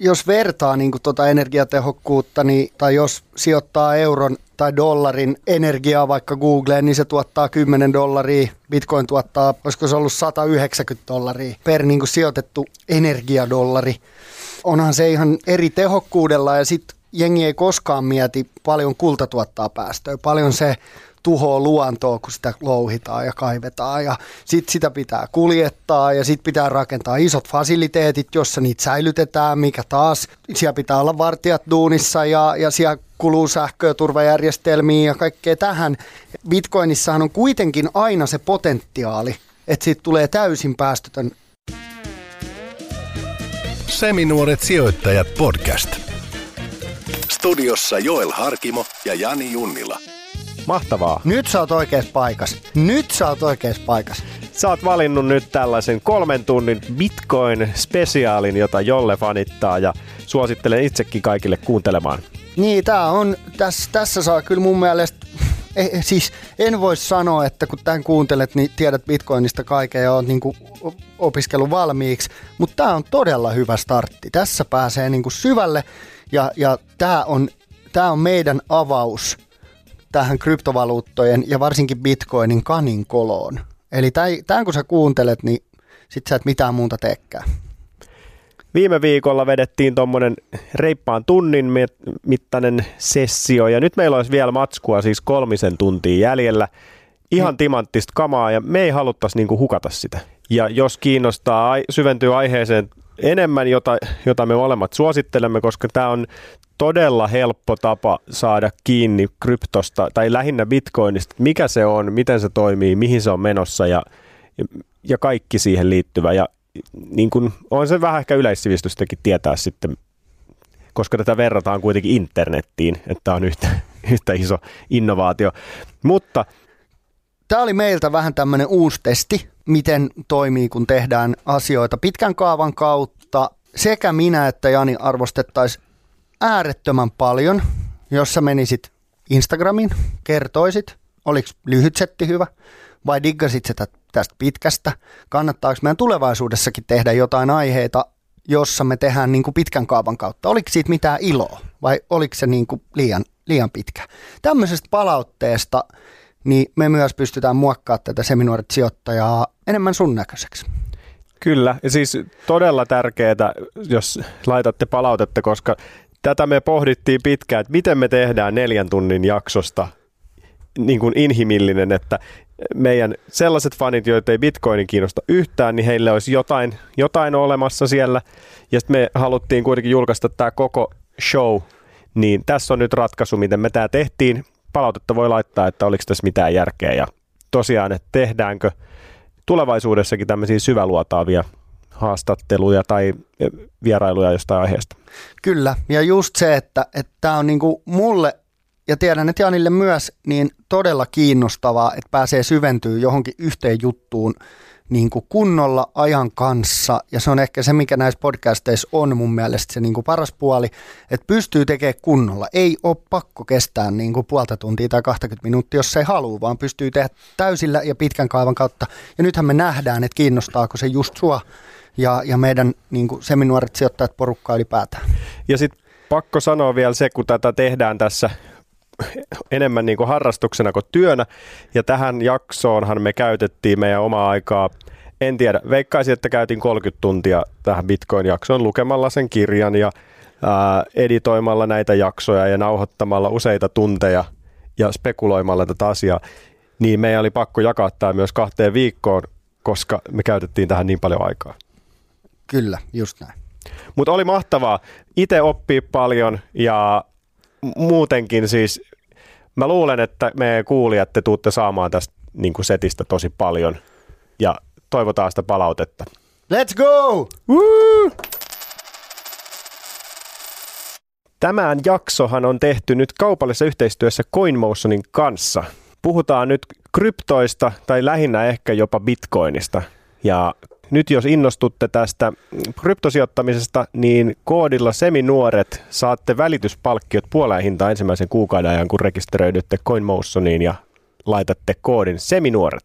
Jos vertaa niin tuota energiatehokkuutta, niin, tai jos sijoittaa euron tai dollarin energiaa vaikka Googleen, niin se tuottaa 10 dollaria. Bitcoin tuottaa, olisiko se ollut 190 dollaria per niin kuin sijoitettu energiadollari. Onhan se ihan eri tehokkuudella ja sitten jengi ei koskaan mieti paljon kulta tuottaa päästöjä. Paljon se tuhoaa luontoa, kun sitä louhitaan ja kaivetaan ja sitten sitä pitää kuljettaa ja sitten pitää rakentaa isot fasiliteetit, jossa niitä säilytetään, mikä taas, siellä pitää olla vartijat duunissa ja, ja siellä kuluu sähköä, turvajärjestelmiä ja kaikkea tähän. Bitcoinissahan on kuitenkin aina se potentiaali, että siitä tulee täysin päästötön. Seminuoret sijoittajat podcast. Studiossa Joel Harkimo ja Jani Junnila. Mahtavaa! Nyt sä oot oikeassa paikassa. Nyt sä oot oikeassa paikassa. Sä oot valinnut nyt tällaisen kolmen tunnin Bitcoin-spesiaalin, jota Jolle fanittaa ja suosittelen itsekin kaikille kuuntelemaan. Niin, tää on, tässä, tässä saa kyllä mun mielestä, eh, siis en voi sanoa, että kun tämän kuuntelet, niin tiedät Bitcoinista kaiken ja oot niin opiskellut valmiiksi, mutta tämä on todella hyvä startti. Tässä pääsee niin kuin syvälle ja, ja tämä on, tää on meidän avaus tähän kryptovaluuttojen ja varsinkin Bitcoinin kanin koloon. Eli tämän kun sä kuuntelet, niin sit sä et mitään muuta teekään. Viime viikolla vedettiin tuommoinen reippaan tunnin mittainen sessio ja nyt meillä olisi vielä matskua siis kolmisen tuntia jäljellä. Ihan niin. timanttista kamaa ja me ei haluttaisi niinku hukata sitä. Ja jos kiinnostaa syventyä aiheeseen enemmän, jota, jota me molemmat suosittelemme, koska tämä on todella helppo tapa saada kiinni kryptosta tai lähinnä bitcoinista, mikä se on, miten se toimii, mihin se on menossa ja, ja kaikki siihen liittyvä. Ja niin kun, on se vähän ehkä yleissivistystäkin tietää sitten, koska tätä verrataan kuitenkin internettiin, että on yhtä, yhtä iso innovaatio. Mutta Tämä oli meiltä vähän tämmöinen uusi testi, miten toimii, kun tehdään asioita pitkän kaavan kautta. Sekä minä että Jani arvostettaisiin äärettömän paljon, jos sä menisit Instagramiin, kertoisit, oliko lyhyt setti hyvä vai diggasit sitä tästä pitkästä. Kannattaako meidän tulevaisuudessakin tehdä jotain aiheita, jossa me tehdään niin kuin pitkän kaavan kautta? Oliko siitä mitään iloa vai oliko se niin kuin liian, liian pitkä? Tämmöisestä palautteesta niin me myös pystytään muokkaamaan tätä seminuoret sijoittajaa enemmän sun näköiseksi. Kyllä, ja siis todella tärkeää, jos laitatte palautetta, koska tätä me pohdittiin pitkään, että miten me tehdään neljän tunnin jaksosta niin kuin inhimillinen, että meidän sellaiset fanit, joita ei Bitcoinin kiinnosta yhtään, niin heille olisi jotain, jotain olemassa siellä. Ja sitten me haluttiin kuitenkin julkaista tämä koko show, niin tässä on nyt ratkaisu, miten me tämä tehtiin. Palautetta voi laittaa, että oliko tässä mitään järkeä ja tosiaan, että tehdäänkö tulevaisuudessakin tämmöisiä syväluotaavia haastatteluja tai vierailuja jostain aiheesta. Kyllä, ja just se, että tämä on niinku mulle, ja tiedän, että Janille myös, niin todella kiinnostavaa, että pääsee syventyä johonkin yhteen juttuun niin kuin kunnolla ajan kanssa, ja se on ehkä se, mikä näissä podcasteissa on mun mielestä se niin kuin paras puoli, että pystyy tekemään kunnolla. Ei ole pakko kestää niin kuin puolta tuntia tai 20 minuuttia, jos ei halua, vaan pystyy tehdä täysillä ja pitkän kaavan kautta. Ja nythän me nähdään, että kiinnostaako se just sua ja, ja meidän niin kuin seminuoret sijoittajat porukkaa ylipäätään. Ja sitten pakko sanoa vielä se, kun tätä tehdään tässä enemmän niin kuin harrastuksena kuin työnä. Ja tähän jaksoonhan me käytettiin meidän omaa aikaa, en tiedä, veikkaisin, että käytin 30 tuntia tähän Bitcoin-jaksoon lukemalla sen kirjan ja ää, editoimalla näitä jaksoja ja nauhoittamalla useita tunteja ja spekuloimalla tätä asiaa. Niin meidän oli pakko jakaa tämä myös kahteen viikkoon, koska me käytettiin tähän niin paljon aikaa. Kyllä, just näin. Mutta oli mahtavaa. Itse oppii paljon ja muutenkin siis mä luulen, että me kuulijat te tuutte saamaan tästä niin kuin setistä tosi paljon ja toivotaan sitä palautetta. Let's go! Woo! Tämän jaksohan on tehty nyt kaupallisessa yhteistyössä CoinMotionin kanssa. Puhutaan nyt kryptoista tai lähinnä ehkä jopa bitcoinista. Ja nyt jos innostutte tästä kryptosijoittamisesta, niin koodilla seminuoret saatte välityspalkkiot puoleen hintaan ensimmäisen kuukauden ajan, kun rekisteröidytte CoinMotioniin ja laitatte koodin seminuoret.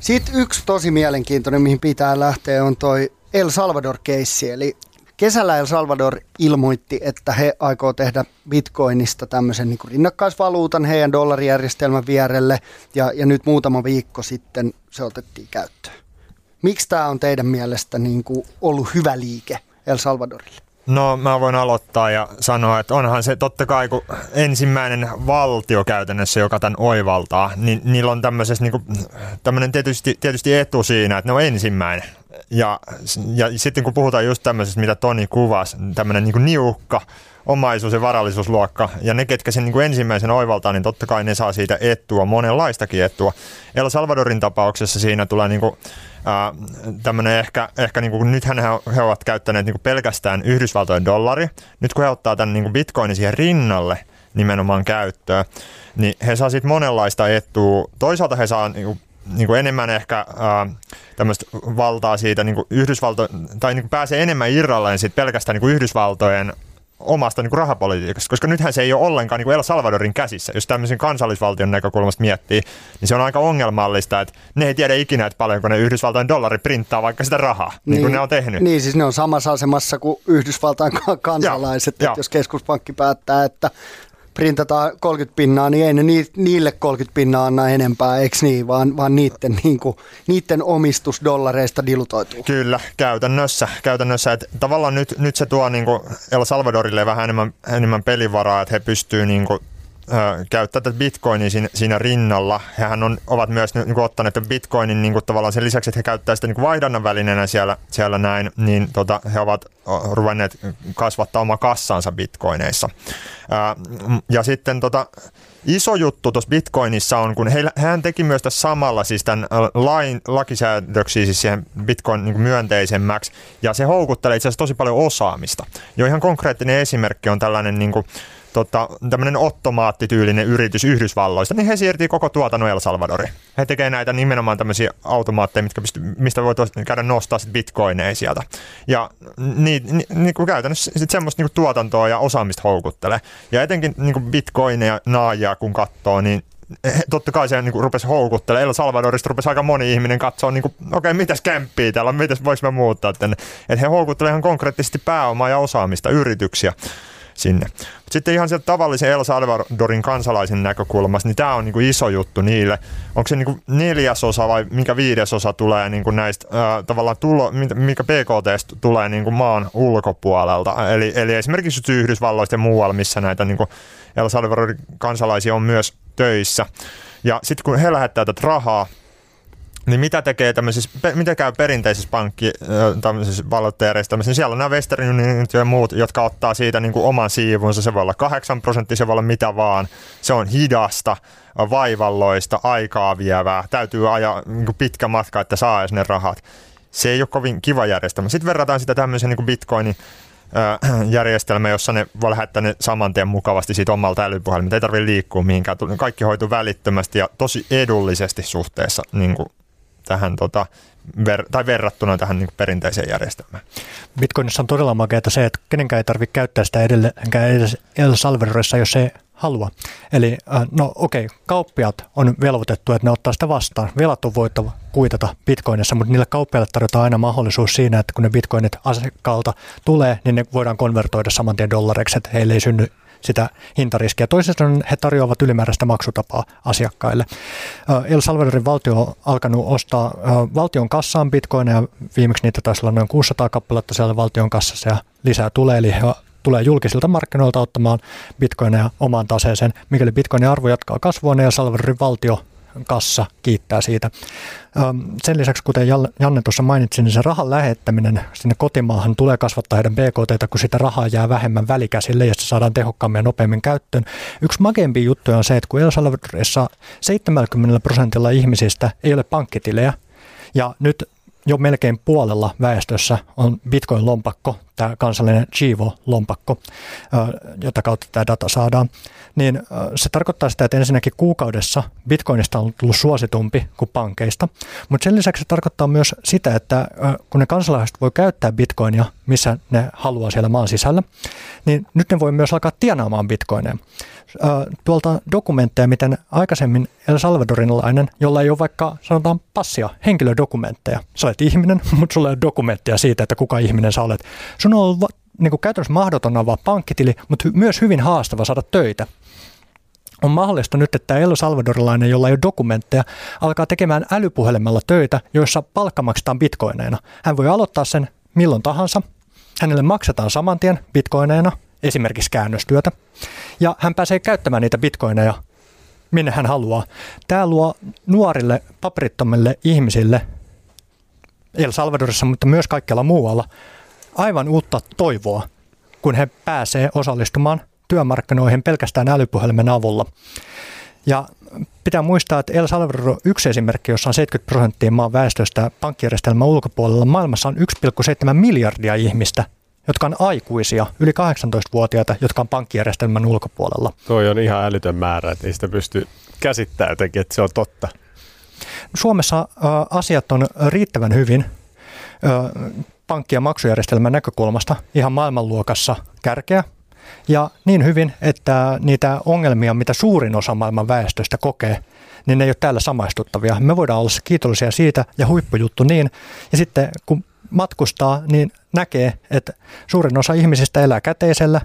Sitten yksi tosi mielenkiintoinen, mihin pitää lähteä, on toi El Salvador-keissi. Eli kesällä El Salvador ilmoitti, että he aikoo tehdä bitcoinista tämmöisen niin rinnakkaisvaluutan heidän dollarijärjestelmän vierelle. Ja, ja nyt muutama viikko sitten se otettiin käyttöön. Miksi tämä on teidän mielestä niin kuin ollut hyvä liike El Salvadorille? No mä voin aloittaa ja sanoa, että onhan se totta kai kun ensimmäinen valtio käytännössä, joka tämän oivaltaa, niin niillä on tämmöisessä niin tämmöinen tietysti, tietysti etu siinä, että ne on ensimmäinen. Ja, ja sitten kun puhutaan just tämmöisestä, mitä Toni kuvasi, tämmöinen niin niukka omaisuus- ja varallisuusluokka, ja ne, ketkä sen niin kuin ensimmäisen oivaltaa, niin totta kai ne saa siitä etua, monenlaistakin etua. El Salvadorin tapauksessa siinä tulee niin kuin, tämmöinen ehkä, ehkä niin kuin, nythän he, he ovat käyttäneet niin kuin pelkästään Yhdysvaltojen dollari. Nyt kun he ottaa tämän niin kuin bitcoinin siihen rinnalle nimenomaan käyttöön, niin he saa sitten monenlaista etua. Toisaalta he saa niin kuin, niin kuin enemmän ehkä äh, tämmöistä valtaa siitä niin kuin Yhdysvalto, tai niin kuin pääsee enemmän irralleen siitä pelkästään niin kuin Yhdysvaltojen omasta niin kuin rahapolitiikasta, koska nythän se ei ole ollenkaan niin kuin El Salvadorin käsissä. Jos tämmöisen kansallisvaltion näkökulmasta miettii, niin se on aika ongelmallista, että ne ei tiedä ikinä, että paljonko ne Yhdysvaltain dollari printtaa vaikka sitä rahaa, niin, niin kuin ne on tehnyt. Niin, siis ne on samassa asemassa kuin Yhdysvaltain kansalaiset, ja, että jos keskuspankki päättää, että printataan 30 pinnaa, niin ei ne niille 30 pinnaa anna enempää, eikö niin, vaan, vaan niiden, niin kuin, niiden omistus dollareista dilutoituu. Kyllä, käytännössä. käytännössä että tavallaan nyt, nyt se tuo niin kuin El Salvadorille vähän enemmän, enemmän pelivaraa, että he pystyvät niin käyttää tätä bitcoinia siinä, siinä rinnalla. Hehän on, ovat myös niin kuin, ottaneet bitcoinin niin kuin, tavallaan sen lisäksi, että he käyttävät sitä niin kuin vaihdannan välineenä siellä, siellä näin, niin tota, he ovat ruvenneet kasvattaa oma kassansa bitcoineissa. Ja sitten tota, iso juttu tuossa Bitcoinissa on, kun he, hän teki myös tässä samalla siis tämän lain, lakisäädöksiä siis siihen Bitcoin niin myönteisemmäksi, ja se houkuttelee itse asiassa tosi paljon osaamista. Jo ihan konkreettinen esimerkki on tällainen niin kuin, tota, tämmöinen ottomaattityylinen yritys Yhdysvalloista, niin he siirtii koko tuotannon El Salvadoriin. He tekee näitä nimenomaan tämmöisiä automaatteja, mitkä pysty, mistä voi käydä nostaa sit bitcoineja sieltä. Ja niin, niin, niin kuin käytännössä sit semmoista niin kuin tuotantoa ja osaamista houkuttelee. Ja etenkin niin kuin bitcoineja naajia kun katsoo, niin totta kai se niin rupesi houkuttelemaan. El Salvadorista rupesi aika moni ihminen katsoa, niin okei, okay, mitäs kämppii täällä mitäs voiko mä muuttaa tänne. Että he houkuttelevat ihan konkreettisesti pääomaa ja osaamista, yrityksiä sinne. Sitten ihan sieltä tavallisen El Salvadorin kansalaisen näkökulmasta, niin tämä on niin kuin iso juttu niille. Onko se niin kuin neljäsosa vai mikä viidesosa tulee niin kuin näistä ää, tavallaan tulo, mikä PKT tulee niin kuin maan ulkopuolelta. Eli, eli esimerkiksi Yhdysvalloista ja muualla, missä näitä niin kuin El Salvadorin kansalaisia on myös töissä. Ja sitten kun he lähettävät tätä rahaa niin mitä tekee tämmöisissä, mitä käy perinteisessä pankki, valuuttajärjestelmässä, niin siellä on nämä Western Unionit ja muut, jotka ottaa siitä niin kuin oman siivunsa. Se voi olla 8 prosenttia, se voi olla mitä vaan. Se on hidasta, vaivalloista, aikaa vievää. Täytyy ajaa niin kuin pitkä matka, että saa edes ne rahat. Se ei ole kovin kiva järjestelmä. Sitten verrataan sitä tämmöiseen niin kuin bitcoinin järjestelmä, jossa ne voi lähettää ne saman tien mukavasti siitä omalta älypuhelimelta. Ei tarvitse liikkua mihinkään. Kaikki hoituu välittömästi ja tosi edullisesti suhteessa niin kuin tähän tota, ver- tai verrattuna tähän niin perinteiseen järjestelmään. Bitcoinissa on todella makeata se, että kenenkään ei tarvitse käyttää sitä edelleenkään edes El Salvadorissa, jos ei halua. Eli äh, no okei, okay, kauppiat on velvoitettu, että ne ottaa sitä vastaan. Velat on voittava kuitata bitcoinissa, mutta niille kauppiaille tarjotaan aina mahdollisuus siinä, että kun ne bitcoinit asiakkaalta tulee, niin ne voidaan konvertoida saman tien dollareiksi, että heille ei synny sitä hintariskiä. Toisaalta he tarjoavat ylimääräistä maksutapaa asiakkaille. El Salvadorin valtio on alkanut ostaa valtion kassaan bitcoineja. Viimeksi niitä taisi olla noin 600 kappaletta siellä valtion kassassa ja lisää tulee. Eli he tulee julkisilta markkinoilta ottamaan bitcoineja omaan taseeseen. Mikäli bitcoinin arvo jatkaa kasvua, niin El Salvadorin valtio kassa kiittää siitä. Sen lisäksi, kuten Janne tuossa mainitsi, niin se rahan lähettäminen sinne kotimaahan tulee kasvattaa heidän BKT, kun sitä rahaa jää vähemmän välikäsille ja se saadaan tehokkaammin ja nopeammin käyttöön. Yksi makeampi juttu on se, että kun El Salvadorissa 70 prosentilla ihmisistä ei ole pankkitilejä, ja nyt jo melkein puolella väestössä on bitcoin-lompakko tämä kansallinen Chivo-lompakko, jota kautta tämä data saadaan, niin se tarkoittaa sitä, että ensinnäkin kuukaudessa bitcoinista on tullut suositumpi kuin pankeista, mutta sen lisäksi se tarkoittaa myös sitä, että kun ne kansalaiset voi käyttää bitcoinia, missä ne haluaa siellä maan sisällä, niin nyt ne voi myös alkaa tienaamaan bitcoineja tuolta dokumentteja, miten aikaisemmin El Salvadorilainen, jolla ei ole vaikka sanotaan passia, henkilödokumentteja. Sä olet ihminen, mutta sulla ei ole dokumentteja siitä, että kuka ihminen sä olet. Sun on ollut niin kuin käytännössä mahdoton avaa pankkitili, mutta myös hyvin haastava saada töitä. On mahdollista nyt, että El Salvadorilainen, jolla ei ole dokumentteja, alkaa tekemään älypuhelimella töitä, joissa palkka maksetaan bitcoineina. Hän voi aloittaa sen milloin tahansa. Hänelle maksetaan saman tien bitcoineina, esimerkiksi käännöstyötä. Ja hän pääsee käyttämään niitä bitcoineja minne hän haluaa. Tämä luo nuorille paperittomille ihmisille El Salvadorissa, mutta myös kaikkialla muualla aivan uutta toivoa, kun he pääsee osallistumaan työmarkkinoihin pelkästään älypuhelimen avulla. Ja pitää muistaa, että El Salvador on yksi esimerkki, jossa on 70 prosenttia maan väestöstä pankkijärjestelmän ulkopuolella. Maailmassa on 1,7 miljardia ihmistä, jotka on aikuisia, yli 18-vuotiaita, jotka on pankkijärjestelmän ulkopuolella. Toi on ihan älytön määrä, että ei sitä pysty käsittämään jotenkin, että se on totta. Suomessa asiat on riittävän hyvin pankki- ja maksujärjestelmän näkökulmasta ihan maailmanluokassa kärkeä. Ja niin hyvin, että niitä ongelmia, mitä suurin osa maailman väestöstä kokee, niin ne ei ole täällä samaistuttavia. Me voidaan olla kiitollisia siitä ja huippujuttu niin. Ja sitten kun matkustaa, niin näkee, että suurin osa ihmisistä elää käteisellä,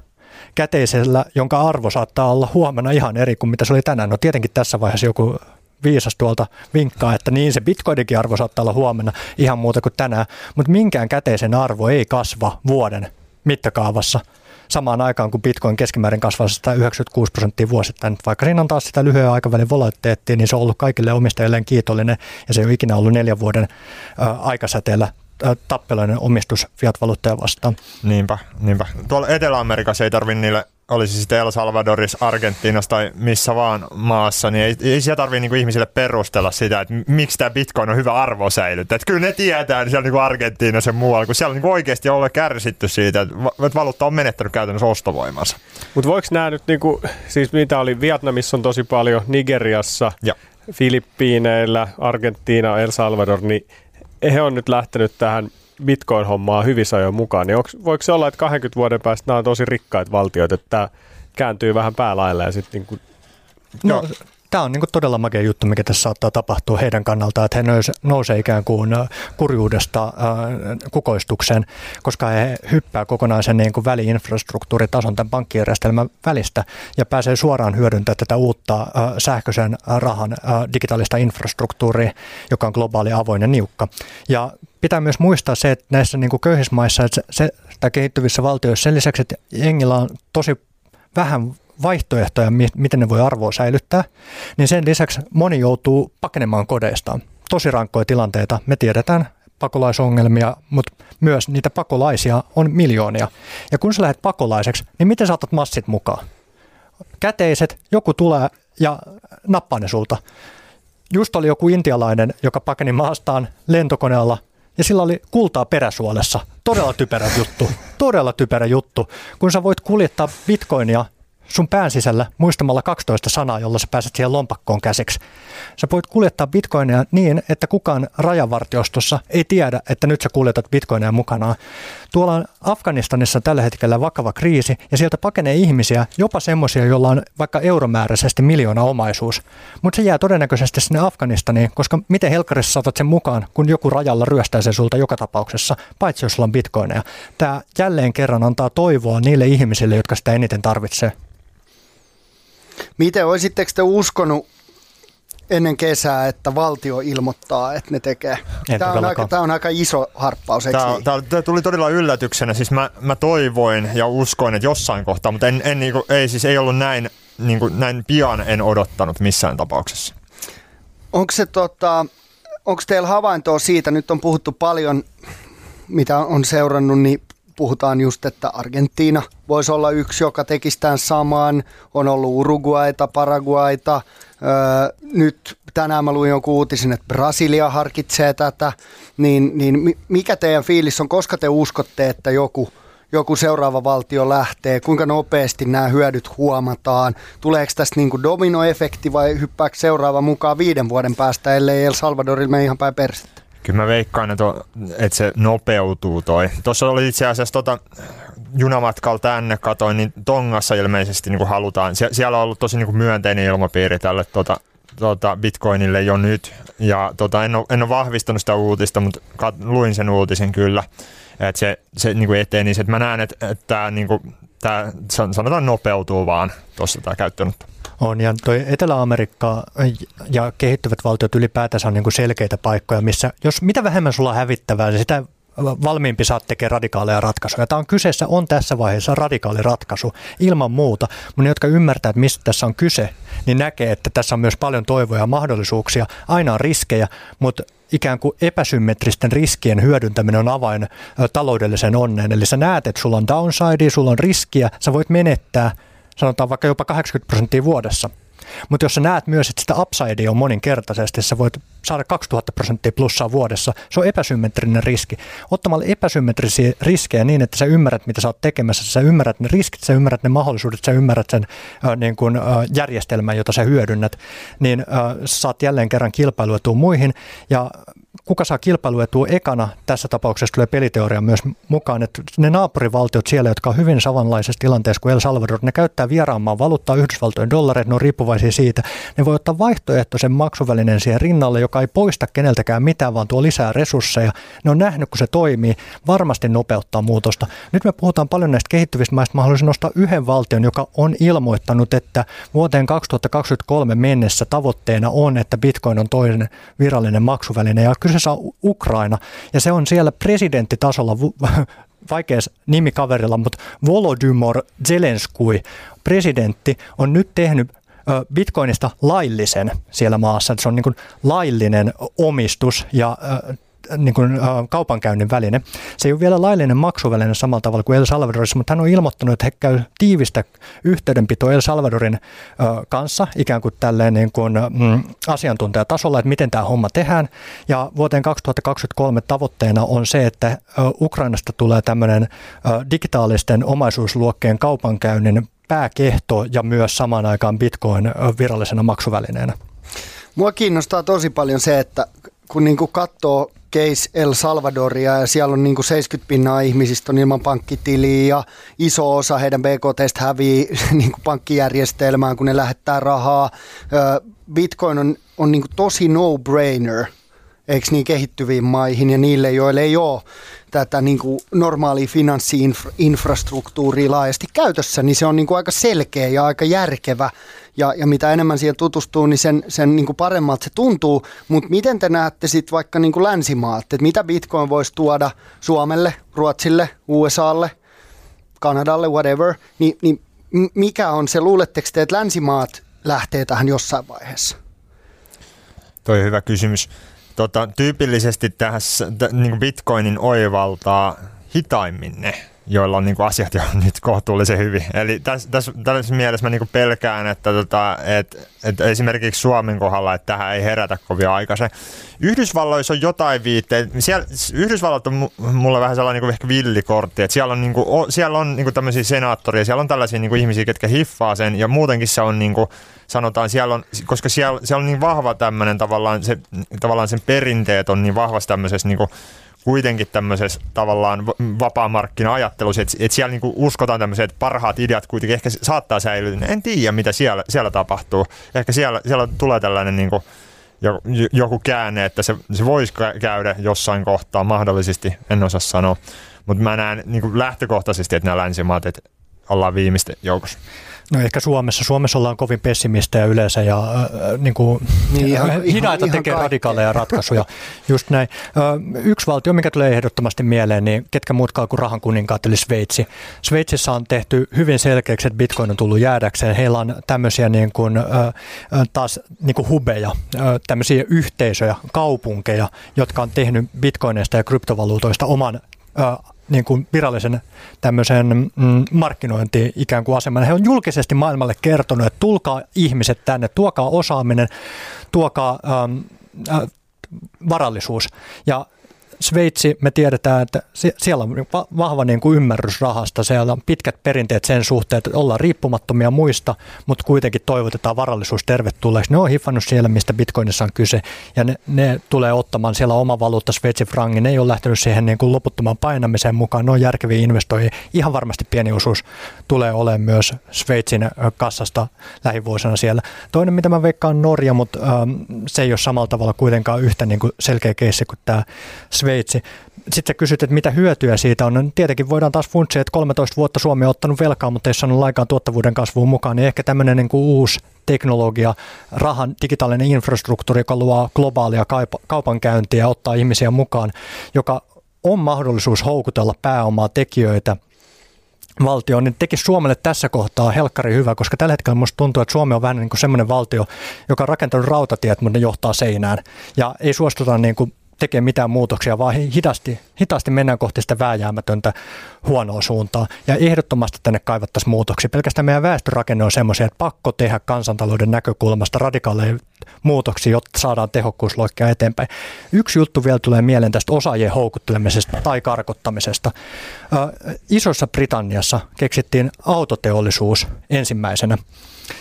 käteisellä, jonka arvo saattaa olla huomenna ihan eri kuin mitä se oli tänään. No tietenkin tässä vaiheessa joku viisas tuolta vinkkaa, että niin se bitcoinikin arvo saattaa olla huomenna ihan muuta kuin tänään, mutta minkään käteisen arvo ei kasva vuoden mittakaavassa samaan aikaan, kun bitcoin keskimäärin kasvaa 196 prosenttia vuosittain. Vaikka siinä on taas sitä lyhyen aikavälin volatiliteettia, niin se on ollut kaikille omistajilleen kiitollinen ja se ei ole ikinä ollut neljän vuoden aikasäteellä tappeloinen omistus fiat-valuutteja vastaan. Niinpä, niinpä. Tuolla Etelä-Amerikassa ei tarvitse niille olisi sitten El Salvadorissa, Argentiinassa tai missä vaan maassa, niin ei, ei siellä tarvitse niinku ihmisille perustella sitä, että miksi tämä bitcoin on hyvä arvo säilyttää. Että kyllä ne tietää niin siellä niinku Argentiinassa ja muualla, kun siellä on niinku oikeasti ollut kärsitty siitä, että valuutta on menettänyt käytännössä ostovoimansa. Mutta voiko nämä nyt, niinku, siis mitä oli Vietnamissa on tosi paljon, Nigeriassa, ja. Filippiineillä, Argentiina, El Salvador, niin he on nyt lähtenyt tähän Bitcoin-hommaa hyvissä ajoin mukaan, niin onks, voiko se olla, että 20 vuoden päästä nämä on tosi rikkaita valtioita, että tämä kääntyy vähän päälailla ja sitten niin kuin... No, tämä on niin kuin todella makea juttu, mikä tässä saattaa tapahtua heidän kannaltaan, että he nousee, nousee ikään kuin äh, kurjuudesta äh, kukoistukseen, koska he hyppää kokonaisen niin kuin väliinfrastruktuuritason tämän pankkijärjestelmän välistä ja pääsee suoraan hyödyntämään tätä uutta äh, sähköisen rahan digitaalista infrastruktuuria, joka on globaali, avoin ja niukka. Ja pitää myös muistaa se, että näissä niin kuin köyhissä maissa että se, tai kehittyvissä valtioissa sen lisäksi, että jengillä on tosi vähän vaihtoehtoja, miten ne voi arvoa säilyttää, niin sen lisäksi moni joutuu pakenemaan kodeistaan. Tosi rankkoja tilanteita. Me tiedetään pakolaisongelmia, mutta myös niitä pakolaisia on miljoonia. Ja kun sä lähdet pakolaiseksi, niin miten saatat massit mukaan? Käteiset, joku tulee ja nappaa ne sulta. Just oli joku intialainen, joka pakeni maastaan lentokoneella ja sillä oli kultaa peräsuolessa. Todella typerä juttu. Todella typerä juttu. Kun sä voit kuljettaa bitcoinia sun pään sisällä muistamalla 12 sanaa, jolla sä pääset siihen lompakkoon käsiksi. Sä voit kuljettaa bitcoineja niin, että kukaan rajavartiostossa ei tiedä, että nyt sä kuljetat bitcoineja mukanaan. Tuolla on Afganistanissa tällä hetkellä vakava kriisi ja sieltä pakenee ihmisiä, jopa semmoisia, joilla on vaikka euromääräisesti miljoona omaisuus. Mutta se jää todennäköisesti sinne Afganistaniin, koska miten helkkarissa saatat sen mukaan, kun joku rajalla ryöstää sen sulta joka tapauksessa, paitsi jos sulla on bitcoineja. Tämä jälleen kerran antaa toivoa niille ihmisille, jotka sitä eniten tarvitsee. Miten olisitteko te uskonut ennen kesää, että valtio ilmoittaa, että ne tekee. tämä on, aika, tämä on aika iso harppaus, tämä, niin? tämä, tämä, tuli todella yllätyksenä. Siis mä, mä toivoin ja uskoin, että jossain kohtaa, mutta en, en, niin kuin, ei, siis ei ollut näin, niin kuin, näin pian en odottanut missään tapauksessa. Onko se tota, onko teillä havaintoa siitä, nyt on puhuttu paljon, mitä on seurannut, niin puhutaan just, että Argentiina voisi olla yksi, joka tekisi tämän saman. On ollut Uruguaita, Paraguaita. Öö, nyt tänään mä luin jonkun uutisen, että Brasilia harkitsee tätä. Niin, niin mikä teidän fiilis on, koska te uskotte, että joku, joku seuraava valtio lähtee, kuinka nopeasti nämä hyödyt huomataan, tuleeko tästä niin kuin dominoefekti vai hyppääkö seuraava mukaan viiden vuoden päästä, ellei El Salvadorille mene ihan päin persettä? Kyllä mä veikkaan, että, että se nopeutuu toi. Tuossa oli itse asiassa tota, junamatkalla tänne katoin, niin Tongassa ilmeisesti niin kuin halutaan. Sie- siellä on ollut tosi niin kuin myönteinen ilmapiiri tälle tota, tota Bitcoinille jo nyt. Ja tota, en, ole, en ole vahvistanut sitä uutista, mutta kat- luin sen uutisen kyllä, että se, se niin kuin eteni. Että mä näen, että, että niin kuin, tämä sanotaan nopeutuu vaan tuossa tämä käyttöönotto. On, ja toi Etelä-Amerikka ja kehittyvät valtiot ylipäätänsä on niin kuin selkeitä paikkoja, missä jos mitä vähemmän sulla on hävittävää, niin sitä valmiimpi saat tekemään radikaaleja ratkaisuja. Tämä on kyseessä on tässä vaiheessa radikaali ratkaisu ilman muuta, mutta ne, jotka ymmärtää, että mistä tässä on kyse, niin näkee, että tässä on myös paljon toivoja ja mahdollisuuksia. Aina on riskejä, mutta ikään kuin epäsymmetristen riskien hyödyntäminen on avain taloudelliseen onneen. Eli sä näet, että sulla on downside, sulla on riskiä, sä voit menettää sanotaan vaikka jopa 80 prosenttia vuodessa. Mutta jos sä näet myös, että sitä upsidea on moninkertaisesti, sä voit saada 2000 prosenttia plussaa vuodessa, se on epäsymmetrinen riski. Ottamalla epäsymmetrisiä riskejä niin, että sä ymmärrät, mitä sä oot tekemässä, sä ymmärrät ne riskit, sä ymmärrät ne mahdollisuudet, sä ymmärrät sen äh, niin kun, äh, järjestelmän, jota sä hyödynnät, niin äh, saat jälleen kerran kilpailuetua muihin. Ja kuka saa kilpailuetua ekana, tässä tapauksessa tulee peliteoria myös mukaan, että ne naapurivaltiot siellä, jotka on hyvin samanlaisessa tilanteessa kuin El Salvador, ne käyttää vieraanmaan valuuttaa Yhdysvaltojen dollareita, ne on riippuvaisia siitä. Ne voi ottaa vaihtoehtoisen maksuvälineen siihen rinnalle, joka ei poista keneltäkään mitään, vaan tuo lisää resursseja. Ne on nähnyt, kun se toimii, varmasti nopeuttaa muutosta. Nyt me puhutaan paljon näistä kehittyvistä maista. Mä haluaisin nostaa yhden valtion, joka on ilmoittanut, että vuoteen 2023 mennessä tavoitteena on, että Bitcoin on toinen virallinen maksuväline. Ja kyseessä on Ukraina, ja se on siellä presidenttitasolla vaikea nimi kaverilla, mutta Volodymyr Zelenskui, presidentti, on nyt tehnyt Bitcoinista laillisen siellä maassa. Se on niin laillinen omistus ja niin kuin, äh, kaupankäynnin väline. Se ei ole vielä laillinen maksuväline samalla tavalla kuin El Salvadorissa, mutta hän on ilmoittanut, että he käy tiivistä yhteydenpitoa El Salvadorin äh, kanssa ikään kuin tälleen niin kuin, mm, asiantuntijatasolla, että miten tämä homma tehdään. Ja vuoteen 2023 tavoitteena on se, että äh, Ukrainasta tulee tämmöinen äh, digitaalisten omaisuusluokkeen kaupankäynnin pääkehto ja myös samaan aikaan Bitcoin virallisena maksuvälineenä. Mua kiinnostaa tosi paljon se, että kun niin kuin katsoo case El Salvadoria ja siellä on niin kuin 70 pinnaa ihmisistä on ilman pankkitiliä ja iso osa heidän BKT hävii niin kuin pankkijärjestelmään, kun ne lähettää rahaa. Bitcoin on, on niin kuin tosi no-brainer, eikö niin kehittyviin maihin ja niille, joille ei ole tätä niin kuin normaalia finanssiinfrastruktuuria laajasti käytössä, niin se on niin kuin aika selkeä ja aika järkevä ja, ja mitä enemmän siihen tutustuu, niin sen, sen niin kuin paremmalta se tuntuu. Mutta miten te näette sitten vaikka niin kuin länsimaat, että mitä Bitcoin voisi tuoda Suomelle, Ruotsille, USAlle, Kanadalle, whatever, niin, niin mikä on se, luuletteko te, että länsimaat lähtee tähän jossain vaiheessa? Toi hyvä kysymys. Tota, tyypillisesti tässä niin Bitcoinin oivaltaa hitaimmin ne joilla on niin kuin asiat jo nyt kohtuullisen hyvin. Eli tässä, tässä, tässä mielessä mä niin kuin pelkään, että, tota, että, että esimerkiksi Suomen kohdalla, että tähän ei herätä kovin aikaisin. Yhdysvalloissa on jotain viitteitä. Siellä, Yhdysvallat on mulle vähän sellainen niin kuin ehkä villikortti, että siellä on, niin kuin, siellä on niin kuin tämmöisiä senaattoria, siellä on tällaisia niin kuin ihmisiä, ketkä hiffaa sen, ja muutenkin se on niin kuin, sanotaan, siellä on, koska siellä, siellä on niin vahva tämmöinen tavallaan, se, tavallaan sen perinteet on niin vahvasti tämmöisessä niin kuin, kuitenkin tämmöisessä tavallaan vapaamarkkina-ajattelussa, että, että siellä niinku uskotaan tämmöisiä, että parhaat ideat kuitenkin ehkä saattaa säilyä. En tiedä, mitä siellä, siellä tapahtuu. Ehkä siellä, siellä tulee tällainen niinku, joku käänne, että se, se voisi käydä jossain kohtaa mahdollisesti, en osaa sanoa. Mutta mä näen niin lähtökohtaisesti, että nämä länsimaat, että ollaan viimeisten joukossa. No ehkä Suomessa. Suomessa ollaan kovin pessimistejä yleensä ja äh, niin kuin, niin, ihan, hinaita ihan, tekee ihan radikaaleja ratkaisuja. Just näin. Äh, yksi valtio, mikä tulee ehdottomasti mieleen, niin ketkä muutkaan kuin rahan kuninkaat, eli Sveitsi. Sveitsissä on tehty hyvin selkeäksi, että bitcoin on tullut jäädäkseen. Heillä on tämmöisiä niin kuin, äh, taas niin kuin hubeja, äh, tämmöisiä yhteisöjä, kaupunkeja, jotka on tehnyt bitcoineista ja kryptovaluutoista oman äh, niin kuin virallisen tämmöisen mm, markkinointi ikään kuin aseman. He on julkisesti maailmalle kertonut, että tulkaa ihmiset tänne, tuokaa osaaminen, tuokaa ähm, äh, varallisuus. Ja Sveitsi, me tiedetään, että siellä on vahva niin kuin ymmärrys rahasta, siellä on pitkät perinteet sen suhteen, että ollaan riippumattomia muista, mutta kuitenkin toivotetaan varallisuus tervetulleeksi. Ne on hiffannut siellä, mistä bitcoinissa on kyse, ja ne, ne tulee ottamaan siellä oma valuutta, Sveitsin frangi, ne ei ole lähtenyt siihen niin kuin loputtomaan painamiseen mukaan, ne on järkeviä investoijia. Ihan varmasti pieni osuus tulee olemaan myös Sveitsin kassasta lähivuosina siellä. Toinen, mitä mä veikkaan, on Norja, mutta ähm, se ei ole samalla tavalla kuitenkaan yhtä niin kuin selkeä keissi kuin tämä Sveitsi. Sitten sä kysyt, että mitä hyötyä siitä on. No, tietenkin voidaan taas funtsia, että 13 vuotta Suomi on ottanut velkaa, mutta ei saanut laikaan tuottavuuden kasvuun mukaan, niin ehkä tämmöinen niin kuin uusi teknologia, rahan digitaalinen infrastruktuuri, joka luo globaalia kaupankäyntiä ja ottaa ihmisiä mukaan, joka on mahdollisuus houkutella pääomaa tekijöitä valtio, niin tekisi Suomelle tässä kohtaa helkkari hyvä, koska tällä hetkellä minusta tuntuu, että Suomi on vähän niin kuin semmoinen valtio, joka on rakentanut rautatiet, mutta ne johtaa seinään. Ja ei suostuta niin kuin tekee mitään muutoksia, vaan hitaasti, hitaasti mennään kohti sitä vääjäämätöntä huonoa suuntaa. Ja ehdottomasti tänne kaivattaisiin muutoksia. Pelkästään meidän väestörakenne on semmoisia, että pakko tehdä kansantalouden näkökulmasta radikaaleja muutoksia, jotta saadaan tehokkuusloikkia eteenpäin. Yksi juttu vielä tulee mieleen tästä osaajien houkuttelemisesta tai karkottamisesta. Isossa Britanniassa keksittiin autoteollisuus ensimmäisenä.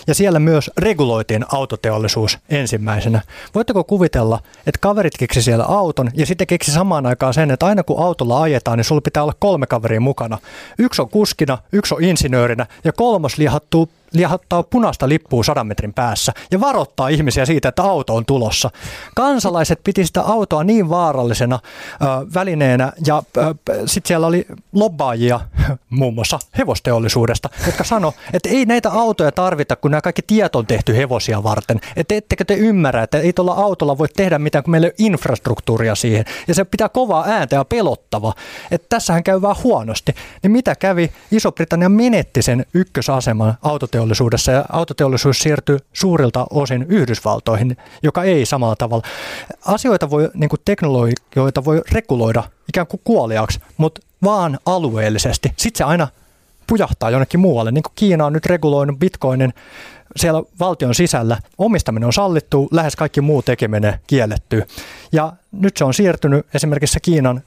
Ja siellä myös reguloitiin autoteollisuus ensimmäisenä. Voitteko kuvitella, että kaverit keksi siellä auton ja sitten keksi samaan aikaan sen, että aina kun autolla ajetaan, niin sulla pitää olla kolme kaveria mukana. Yksi on kuskina, yksi on insinöörinä ja kolmas lihattuu lihattaa punaista lippua sadan metrin päässä ja varoittaa ihmisiä siitä, että auto on tulossa. Kansalaiset piti sitä autoa niin vaarallisena ö, välineenä ja sitten siellä oli lobbaajia muun muassa hevosteollisuudesta, jotka sano, että ei näitä autoja tarvita, kun nämä kaikki tiet on tehty hevosia varten. Että ettekö te ymmärrä, että ei tuolla autolla voi tehdä mitään, kun meillä ei ole infrastruktuuria siihen. Ja se pitää kovaa ääntä ja pelottava. Että tässähän käy vaan huonosti. Niin mitä kävi? Iso-Britannia menetti sen ykkösaseman autoteollisuudessa autoteollisuudessa ja autoteollisuus siirtyy suurilta osin Yhdysvaltoihin, joka ei samalla tavalla. Asioita voi, niin kuin teknologioita voi reguloida ikään kuin kuoliaksi, mutta vaan alueellisesti. Sitten se aina pujahtaa jonnekin muualle, niin kuin Kiina on nyt reguloinut bitcoinin siellä valtion sisällä. Omistaminen on sallittu, lähes kaikki muu tekeminen kielletty. Ja nyt se on siirtynyt esimerkiksi Kiinan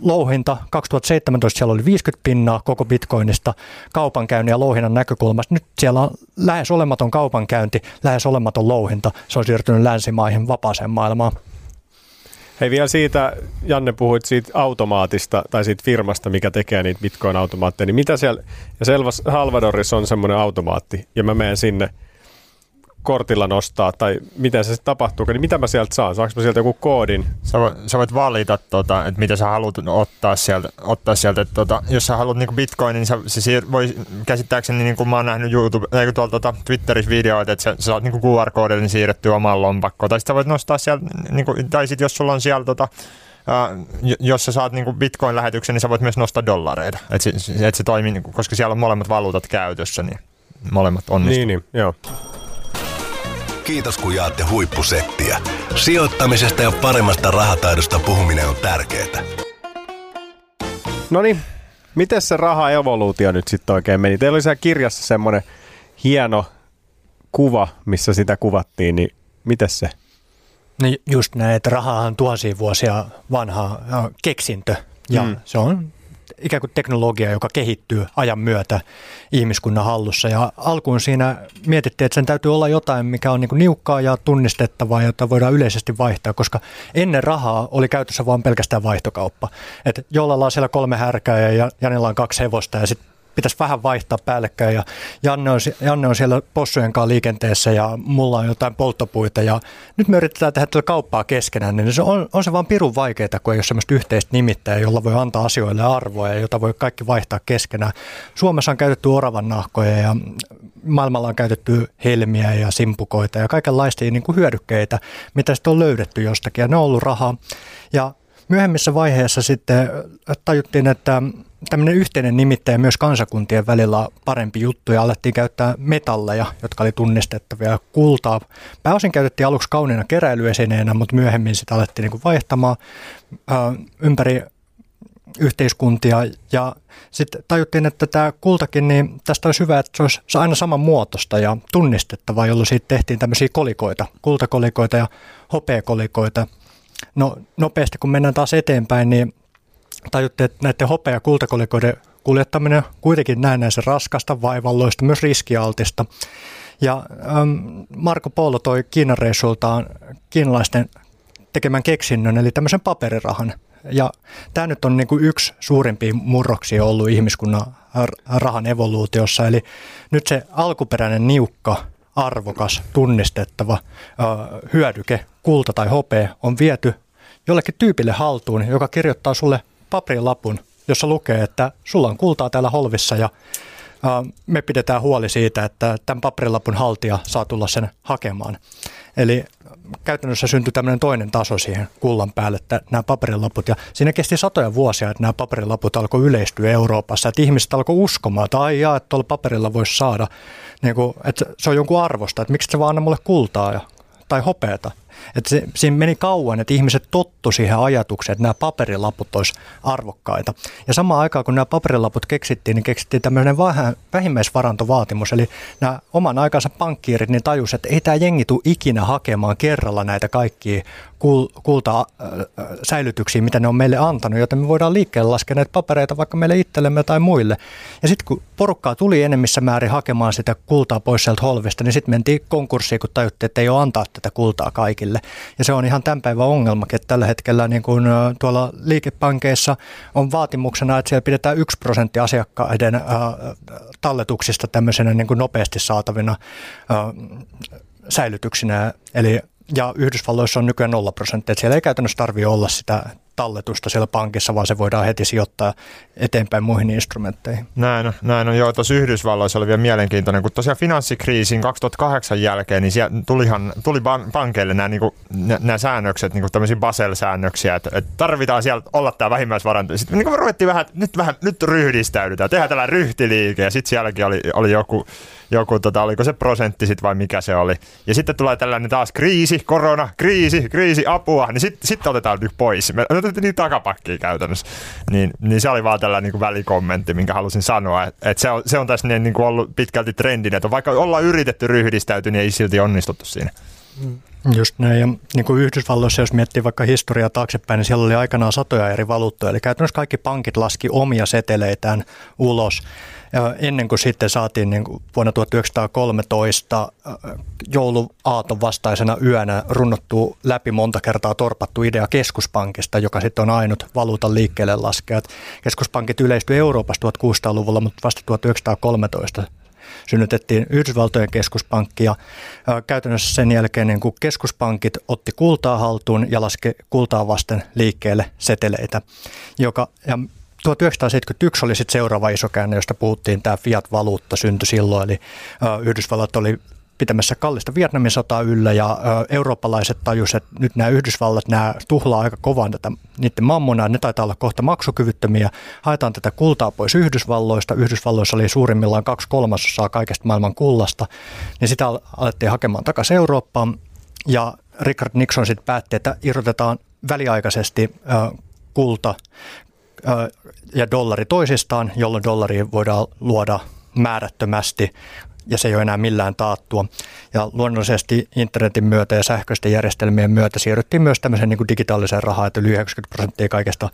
louhinta 2017 siellä oli 50 pinnaa koko bitcoinista kaupankäynnin ja louhinnan näkökulmasta. Nyt siellä on lähes olematon kaupankäynti, lähes olematon louhinta. Se on siirtynyt länsimaihin vapaaseen maailmaan. Hei vielä siitä, Janne puhuit siitä automaatista tai siitä firmasta, mikä tekee niitä bitcoin-automaatteja, niin mitä siellä, ja Selvas Halvadorissa on semmoinen automaatti, ja mä menen sinne – kortilla nostaa, tai miten se tapahtuu, niin mitä mä sieltä saan? Saanko mä sieltä joku koodin? Sä voit, sä voit valita, tota, että mitä sä haluat ottaa sieltä. Ottaa sieltä että, tota, jos sä haluat niinku bitcoinin, niin sä, se siir, voi käsittääkseni, niin kuin mä oon nähnyt YouTube, tai tuolla tota, Twitterissä videoita, että sä, sä saat niinku QR-koodille niin siirretty omaan lompakkoon. Tai sitten sä voit nostaa sieltä, niinku, tai sitten jos sulla on siellä tota, Uh, jos sä saat niinku bitcoin-lähetyksen, niin sä voit myös nostaa dollareita. Että se, et se toimii, niinku, koska siellä on molemmat valuutat käytössä, niin molemmat onnistuu. Niin, niin joo. Kiitos kun jaatte huippusettiä. Sijoittamisesta ja paremmasta rahataidosta puhuminen on tärkeää. No niin, miten se raha-evoluutio nyt sitten oikein meni? Teillä oli siellä kirjassa semmoinen hieno kuva, missä sitä kuvattiin, niin miten se? Niin just näin, että raha on tuhansia vuosia vanha keksintö ja mm. se on ikään kuin teknologia, joka kehittyy ajan myötä ihmiskunnan hallussa. Ja alkuun siinä mietittiin, että sen täytyy olla jotain, mikä on niin kuin niukkaa ja tunnistettavaa, jota voidaan yleisesti vaihtaa, koska ennen rahaa oli käytössä vain pelkästään vaihtokauppa. Että jollain on siellä kolme härkää ja Janilla on kaksi hevosta ja sitten pitäisi vähän vaihtaa päällekkäin ja Janne on, Janne on siellä possujen kanssa liikenteessä ja mulla on jotain polttopuita ja nyt me yritetään tehdä tätä kauppaa keskenään, niin se on, on se vaan pirun vaikeaa, kun ei ole sellaista yhteistä nimittäjää, jolla voi antaa asioille arvoa ja jota voi kaikki vaihtaa keskenään. Suomessa on käytetty oravan nahkoja ja maailmalla on käytetty helmiä ja simpukoita ja kaikenlaisia niin kuin hyödykkeitä, mitä sitten on löydetty jostakin ja ne on ollut rahaa. Ja myöhemmissä vaiheissa sitten tajuttiin, että tämmöinen yhteinen nimittäjä myös kansakuntien välillä on parempi juttu ja alettiin käyttää metalleja, jotka oli tunnistettavia. Kultaa pääosin käytettiin aluksi kauniina keräilyesineenä, mutta myöhemmin sitä alettiin niin vaihtamaan ympäri yhteiskuntia ja sitten tajuttiin, että tämä kultakin, niin tästä olisi hyvä, että se olisi aina saman muotoista ja tunnistettavaa, jolloin siitä tehtiin tämmöisiä kolikoita, kultakolikoita ja hopeakolikoita No nopeasti kun mennään taas eteenpäin, niin tajutte, että näiden hopea- ja kultakolikoiden kuljettaminen kuitenkin näennäisen raskasta, vaivalloista, myös riskialtista. Ja ähm, Marko Polo toi Kiinan reissultaan kiinalaisten tekemän keksinnön, eli tämmöisen paperirahan. Ja tämä nyt on niin kuin yksi suurimpia murroksia ollut ihmiskunnan rahan evoluutiossa. Eli nyt se alkuperäinen niukka, arvokas, tunnistettava hyödyke, kulta tai hopea, on viety jollekin tyypille haltuun, joka kirjoittaa sulle paperilapun, jossa lukee, että sulla on kultaa täällä holvissa ja me pidetään huoli siitä, että tämän paperilapun haltija saa tulla sen hakemaan. Eli käytännössä syntyi tämmöinen toinen taso siihen kullan päälle, että nämä paperilaput, ja siinä kesti satoja vuosia, että nämä paperilaput alkoi yleistyä Euroopassa, että ihmiset alkoi uskomaan, että ai jaa, että tuolla paperilla voisi saada, niin kuin, että se on jonkun arvosta, että miksi se vaan anna mulle kultaa ja, tai hopeata. Että se, siinä meni kauan, että ihmiset tottu siihen ajatukseen, että nämä paperilaput olisi arvokkaita. Ja samaan aikaan, kun nämä paperilaput keksittiin, niin keksittiin tämmöinen vähimmäisvarantovaatimus. Eli nämä oman aikansa pankkiirit niin tajus, että ei tämä jengi tule ikinä hakemaan kerralla näitä kaikkia kulta-säilytyksiä, mitä ne on meille antanut, joten me voidaan liikkeelle laskea näitä papereita vaikka meille itsellemme tai muille. Ja sitten kun porukkaa tuli enemmissä määrin hakemaan sitä kultaa pois sieltä holvista, niin sitten mentiin konkurssiin, kun tajuttiin, että ei ole antaa tätä kultaa kaikille. Ja se on ihan tämän päivän ongelma, että tällä hetkellä niin kun tuolla liikepankeissa on vaatimuksena, että siellä pidetään yksi prosentti asiakkaiden talletuksista tämmöisenä niin kuin nopeasti saatavina säilytyksinä. Eli ja Yhdysvalloissa on nykyään 0 prosenttia, siellä ei käytännössä tarvitse olla sitä talletusta siellä pankissa, vaan se voidaan heti sijoittaa eteenpäin muihin instrumentteihin. Näin on, näin on. Joo, tuossa Yhdysvalloissa oli vielä mielenkiintoinen, kun tosiaan finanssikriisin 2008 jälkeen, niin siellä tulihan, tuli pankeille nämä, niin kuin, nämä säännökset, niin kuin tämmöisiä Basel-säännöksiä, että, että tarvitaan siellä olla tämä vähimmäisvaranto. Sitten niin kuin ruvettiin vähän, nyt vähän, nyt ryhdistäydytään, tehdään tällainen ryhtiliike, ja sitten sielläkin oli, oli joku joku, tota, oliko se prosentti sit vai mikä se oli. Ja sitten tulee tällainen taas kriisi, korona, kriisi, kriisi, apua, niin sitten sit otetaan nyt pois. Me otettiin niin takapakkiin käytännössä. Niin, niin se oli vaan tällainen niin kuin välikommentti, minkä halusin sanoa. Että et se, on, se on tässä niin, niin kuin ollut pitkälti trendin, että vaikka ollaan yritetty ryhdistäytyä, niin ei silti onnistuttu siinä. Mm. Just näin. Ja niin kuin Yhdysvalloissa, jos miettii vaikka historiaa taaksepäin, niin siellä oli aikanaan satoja eri valuuttoja. Eli käytännössä kaikki pankit laski omia seteleitään ulos. Ennen kuin sitten saatiin niin kuin vuonna 1913 äh, jouluaaton vastaisena yönä runnottu läpi monta kertaa torpattu idea keskuspankista, joka sitten on ainut valuutan liikkeelle laskea. Keskuspankit yleistyi Euroopassa 1600-luvulla, mutta vasta 1913 synnytettiin Yhdysvaltojen keskuspankki ja käytännössä sen jälkeen niin kuin keskuspankit otti kultaa haltuun ja laski kultaa vasten liikkeelle seteleitä, joka, ja 1971 oli sitten seuraava iso käänne, josta puhuttiin, tämä fiat-valuutta syntyi silloin, eli Yhdysvallat oli pitämässä kallista Vietnamin sotaa yllä ja eurooppalaiset tajusivat, että nyt nämä Yhdysvallat nämä tuhlaa aika kovaa tätä niiden mammonaa, ne taitaa olla kohta maksukyvyttömiä. Haetaan tätä kultaa pois Yhdysvalloista. Yhdysvalloissa oli suurimmillaan kaksi kolmasosaa kaikesta maailman kullasta, niin sitä alettiin hakemaan takaisin Eurooppaan. Ja Richard Nixon sitten päätti, että irrotetaan väliaikaisesti kulta ja dollari toisistaan, jolloin dollari voidaan luoda määrättömästi ja se ei ole enää millään taattua. Ja luonnollisesti internetin myötä ja sähköisten järjestelmien myötä siirryttiin myös tämmöiseen niin kuin digitaaliseen rahaan, että yli 90 prosenttia kaikesta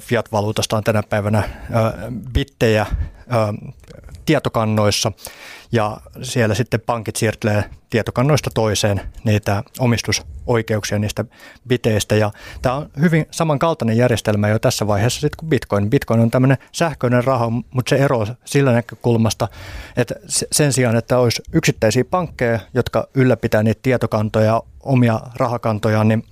fiat-valuutasta on tänä päivänä bittejä tietokannoissa ja siellä sitten pankit siirtelee tietokannoista toiseen niitä omistusoikeuksia niistä biteistä. Ja tämä on hyvin samankaltainen järjestelmä jo tässä vaiheessa sitten kuin Bitcoin. Bitcoin on tämmöinen sähköinen raha, mutta se ero sillä näkökulmasta, että sen sijaan, että olisi yksittäisiä pankkeja, jotka ylläpitää niitä tietokantoja, omia rahakantoja, niin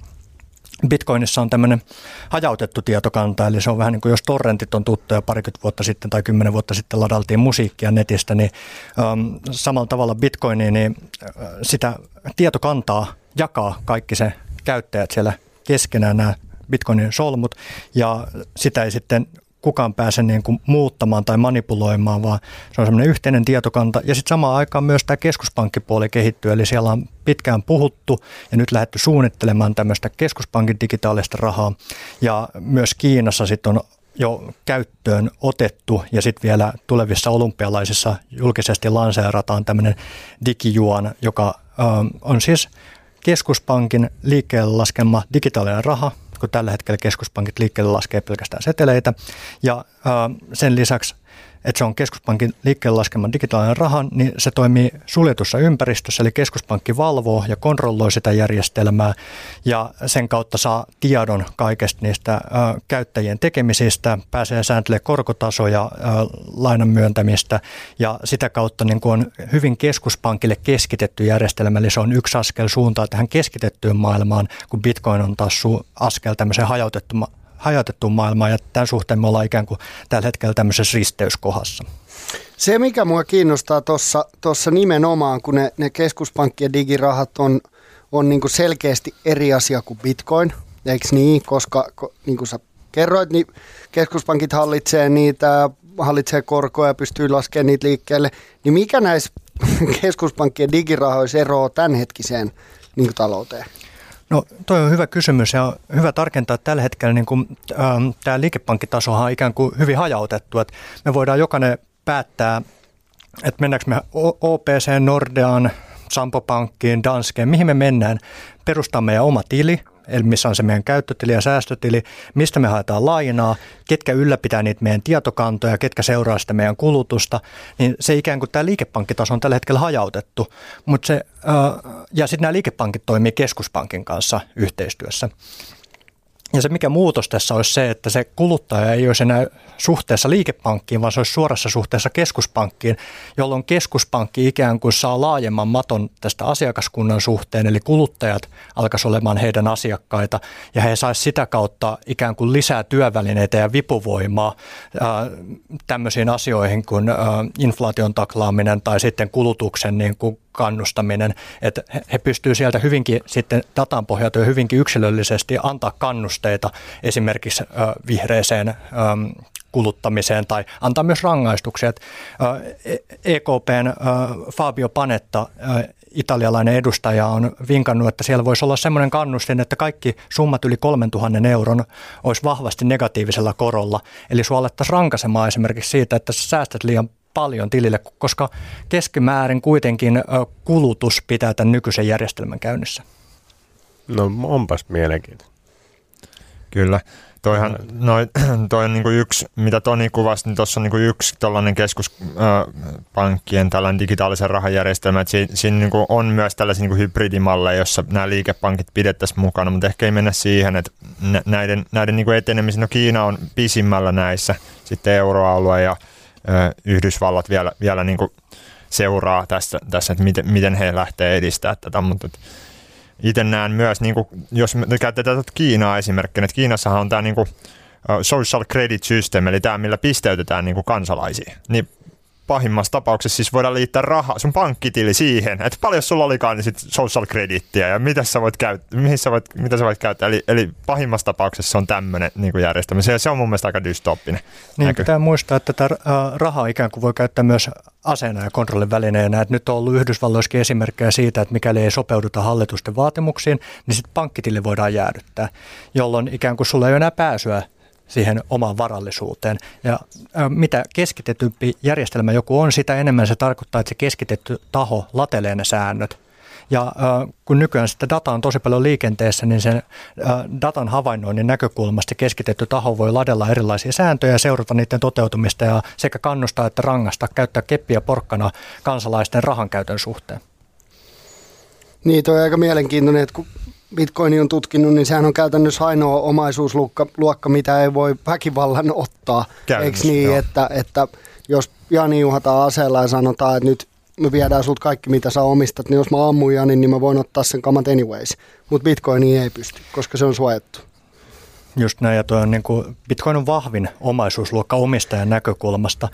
Bitcoinissa on tämmöinen hajautettu tietokanta, eli se on vähän niin kuin jos torrentit on tuttuja parikymmentä vuotta sitten tai kymmenen vuotta sitten ladaltiin musiikkia netistä, niin um, samalla tavalla Bitcoiniin niin uh, sitä tietokantaa jakaa kaikki se käyttäjät siellä keskenään nämä Bitcoinin solmut ja sitä ei sitten kukaan pääse niin kuin muuttamaan tai manipuloimaan, vaan se on semmoinen yhteinen tietokanta. Ja sitten samaan aikaan myös tämä keskuspankkipuoli kehittyy, eli siellä on pitkään puhuttu ja nyt lähdetty suunnittelemaan tämmöistä keskuspankin digitaalista rahaa. Ja myös Kiinassa sitten on jo käyttöön otettu ja sitten vielä tulevissa olympialaisissa julkisesti lanseerataan tämmöinen digijuan, joka on siis keskuspankin liikkeelle laskema digitaalinen raha, kun tällä hetkellä keskuspankit liikkeelle laskee pelkästään seteleitä. Ja sen lisäksi että se on keskuspankin liikkeelle laskeman digitaalinen raha, niin se toimii suljetussa ympäristössä, eli keskuspankki valvoo ja kontrolloi sitä järjestelmää ja sen kautta saa tiedon kaikesta niistä käyttäjien tekemisistä, pääsee sääntelemään korkotasoja, ä, lainan myöntämistä ja sitä kautta niin on hyvin keskuspankille keskitetty järjestelmä, eli se on yksi askel suuntaan tähän keskitettyyn maailmaan, kun Bitcoin on taas su- askel tämmöiseen hajautettu hajautettuun maailmaan ja tämän suhteen me ollaan ikään kuin tällä hetkellä tämmöisessä risteyskohdassa. Se, mikä mua kiinnostaa tuossa nimenomaan, kun ne, ne keskuspankkien digirahat on, on niin kuin selkeästi eri asia kuin bitcoin, eikö niin? Koska niin kuin sä kerroit, niin keskuspankit hallitsee niitä, hallitsee korkoja ja pystyy laskemaan niitä liikkeelle. Niin mikä näissä keskuspankkien digirahoissa eroaa tämänhetkiseen niin talouteen? No toi on hyvä kysymys ja hyvä tarkentaa, että tällä hetkellä niin kuin, ähm, tämä liikepankkitasohan on ikään kuin hyvin hajautettu, että me voidaan jokainen päättää, että mennäänkö me OPC, Nordeaan, Sampo Pankkiin, Danskeen, mihin me mennään, perustaa meidän oma tili, eli missä on se meidän käyttötili ja säästötili, mistä me haetaan lainaa, ketkä ylläpitää niitä meidän tietokantoja, ketkä seuraa sitä meidän kulutusta, niin se ikään kuin tämä liikepankkitaso on tällä hetkellä hajautettu, mutta se, ja sitten nämä liikepankit toimii keskuspankin kanssa yhteistyössä. Ja se mikä muutos tässä olisi se, että se kuluttaja ei olisi enää suhteessa liikepankkiin, vaan se olisi suorassa suhteessa keskuspankkiin, jolloin keskuspankki ikään kuin saa laajemman maton tästä asiakaskunnan suhteen, eli kuluttajat alkaisi olemaan heidän asiakkaita, ja he saisivat sitä kautta ikään kuin lisää työvälineitä ja vipuvoimaa ää, tämmöisiin asioihin kuin ää, inflaation taklaaminen tai sitten kulutuksen niin kuin kannustaminen, että he pystyvät sieltä hyvinkin sitten datan pohjalta hyvinkin yksilöllisesti antaa kannusteita esimerkiksi vihreeseen kuluttamiseen tai antaa myös rangaistuksia. EKPn e Fabio Panetta, italialainen edustaja, on vinkannut, että siellä voisi olla sellainen kannustin, että kaikki summat yli 3000 euron olisi vahvasti negatiivisella korolla. Eli sinua alettaisiin rankasemaan esimerkiksi siitä, että sä säästät liian paljon tilille, koska keskimäärin kuitenkin kulutus pitää tämän nykyisen järjestelmän käynnissä. No onpas mielenkiintoista. Kyllä. Toihan, noi, toi on niinku yksi, mitä Toni kuvasi, niin tuossa on niinku yksi tällainen keskuspankkien tällainen digitaalisen rahajärjestelmä, että siinä, siinä niinku on myös tällaisia niinku hybridimalleja, jossa nämä liikepankit pidettäisiin mukana, mutta ehkä ei mennä siihen, että näiden, näiden niinku etenemisen, no Kiina on pisimmällä näissä, sitten euroalue ja Yhdysvallat vielä, vielä niin kuin seuraa tässä, tässä että miten, miten he lähtee edistämään tätä, mutta itse näen myös, niin kuin, jos me käytetään Kiinaa esimerkkinä, että Kiinassahan on tämä niin kuin, social credit system, eli tämä, millä pisteytetään niin kuin kansalaisia, niin pahimmassa tapauksessa siis voidaan liittää rahaa, sun pankkitili siihen, että paljon sulla olikaan niin sit social credittiä ja mitä sä voit käyttää, mihin sä voit, mitä sä voit käyttää. Eli, eli pahimmassa tapauksessa se on tämmöinen niin järjestelmä. Se, se on mun mielestä aika dystoppinen. Niin, pitää muistaa, että tätä rahaa ikään kuin voi käyttää myös aseena ja kontrollin välineenä. Että nyt on ollut Yhdysvalloissakin esimerkkejä siitä, että mikäli ei sopeuduta hallitusten vaatimuksiin, niin sitten pankkitille voidaan jäädyttää, jolloin ikään kuin sulla ei ole enää pääsyä siihen omaan varallisuuteen. Ja mitä keskitetympi järjestelmä joku on, sitä enemmän se tarkoittaa, että se keskitetty taho latelee ne säännöt. Ja kun nykyään sitä data on tosi paljon liikenteessä, niin sen datan havainnoinnin näkökulmasta keskitetty taho voi ladella erilaisia sääntöjä ja seurata niiden toteutumista ja sekä kannustaa että rangasta käyttää keppiä porkkana kansalaisten rahankäytön suhteen. Niin, toi on aika mielenkiintoinen, että kun Bitcoin on tutkinut, niin sehän on käytännössä ainoa omaisuusluokka, mitä ei voi väkivallan ottaa. Eikö niin, joo. että, että jos Jani uhataan aseella ja sanotaan, että nyt me viedään sut kaikki, mitä sä omistat, niin jos mä ammun Jani, niin mä voin ottaa sen kamat anyways. Mutta Bitcoin ei pysty, koska se on suojattu. Just näin, ja toi on niin kuin, Bitcoin on vahvin omaisuusluokka omistajan näkökulmasta.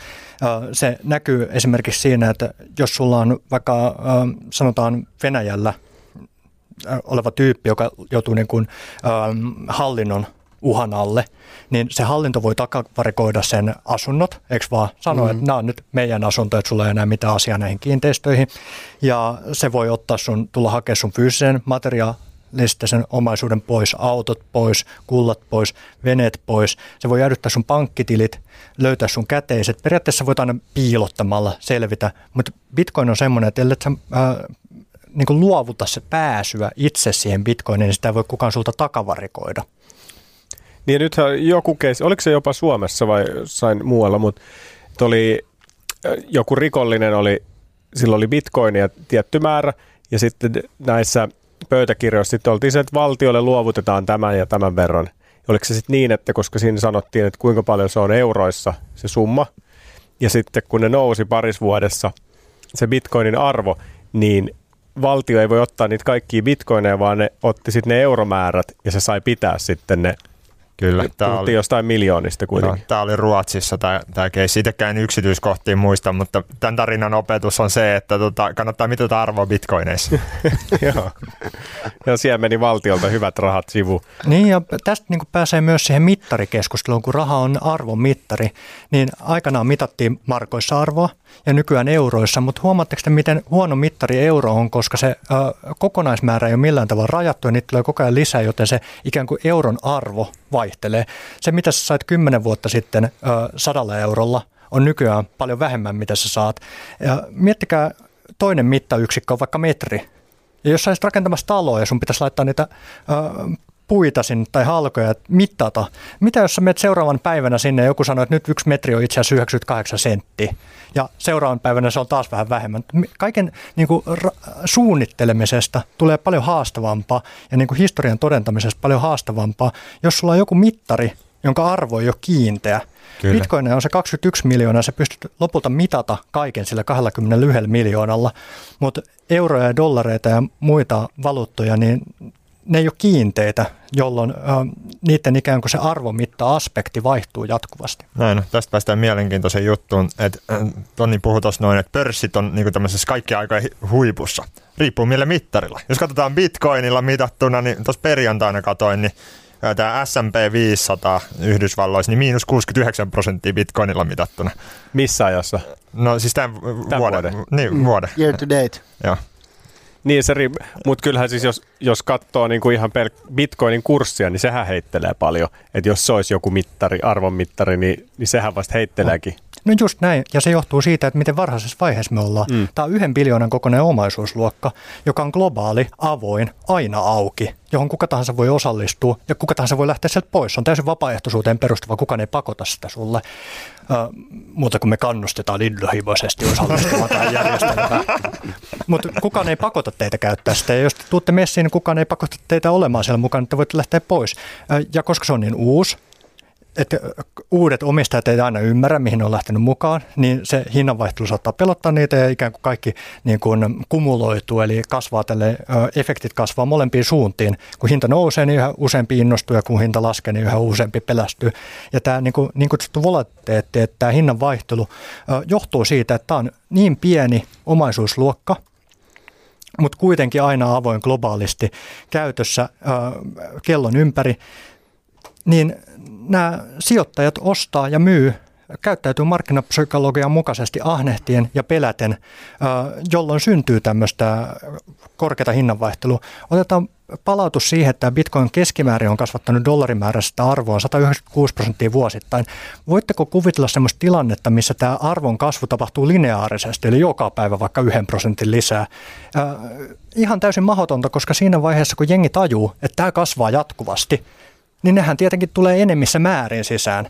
Se näkyy esimerkiksi siinä, että jos sulla on vaikka sanotaan Venäjällä – oleva tyyppi, joka joutuu niin kuin, ähm, hallinnon uhan alle, niin se hallinto voi takavarikoida sen asunnot, eikö vaan sanoa, mm-hmm. että nämä on nyt meidän asunto, että sulla ei enää mitään asiaa näihin kiinteistöihin. Ja se voi ottaa sun, tulla hakea sun fyysisen materiaalista sen omaisuuden pois, autot pois, kullat pois, veneet pois. Se voi jäädyttää sun pankkitilit, löytää sun käteiset. Periaatteessa voit aina piilottamalla selvitä, mutta Bitcoin on semmoinen, että ellei sä, äh, niin kuin luovuta se pääsyä itse siihen bitcoiniin, niin sitä ei voi kukaan sulta takavarikoida. Niin nythän joku keissi, oliko se jopa Suomessa vai sain muualla, mutta oli joku rikollinen oli, sillä oli bitcoinia tietty määrä ja sitten näissä pöytäkirjoissa sitten oltiin se, että valtiolle luovutetaan tämän ja tämän verran. Oliko se sitten niin, että koska siinä sanottiin, että kuinka paljon se on euroissa se summa, ja sitten kun ne nousi paris vuodessa se bitcoinin arvo, niin valtio ei voi ottaa niitä kaikkia bitcoineja, vaan ne otti sitten ne euromäärät ja se sai pitää sitten ne Kyllä. Tämä oli, jostain miljoonista kuitenkin. tämä oli Ruotsissa tämä, tämä keissi. Itsekään yksityiskohtiin muista, mutta tämän tarinan opetus on se, että tota, kannattaa mitata arvoa bitcoineissa. Joo. Ja siellä meni valtiolta hyvät rahat sivu. Niin ja tästä niin pääsee myös siihen mittarikeskusteluun, kun raha on arvon mittari, niin aikanaan mitattiin markoissa arvoa ja nykyään euroissa, mutta huomaatteko te, miten huono mittari euro on, koska se ö, kokonaismäärä ei ole millään tavalla rajattu ja niitä tulee koko ajan lisää, joten se ikään kuin euron arvo vaihtelee. Se, mitä sä sait kymmenen vuotta sitten sadalla eurolla, on nykyään paljon vähemmän, mitä sä saat. Ja miettikää, toinen mittayksikkö on vaikka metri. Ja jos sä olisit rakentamassa taloa ja sun pitäisi laittaa niitä ö, puita sinne tai halkoja mittata. Mitä jos sä menet seuraavan päivänä sinne ja joku sanoo, että nyt yksi metri on itse asiassa 98 senttiä ja seuraavan päivänä se on taas vähän vähemmän. Kaiken niin kuin, ra- suunnittelemisesta tulee paljon haastavampaa ja niin kuin historian todentamisesta paljon haastavampaa, jos sulla on joku mittari, jonka arvo ei ole kiinteä. Kyllä. Bitcoin on se 21 miljoonaa, se pystyt lopulta mitata kaiken sillä 21 miljoonalla, mutta euroja ja dollareita ja muita valuuttoja, niin ne ei ole kiinteitä, jolloin äh, niiden ikään kuin se arvomitta-aspekti vaihtuu jatkuvasti. Näin, tästä päästään mielenkiintoiseen juttuun, että äh, Toni puhui tuossa noin, että pörssit on niin tämmöisessä kaikkien aikojen huipussa. Riippuu millä mittarilla. Jos katsotaan bitcoinilla mitattuna, niin tuossa perjantaina katoin, niin tämä S&P 500 Yhdysvalloissa, niin miinus 69 prosenttia bitcoinilla mitattuna. Missä ajassa? No siis tämän, tämän vuoden. vuoden. Niin, mm. vuoden. Year to date. Joo. Niin, se ri- mutta kyllähän siis jos, jos katsoo niin kuin ihan pel- bitcoinin kurssia, niin sehän heittelee paljon. Että jos se olisi joku mittari, arvonmittari, niin, niin sehän vasta heitteleekin. No just näin, ja se johtuu siitä, että miten varhaisessa vaiheessa me ollaan. Mm. Tämä on yhden biljoonan kokoinen omaisuusluokka, joka on globaali, avoin, aina auki, johon kuka tahansa voi osallistua ja kuka tahansa voi lähteä sieltä pois. Se on täysin vapaaehtoisuuteen perustuva, kukaan ei pakota sitä sulle, uh, muuta kuin me kannustetaan innohimoisesti osallistumaan tähän järjestelmään. Mutta kukaan ei pakota teitä käyttää sitä, ja jos te tuutte messiin, niin kukaan ei pakota teitä olemaan siellä mukana, että voitte lähteä pois. Uh, ja koska se on niin uusi, että uudet omistajat ei aina ymmärrä, mihin ne on lähtenyt mukaan, niin se hinnanvaihtelu saattaa pelottaa niitä ja ikään kuin kaikki niin kuin kumuloituu, eli kasvaa tälle, efektit kasvaa molempiin suuntiin. Kun hinta nousee, niin yhä useampi innostuu ja kun hinta laskee, niin yhä useampi pelästyy. Ja tämä niin kuin, niin kutsuttu volatiliteetti, että tämä hinnanvaihtelu johtuu siitä, että tämä on niin pieni omaisuusluokka, mutta kuitenkin aina avoin globaalisti käytössä kellon ympäri, niin nämä sijoittajat ostaa ja myy käyttäytyy markkinapsykologian mukaisesti ahnehtien ja peläten, jolloin syntyy tämmöistä korkeata hinnanvaihtelua. Otetaan palautus siihen, että Bitcoin keskimäärin on kasvattanut dollarimääräistä arvoa 196 prosenttia vuosittain. Voitteko kuvitella sellaista tilannetta, missä tämä arvon kasvu tapahtuu lineaarisesti, eli joka päivä vaikka yhden prosentin lisää? ihan täysin mahdotonta, koska siinä vaiheessa, kun jengi tajuu, että tämä kasvaa jatkuvasti, niin nehän tietenkin tulee enemmissä määrin sisään,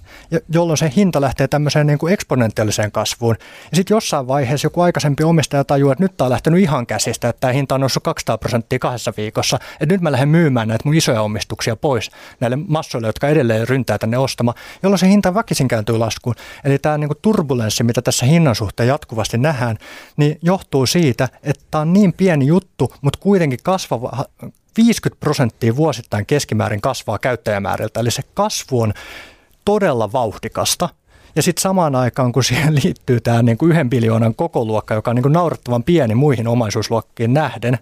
jolloin se hinta lähtee tämmöiseen niin kuin eksponentiaaliseen kasvuun. Ja sitten jossain vaiheessa joku aikaisempi omistaja tajuaa, että nyt tämä on lähtenyt ihan käsistä, että tämä hinta on noussut 200 prosenttia kahdessa viikossa, että nyt mä lähden myymään näitä mun isoja omistuksia pois näille massoille, jotka edelleen ryntää tänne ostamaan, jolloin se hinta väkisin kääntyy laskuun. Eli tämä niin kuin turbulenssi, mitä tässä hinnan suhteen jatkuvasti nähdään, niin johtuu siitä, että tämä on niin pieni juttu, mutta kuitenkin kasvava 50 prosenttia vuosittain keskimäärin kasvaa käyttäjämääriltä, eli se kasvu on todella vauhdikasta. Ja sitten samaan aikaan, kun siihen liittyy tämä niin kuin yhden biljoonan kokoluokka, joka on niin kuin naurettavan pieni muihin omaisuusluokkiin nähden,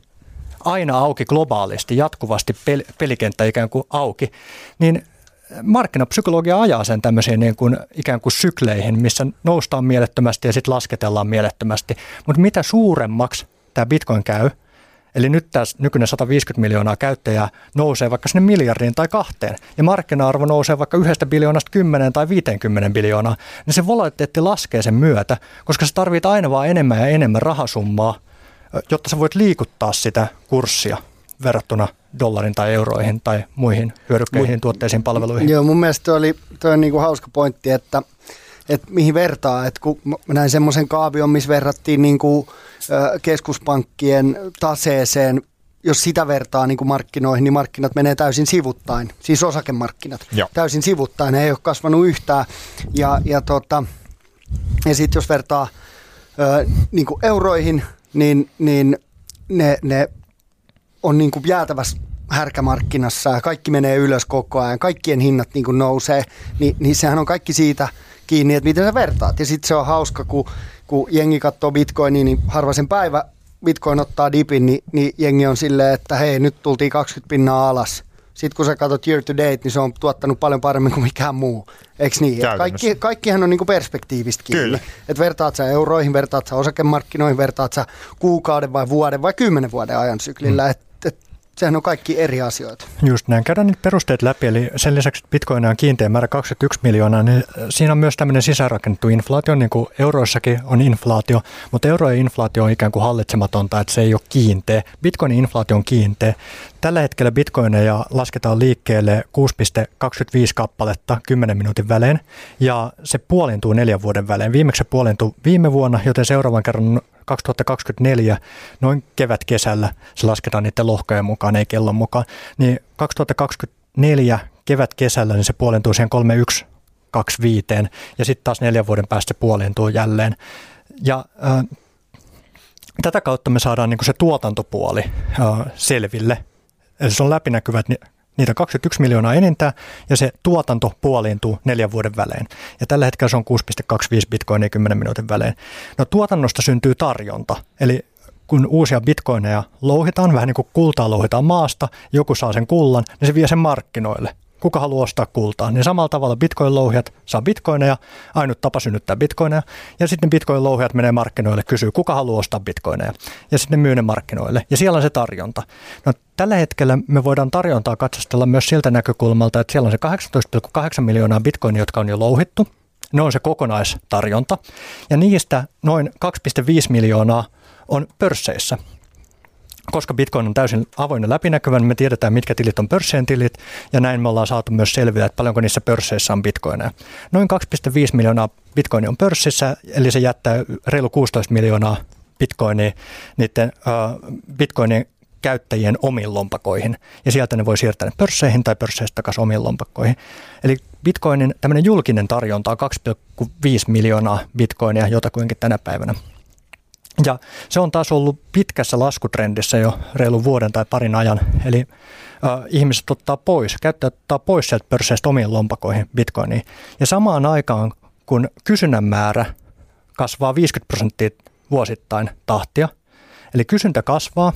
aina auki globaalisti, jatkuvasti pel- pelikenttä ikään kuin auki, niin markkinapsykologia ajaa sen tämmöisiin niin kuin ikään kuin sykleihin, missä noustaan mielettömästi ja sitten lasketellaan mielettömästi. Mutta mitä suuremmaksi tämä bitcoin käy – Eli nyt tämä nykyinen 150 miljoonaa käyttäjää nousee vaikka sinne miljardiin tai kahteen, ja markkina-arvo nousee vaikka yhdestä biljoonasta 10 tai 50 biljoonaa, niin se volatiliteetti laskee sen myötä, koska se tarvitsee aina vaan enemmän ja enemmän rahasummaa jotta sä voit liikuttaa sitä kurssia verrattuna dollarin tai euroihin tai muihin hyödykkeihin, tuotteisiin, palveluihin. Joo, mun mielestä toi oli, toi on niinku hauska pointti, että, että mihin vertaa. Että kun mä näin semmoisen kaavion, missä verrattiin niinku, keskuspankkien taseeseen jos sitä vertaa niin kuin markkinoihin, niin markkinat menee täysin sivuttain, siis osakemarkkinat Joo. täysin sivuttain, ne ei ole kasvanut yhtään. Ja, ja, tota, ja sitten jos vertaa ö, niin kuin euroihin, niin, niin ne, ne on niin kuin jäätävässä härkämarkkinassa ja kaikki menee ylös koko ajan, kaikkien hinnat niin kuin nousee, niin, niin sehän on kaikki siitä kiinni, että miten sä vertaat. Ja sitten se on hauska, kun, kun jengi katsoo bitcoinia, niin harva sen päivä Bitcoin ottaa dipin, niin, niin jengi on silleen, että hei, nyt tultiin 20 pinnaa alas. Sitten kun sä katsot year to date, niin se on tuottanut paljon paremmin kuin mikään muu. Eikö niin? Kaikki, kaikkihan on niinku perspektiivistä kiinni. Kyllä. Et vertaat sä euroihin, vertaat sä osakemarkkinoihin, vertaat sä kuukauden vai vuoden vai kymmenen vuoden ajan syklillä. Mm. Et sehän on kaikki eri asioita. Just näin. Käydään nyt perusteet läpi. Eli sen lisäksi, että bitcoin on kiinteä määrä 21 miljoonaa, niin siinä on myös tämmöinen sisäänrakennettu inflaatio, niin kuin euroissakin on inflaatio, mutta eurojen inflaatio on ikään kuin hallitsematonta, että se ei ole kiinteä. Bitcoinin inflaatio on kiinteä. Tällä hetkellä bitcoineja lasketaan liikkeelle 6,25 kappaletta 10 minuutin välein ja se puolintuu neljän vuoden välein. Viimeksi se puolintui viime vuonna, joten seuraavan kerran 2024, noin kevät-kesällä, se lasketaan niiden lohkojen mukaan, ei kellon mukaan, niin 2024 kevät-kesällä niin se puolentuu siihen 3125 ja sitten taas neljän vuoden päästä se puolentuu jälleen. Ja tätä kautta me saadaan niin se tuotantopuoli selville. Eli se on läpinäkyvät niitä 21 miljoonaa enintään ja se tuotanto puoliintuu neljän vuoden välein. Ja tällä hetkellä se on 6,25 bitcoinia 10 minuutin välein. No tuotannosta syntyy tarjonta, eli kun uusia bitcoineja louhitaan, vähän niin kuin kultaa louhitaan maasta, joku saa sen kullan, niin se vie sen markkinoille kuka haluaa ostaa kultaa. Niin samalla tavalla bitcoin-louhijat saa bitcoineja, ainut tapa synnyttää bitcoineja, ja sitten bitcoin-louhijat menee markkinoille, kysyy, kuka haluaa ostaa bitcoineja, ja sitten myy ne markkinoille, ja siellä on se tarjonta. No, tällä hetkellä me voidaan tarjontaa katsastella myös siltä näkökulmalta, että siellä on se 18,8 miljoonaa bitcoinia, jotka on jo louhittu, ne on se kokonaistarjonta, ja niistä noin 2,5 miljoonaa on pörsseissä koska Bitcoin on täysin avoin ja läpinäkyvä, niin me tiedetään, mitkä tilit on pörssien tilit, ja näin me ollaan saatu myös selviä, että paljonko niissä pörsseissä on bitcoineja. Noin 2,5 miljoonaa bitcoinia on pörssissä, eli se jättää reilu 16 miljoonaa bitcoinia niiden uh, bitcoinien käyttäjien omiin lompakoihin, ja sieltä ne voi siirtää ne pörsseihin tai pörsseistä takaisin omiin lompakkoihin. Eli bitcoinin tämmöinen julkinen tarjonta on 2,5 miljoonaa bitcoinia jotakuinkin tänä päivänä. Ja se on taas ollut pitkässä laskutrendissä jo reilun vuoden tai parin ajan. Eli äh, ihmiset ottaa pois, käyttäjät ottaa pois sieltä pörsseistä omiin lompakoihin bitcoiniin. Ja samaan aikaan, kun kysynnän määrä kasvaa 50 prosenttia vuosittain tahtia, eli kysyntä kasvaa,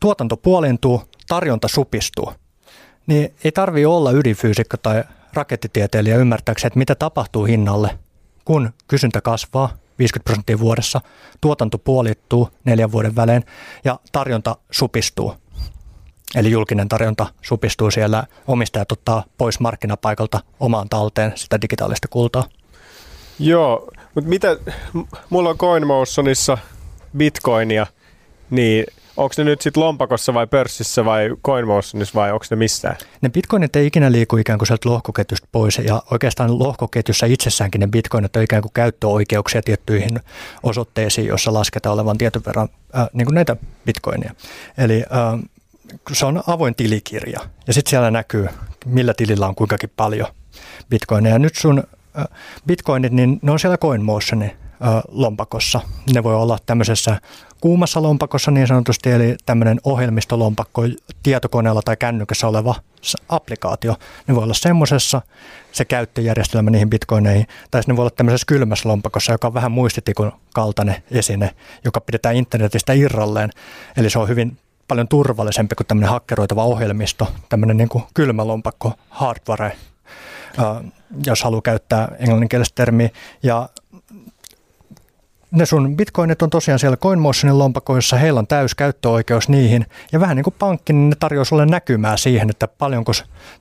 tuotanto puolintuu, tarjonta supistuu, niin ei tarvi olla ydinfyysikko tai rakettitieteilijä ymmärtääkseen, että mitä tapahtuu hinnalle, kun kysyntä kasvaa – 50 prosenttia vuodessa, tuotanto puolittuu neljän vuoden välein ja tarjonta supistuu. Eli julkinen tarjonta supistuu siellä, omistajat ottaa pois markkinapaikalta omaan talteen sitä digitaalista kultaa. Joo, mutta mitä, mulla on CoinMotionissa bitcoinia, niin onko ne nyt sitten lompakossa vai pörssissä vai CoinMotionissa vai onko ne missään? Ne bitcoinit ei ikinä liiku ikään kuin sieltä lohkoketjusta pois ja oikeastaan lohkoketjussa itsessäänkin ne bitcoinit on ikään kuin käyttöoikeuksia tiettyihin osoitteisiin, jossa lasketaan olevan tietyn verran äh, niin kuin näitä bitcoinia. Eli äh, se on avoin tilikirja ja sitten siellä näkyy, millä tilillä on kuinkakin paljon bitcoineja. Nyt sun äh, bitcoinit, niin ne on siellä CoinMotionin lompakossa. Ne voi olla tämmöisessä kuumassa lompakossa niin sanotusti, eli tämmöinen ohjelmistolompakko tietokoneella tai kännykässä oleva applikaatio. Ne voi olla semmoisessa se käyttöjärjestelmä niihin bitcoineihin, tai ne voi olla tämmöisessä kylmässä lompakossa, joka on vähän muistitikun kaltainen esine, joka pidetään internetistä irralleen. Eli se on hyvin paljon turvallisempi kuin tämmöinen hakkeroitava ohjelmisto, tämmöinen niin kuin kylmä lompakko, hardware, jos haluaa käyttää englanninkielistä termiä. Ja ne sun bitcoinit on tosiaan siellä CoinMotionin lompakoissa, heillä on täys käyttöoikeus niihin. Ja vähän niin kuin pankki, niin ne tarjoaa sulle näkymää siihen, että paljonko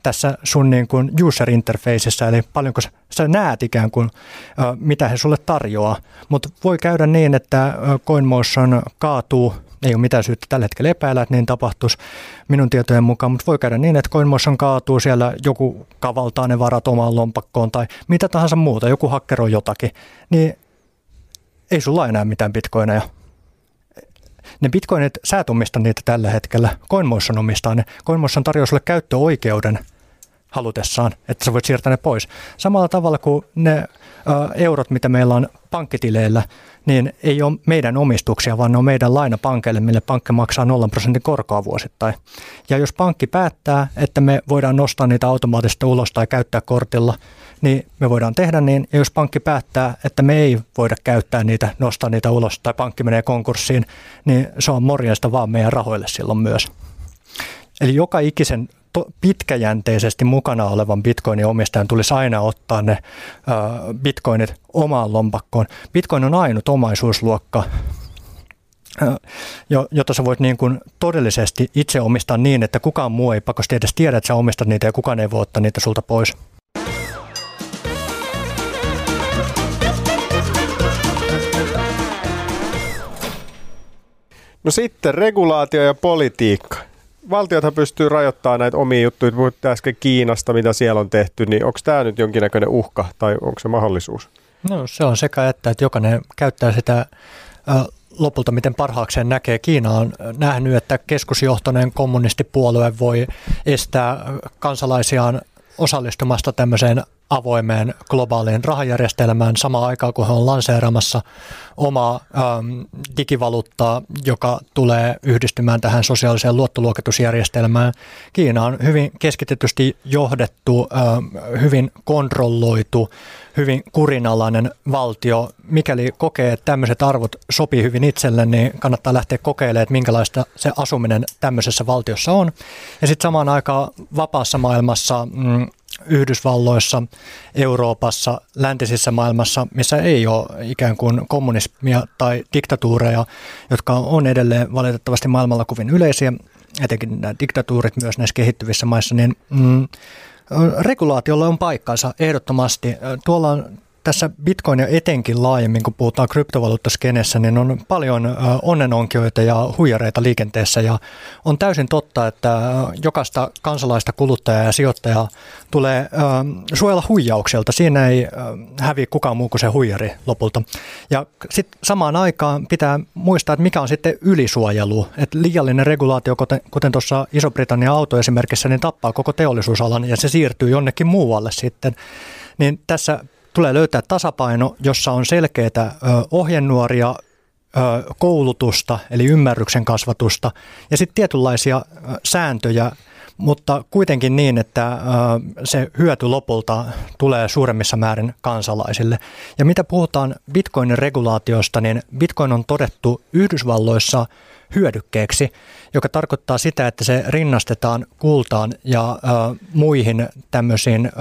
tässä sun niin kuin user interfaceissa, eli paljonko sä näet ikään kuin, mitä he sulle tarjoaa. Mutta voi käydä niin, että CoinMotion kaatuu ei ole mitään syyttä tällä hetkellä epäillä, että niin tapahtuisi minun tietojen mukaan, mutta voi käydä niin, että CoinMotion kaatuu siellä, joku kavaltaa ne varat omaan lompakkoon tai mitä tahansa muuta, joku hakkeroi jotakin, niin sulla enää mitään bitcoineja. Ne bitcoinit, sä et omista niitä tällä hetkellä, CoinMotion omistaa ne. CoinMotion tarjoaa sulle käyttöoikeuden halutessaan, että sä voit siirtää ne pois. Samalla tavalla kuin ne ö, eurot, mitä meillä on pankkitileillä, niin ei ole meidän omistuksia, vaan ne on meidän lainapankeille, mille pankki maksaa 0 prosentin korkoa vuosittain. Ja jos pankki päättää, että me voidaan nostaa niitä automaattisesti ulos tai käyttää kortilla, niin me voidaan tehdä niin. Ja jos pankki päättää, että me ei voida käyttää niitä, nostaa niitä ulos tai pankki menee konkurssiin, niin se on morjesta vaan meidän rahoille silloin myös. Eli joka ikisen pitkäjänteisesti mukana olevan bitcoinin omistajan tulisi aina ottaa ne bitcoinit omaan lompakkoon. Bitcoin on ainut omaisuusluokka, jota sä voit niin kuin todellisesti itse omistaa niin, että kukaan muu ei pakosti edes tiedä, että sä omistat niitä ja kukaan ei voi ottaa niitä sulta pois. No sitten regulaatio ja politiikka valtiothan pystyy rajoittamaan näitä omia juttuja. Puhutte äsken Kiinasta, mitä siellä on tehty, niin onko tämä nyt jonkinnäköinen uhka tai onko se mahdollisuus? No se on sekä että, että jokainen käyttää sitä lopulta miten parhaakseen näkee. Kiina on nähnyt, että keskusjohtoinen kommunistipuolue voi estää kansalaisiaan osallistumasta tämmöiseen avoimeen globaaliin rahajärjestelmään samaan aikaan, kun he on lanseeramassa omaa ähm, digivaluuttaa, joka tulee yhdistymään tähän sosiaaliseen luottoluokitusjärjestelmään. Kiina on hyvin keskitetysti johdettu, ähm, hyvin kontrolloitu, hyvin kurinalainen valtio. Mikäli kokee, että tämmöiset arvot sopii hyvin itselle, niin kannattaa lähteä kokeilemaan, että minkälaista se asuminen tämmöisessä valtiossa on. Ja sitten samaan aikaan vapaassa maailmassa mm, Yhdysvalloissa, Euroopassa, läntisissä maailmassa, missä ei ole ikään kuin kommunismia tai diktatuureja, jotka on edelleen valitettavasti maailmalla kovin yleisiä, etenkin nämä diktatuurit myös näissä kehittyvissä maissa, niin mm, regulaatiolla on paikkansa ehdottomasti. Tuolla on tässä Bitcoin ja etenkin laajemmin, kun puhutaan kryptovaluuttaskenessä, niin on paljon onnenonkioita ja huijareita liikenteessä ja on täysin totta, että jokaista kansalaista kuluttajaa ja sijoittajaa tulee suojella huijaukselta. Siinä ei häviä kukaan muu kuin se huijari lopulta. Ja sitten samaan aikaan pitää muistaa, että mikä on sitten ylisuojelu. Että liiallinen regulaatio, kuten, kuten tuossa Iso-Britannian autoesimerkissä, niin tappaa koko teollisuusalan ja se siirtyy jonnekin muualle sitten. Niin tässä tulee löytää tasapaino, jossa on selkeitä ohjenuoria, koulutusta, eli ymmärryksen kasvatusta, ja sitten tietynlaisia sääntöjä, mutta kuitenkin niin, että se hyöty lopulta tulee suuremmissa määrin kansalaisille. Ja mitä puhutaan bitcoinin regulaatiosta, niin bitcoin on todettu Yhdysvalloissa hyödykkeeksi, joka tarkoittaa sitä, että se rinnastetaan kultaan ja muihin tämmöisiin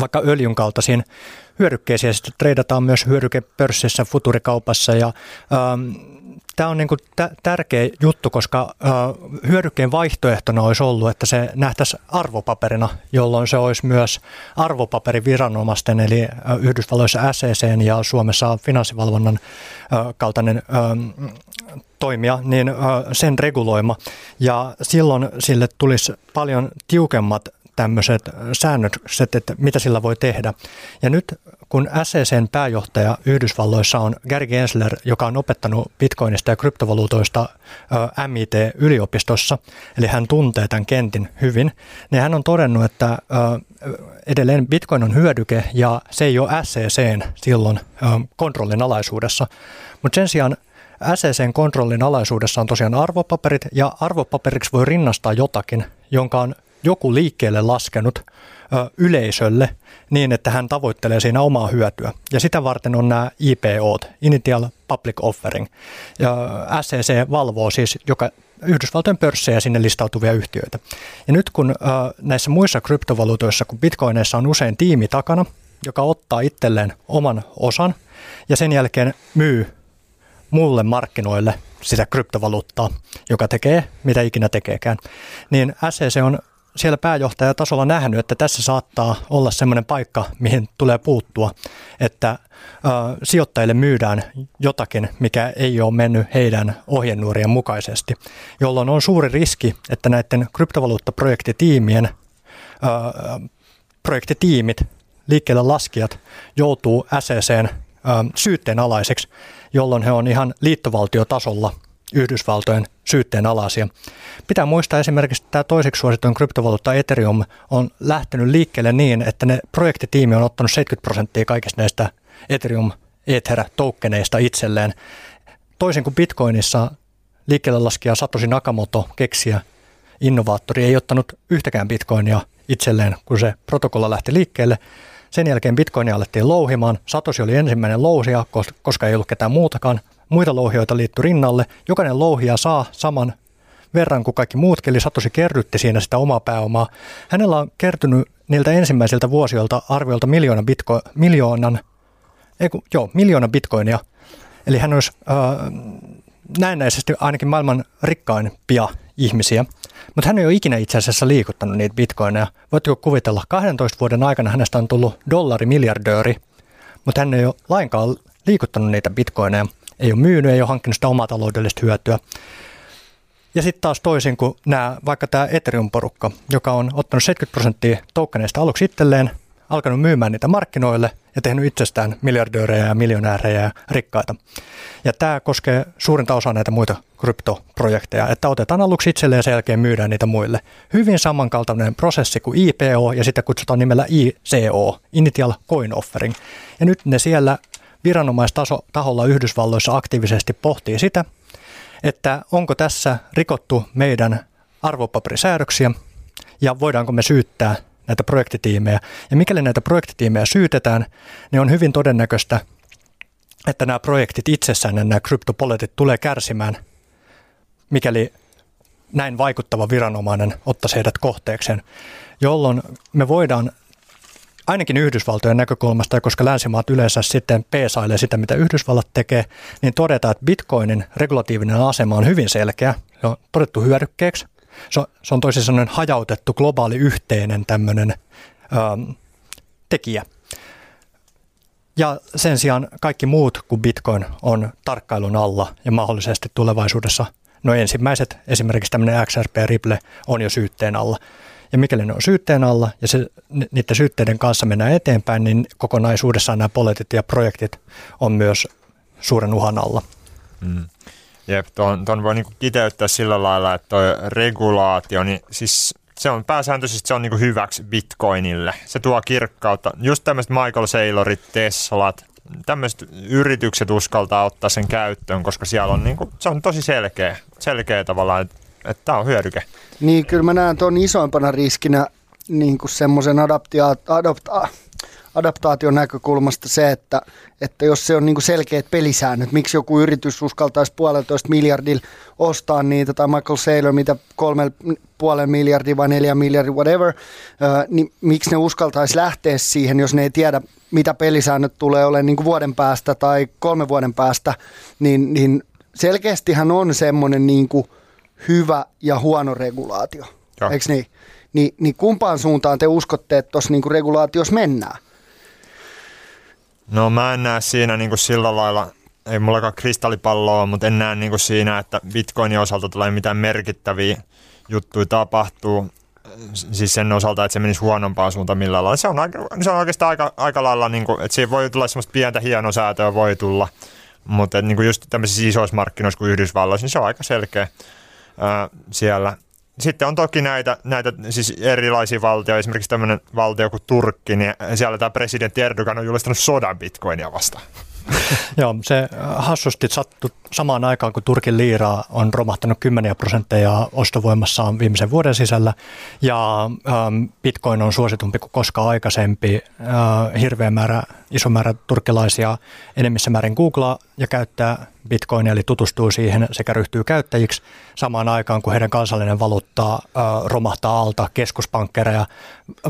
vaikka öljyn kaltaisiin hyödykkeisiin. Sitten treidataan myös hyödykepörssissä, futurikaupassa ja ähm, Tämä on niin kuin t- tärkeä juttu, koska äh, hyödykkeen vaihtoehtona olisi ollut, että se nähtäisi arvopaperina, jolloin se olisi myös arvopaperiviranomaisten, eli äh, Yhdysvalloissa SEC ja Suomessa finanssivalvonnan äh, kaltainen äh, toimija, niin äh, sen reguloima. Ja silloin sille tulisi paljon tiukemmat tämmöiset säännökset, että mitä sillä voi tehdä. Ja nyt kun SECn pääjohtaja Yhdysvalloissa on Gary Gensler, joka on opettanut bitcoinista ja kryptovaluutoista MIT-yliopistossa, eli hän tuntee tämän kentin hyvin, niin hän on todennut, että edelleen bitcoin on hyödyke ja se ei ole SECn silloin kontrollin alaisuudessa. Mutta sen sijaan SECn kontrollin alaisuudessa on tosiaan arvopaperit ja arvopaperiksi voi rinnastaa jotakin, jonka on joku liikkeelle laskenut ö, yleisölle niin, että hän tavoittelee siinä omaa hyötyä. Ja sitä varten on nämä IPO, Initial Public Offering. Ja SEC valvoo siis joka Yhdysvaltojen pörssejä sinne listautuvia yhtiöitä. Ja nyt kun ö, näissä muissa kryptovaluutoissa, kun bitcoineissa on usein tiimi takana, joka ottaa itselleen oman osan, ja sen jälkeen myy mulle markkinoille sitä kryptovaluuttaa, joka tekee mitä ikinä tekeekään, niin SEC on siellä pääjohtajatasolla nähnyt, että tässä saattaa olla semmoinen paikka, mihin tulee puuttua, että äh, sijoittajille myydään jotakin, mikä ei ole mennyt heidän ohjenuorien mukaisesti, jolloin on suuri riski, että näiden kryptovaluuttaprojektitiimien äh, projektitiimit, liikkeelle laskijat, joutuu SECn äh, syytteen alaiseksi, jolloin he on ihan liittovaltiotasolla – Yhdysvaltojen syytteen alaisia. Pitää muistaa esimerkiksi, että tämä toiseksi suosittuin kryptovaluutta Ethereum on lähtenyt liikkeelle niin, että ne projektitiimi on ottanut 70 prosenttia kaikista näistä Ethereum Ether-tokeneista itselleen. Toisin kuin Bitcoinissa liikkeelle laskija Satoshi Nakamoto, keksiä innovaattori, ei ottanut yhtäkään Bitcoinia itselleen, kun se protokolla lähti liikkeelle. Sen jälkeen Bitcoinia alettiin louhimaan. Satoshi oli ensimmäinen louhija, koska ei ollut ketään muutakaan muita louhioita liittyi rinnalle. Jokainen louhija saa saman verran kuin kaikki muutkin, eli Satoshi kerrytti siinä sitä omaa pääomaa. Hänellä on kertynyt niiltä ensimmäisiltä vuosilta arviolta miljoonan, bitco, miljoonan, ei kun, joo, miljoona bitcoinia. Eli hän olisi äh, näennäisesti ainakin maailman rikkaimpia ihmisiä. Mutta hän ei ole ikinä itse asiassa liikuttanut niitä bitcoineja. Voitteko kuvitella, 12 vuoden aikana hänestä on tullut dollarimiljardööri, mutta hän ei ole lainkaan liikuttanut niitä bitcoineja ei ole myynyt, ei ole hankkinut sitä omaa taloudellista hyötyä. Ja sitten taas toisin kuin nämä, vaikka tämä Ethereum-porukka, joka on ottanut 70 prosenttia tokeneista aluksi itselleen, alkanut myymään niitä markkinoille ja tehnyt itsestään miljardöörejä ja miljonäärejä ja rikkaita. Ja tämä koskee suurinta osaa näitä muita kryptoprojekteja, että otetaan aluksi itselleen ja sen jälkeen myydään niitä muille. Hyvin samankaltainen prosessi kuin IPO ja sitä kutsutaan nimellä ICO, Initial Coin Offering. Ja nyt ne siellä viranomaistaholla Yhdysvalloissa aktiivisesti pohtii sitä, että onko tässä rikottu meidän arvopaperisäädöksiä ja voidaanko me syyttää näitä projektitiimejä. Ja mikäli näitä projektitiimejä syytetään, niin on hyvin todennäköistä, että nämä projektit itsessään ja nämä kryptopoletit tulee kärsimään, mikäli näin vaikuttava viranomainen ottaisi heidät kohteekseen, jolloin me voidaan ainakin Yhdysvaltojen näkökulmasta, koska länsimaat yleensä sitten peesailee sitä, mitä Yhdysvallat tekee, niin todetaan, että bitcoinin regulatiivinen asema on hyvin selkeä. Se on todettu hyödykkeeksi. Se on, se on toisin sanoen hajautettu globaali yhteinen tämmöinen ähm, tekijä. Ja sen sijaan kaikki muut kuin Bitcoin on tarkkailun alla ja mahdollisesti tulevaisuudessa, no ensimmäiset, esimerkiksi tämmöinen XRP Ripple on jo syytteen alla. Ja mikäli ne on syytteen alla ja se, niiden syytteiden kanssa mennään eteenpäin, niin kokonaisuudessaan nämä poliitit ja projektit on myös suuren uhan alla. Mm. Jep, tuon, tuon voi niinku kiteyttää sillä lailla, että tuo regulaatio, niin siis se on pääsääntöisesti se on niinku hyväksi Bitcoinille. Se tuo kirkkautta. Just tämmöiset Michael Saylorit, Teslat, tämmöiset yritykset uskaltaa ottaa sen käyttöön, koska siellä on niinku, se on tosi selkeä, selkeä tavallaan, että, että tämä on hyödyke. Niin, kyllä mä näen tuon isoimpana riskinä niin kuin semmoisen adaptia- adopta- adaptaation näkökulmasta se, että, että jos se on niin selkeät pelisäännöt, miksi joku yritys uskaltaisi puolentoista miljardilla ostaa niitä, tai Michael Saylor, mitä kolme puolen miljardia vai neljä miljardia, whatever, niin miksi ne uskaltaisi lähteä siihen, jos ne ei tiedä, mitä pelisäännöt tulee olemaan niin vuoden päästä tai kolme vuoden päästä, niin, niin selkeästihän on semmoinen niin kuin hyvä ja huono regulaatio. Eikö niin? Ni, niin kumpaan suuntaan te uskotte, että tuossa niinku regulaatiossa mennään? No mä en näe siinä niinku sillä lailla, ei mullakaan kristallipalloa, mutta en näe niinku siinä, että bitcoinin osalta tulee mitään merkittäviä juttuja tapahtuu. Siis sen osalta, että se menisi huonompaan suuntaan millään lailla. Se on, aika, se on oikeastaan aika, aika lailla, niin kuin, että siinä voi tulla semmoista pientä hienosäätöä, voi tulla. Mutta niin kuin just tämmöisissä isoissa markkinoissa kuin Yhdysvalloissa, niin se on aika selkeä ää, siellä. Sitten on toki näitä, näitä siis erilaisia valtioita, esimerkiksi tämmöinen valtio kuin Turkki, niin siellä tämä presidentti Erdogan on julistanut sodan bitcoinia vastaan. Joo, se hassusti sattui samaan aikaan, kun Turkin liiraa on romahtanut 10 prosentteja ostovoimassaan viimeisen vuoden sisällä, ja ähm, bitcoin on suositumpi kuin koskaan aikaisempi. Äh, hirveä määrä, iso määrä turkkilaisia enemmissä määrin googlaa ja käyttää bitcoinia, eli tutustuu siihen sekä ryhtyy käyttäjiksi. Samaan aikaan, kun heidän kansallinen valuutta äh, romahtaa alta, keskuspankkereja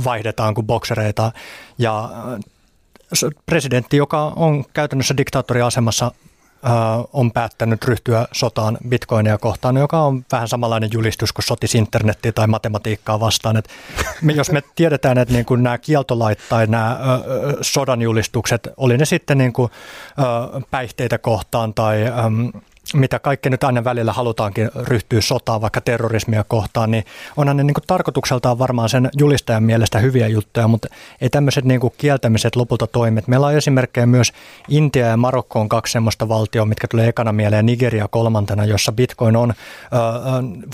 vaihdetaan kuin boksereita, ja presidentti, joka on käytännössä diktaattoriasemassa on päättänyt ryhtyä sotaan bitcoinia kohtaan, joka on vähän samanlainen julistus kuin sotis internettiä tai matematiikkaa vastaan. Et me, jos me tiedetään, että niin kuin nämä kieltolait tai nämä sodan julistukset, oli ne sitten niin kuin, päihteitä kohtaan tai mitä kaikki nyt aina välillä halutaankin ryhtyä sotaan, vaikka terrorismia kohtaan, niin onhan ne niin kuin tarkoitukseltaan varmaan sen julistajan mielestä hyviä juttuja, mutta ei tämmöiset niin kuin kieltämiset lopulta toimet. Meillä on esimerkkejä myös Intia ja Marokko on kaksi semmoista valtioa, mitkä tulee ekana mieleen, Nigeria kolmantena, jossa bitcoin on ö,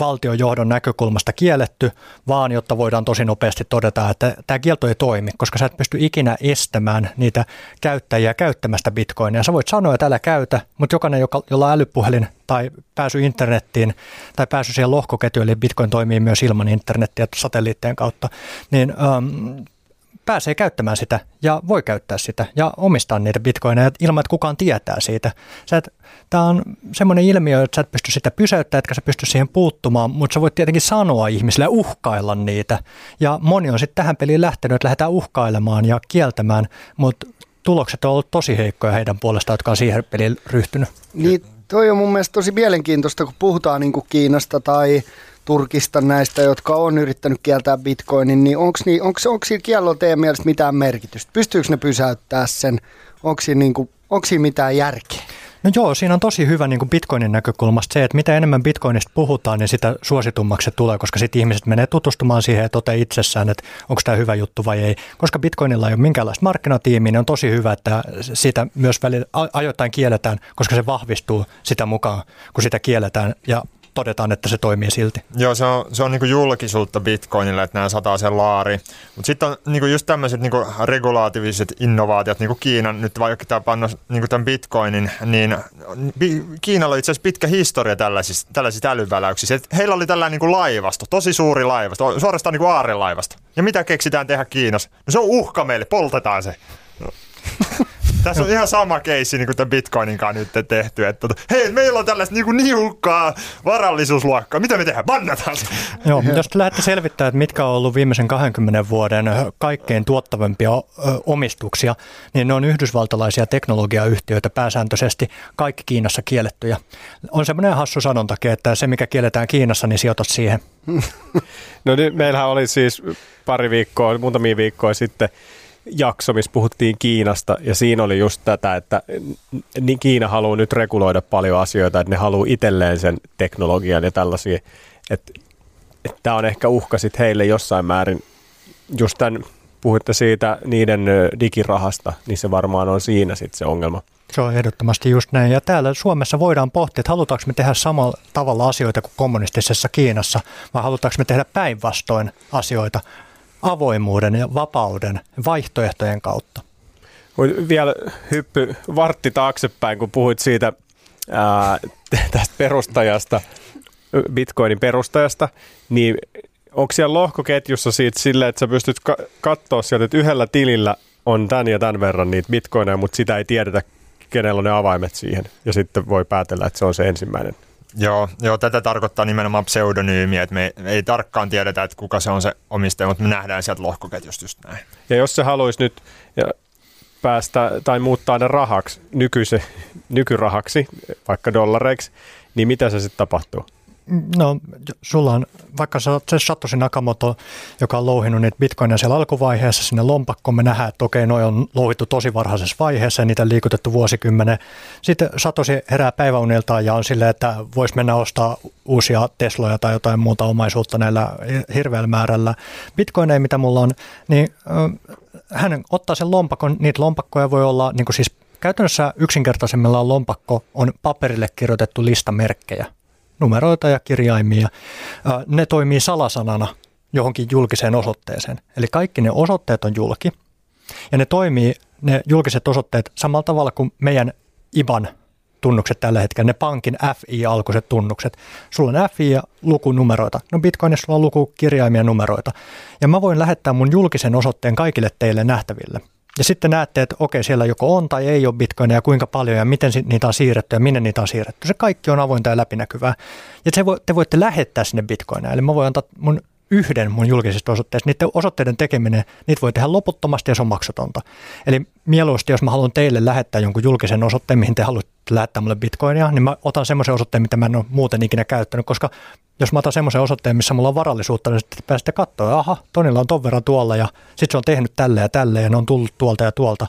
valtiojohdon näkökulmasta kielletty, vaan jotta voidaan tosi nopeasti todeta, että tämä kielto ei toimi, koska sä et pysty ikinä estämään niitä käyttäjiä käyttämästä bitcoinia. Sä voit sanoa, että älä käytä, mutta jokainen, joka, jolla on älypuhelin, puhelin tai pääsy internettiin tai pääsy siihen lohkoketjuun, eli Bitcoin toimii myös ilman internettiä satelliittien kautta, niin ähm, pääsee käyttämään sitä ja voi käyttää sitä ja omistaa niitä bitcoineja ilman, että kukaan tietää siitä. Tämä on semmoinen ilmiö, että sä et pysty sitä pysäyttämään, etkä sä pysty siihen puuttumaan, mutta sä voit tietenkin sanoa ihmisille uhkailla niitä. Ja moni on sitten tähän peliin lähtenyt, että lähdetään uhkailemaan ja kieltämään, mutta tulokset on ollut tosi heikkoja heidän puolestaan, jotka on siihen peliin ryhtynyt. Niin, toi on mun mielestä tosi mielenkiintoista, kun puhutaan niin kuin Kiinasta tai Turkista näistä, jotka on yrittänyt kieltää bitcoinin, niin onko niin, onks, onks siinä kiellolla teidän mielestä mitään merkitystä? Pystyykö ne pysäyttää sen? Onko siinä, niin kuin, onko siinä mitään järkeä? No joo, siinä on tosi hyvä niin kuin Bitcoinin näkökulmasta se, että mitä enemmän Bitcoinista puhutaan, niin sitä suositummaksi se tulee, koska sitten ihmiset menee tutustumaan siihen ja toteaa itsessään, että onko tämä hyvä juttu vai ei. Koska Bitcoinilla ei ole minkäänlaista markkinatiimiä, niin on tosi hyvä, että sitä myös välillä ajoittain kielletään, koska se vahvistuu sitä mukaan, kun sitä kielletään ja todetaan, että se toimii silti. Joo, se on, se on niin julkisuutta Bitcoinille, että nämä sataa sen laari. Mutta sitten on niin just tämmöiset niin regulaatiiviset innovaatiot, niin kuin Kiinan, nyt vaikka tämä panna niin tämän Bitcoinin, niin Kiinalla on itse asiassa pitkä historia tällaisista, tällaisista älyväläyksistä. Et heillä oli tällainen niin laivasto, tosi suuri laivasto, suorastaan niin kuin aarelaivasto. Ja mitä keksitään tehdä Kiinassa? No se on uhka meille, poltetaan se. Tässä on ihan sama keissi niin kuin tämän Bitcoinin kanssa nyt tehty, että tota, hei, meillä on tällaista niin niukkaa varallisuusluokkaa, mitä me tehdään, bannataan se. Joo, jos te lähdette selvittämään, että mitkä on ollut viimeisen 20 vuoden kaikkein tuottavimpia omistuksia, niin ne on yhdysvaltalaisia teknologiayhtiöitä pääsääntöisesti, kaikki Kiinassa kiellettyjä. On semmoinen hassu sanontakin, että se mikä kielletään Kiinassa, niin sijoitat siihen. No niin, meillähän oli siis pari viikkoa, muutamia viikkoja sitten jakso, missä puhuttiin Kiinasta, ja siinä oli just tätä, että niin Kiina haluaa nyt reguloida paljon asioita, että ne haluaa itselleen sen teknologian ja tällaisia, että, tämä on ehkä uhka sitten heille jossain määrin, just tämän, puhutte siitä niiden digirahasta, niin se varmaan on siinä sitten se ongelma. Se on ehdottomasti just näin. Ja täällä Suomessa voidaan pohtia, että halutaanko me tehdä samalla tavalla asioita kuin kommunistisessa Kiinassa, vai halutaanko me tehdä päinvastoin asioita avoimuuden ja vapauden vaihtoehtojen kautta. Vielä hyppy vartti taaksepäin, kun puhuit siitä ää, tästä perustajasta, Bitcoinin perustajasta, niin onko siellä lohkoketjussa siitä silleen, että sä pystyt ka- katsoa sieltä, että yhdellä tilillä on tämän ja tämän verran niitä bitcoineja, mutta sitä ei tiedetä, kenellä on ne avaimet siihen. Ja sitten voi päätellä, että se on se ensimmäinen Joo, joo, tätä tarkoittaa nimenomaan pseudonyymiä, että me ei tarkkaan tiedetä, että kuka se on se omistaja, mutta me nähdään sieltä lohkoketjusta just näin. Ja jos se haluaisi nyt päästä tai muuttaa ne rahaksi, nykyise, nykyrahaksi, vaikka dollareiksi, niin mitä se sitten tapahtuu? No, sulla on vaikka se Satoshi Nakamoto, joka on louhinut niitä bitcoineja siellä alkuvaiheessa sinne lompakkoon. Me nähdään, että okei, noi on louhittu tosi varhaisessa vaiheessa ja niitä liikutettu vuosikymmenen. Sitten Satoshi herää päiväuniltaan ja on silleen, että voisi mennä ostaa uusia Tesloja tai jotain muuta omaisuutta näillä hirveällä määrällä bitcoineja, mitä mulla on. Niin hän ottaa sen lompakon, niitä lompakkoja voi olla niin kuin siis Käytännössä yksinkertaisemmillaan lompakko on paperille kirjoitettu lista merkkejä numeroita ja kirjaimia. Ne toimii salasanana johonkin julkiseen osoitteeseen. Eli kaikki ne osoitteet on julki. Ja ne toimii, ne julkiset osoitteet, samalla tavalla kuin meidän IBAN tunnukset tällä hetkellä, ne pankin FI-alkuiset tunnukset. Sulla on FI ja lukunumeroita. No Bitcoinissa sulla on lukukirjaimia numeroita. Ja mä voin lähettää mun julkisen osoitteen kaikille teille nähtäville. Ja sitten näette, että okei, siellä joko on tai ei ole bitcoineja, kuinka paljon ja miten niitä on siirretty ja minne niitä on siirretty. Se kaikki on avointa ja läpinäkyvää. Ja te voitte lähettää sinne bitcoineja. Eli mä voin antaa mun yhden mun julkisista osoitteista. Niiden osoitteiden tekeminen, niitä voi tehdä loputtomasti ja se on maksutonta. Eli mieluusti, jos mä haluan teille lähettää jonkun julkisen osoitteen, mihin te haluatte lähettää mulle bitcoinia, niin mä otan semmoisen osoitteen, mitä mä en ole muuten ikinä käyttänyt, koska jos mä otan semmoisen osoitteen, missä mulla on varallisuutta, niin sitten pääsette katsoa, aha, Tonilla on ton verran tuolla ja sitten se on tehnyt tälle ja tälle ja ne on tullut tuolta ja tuolta.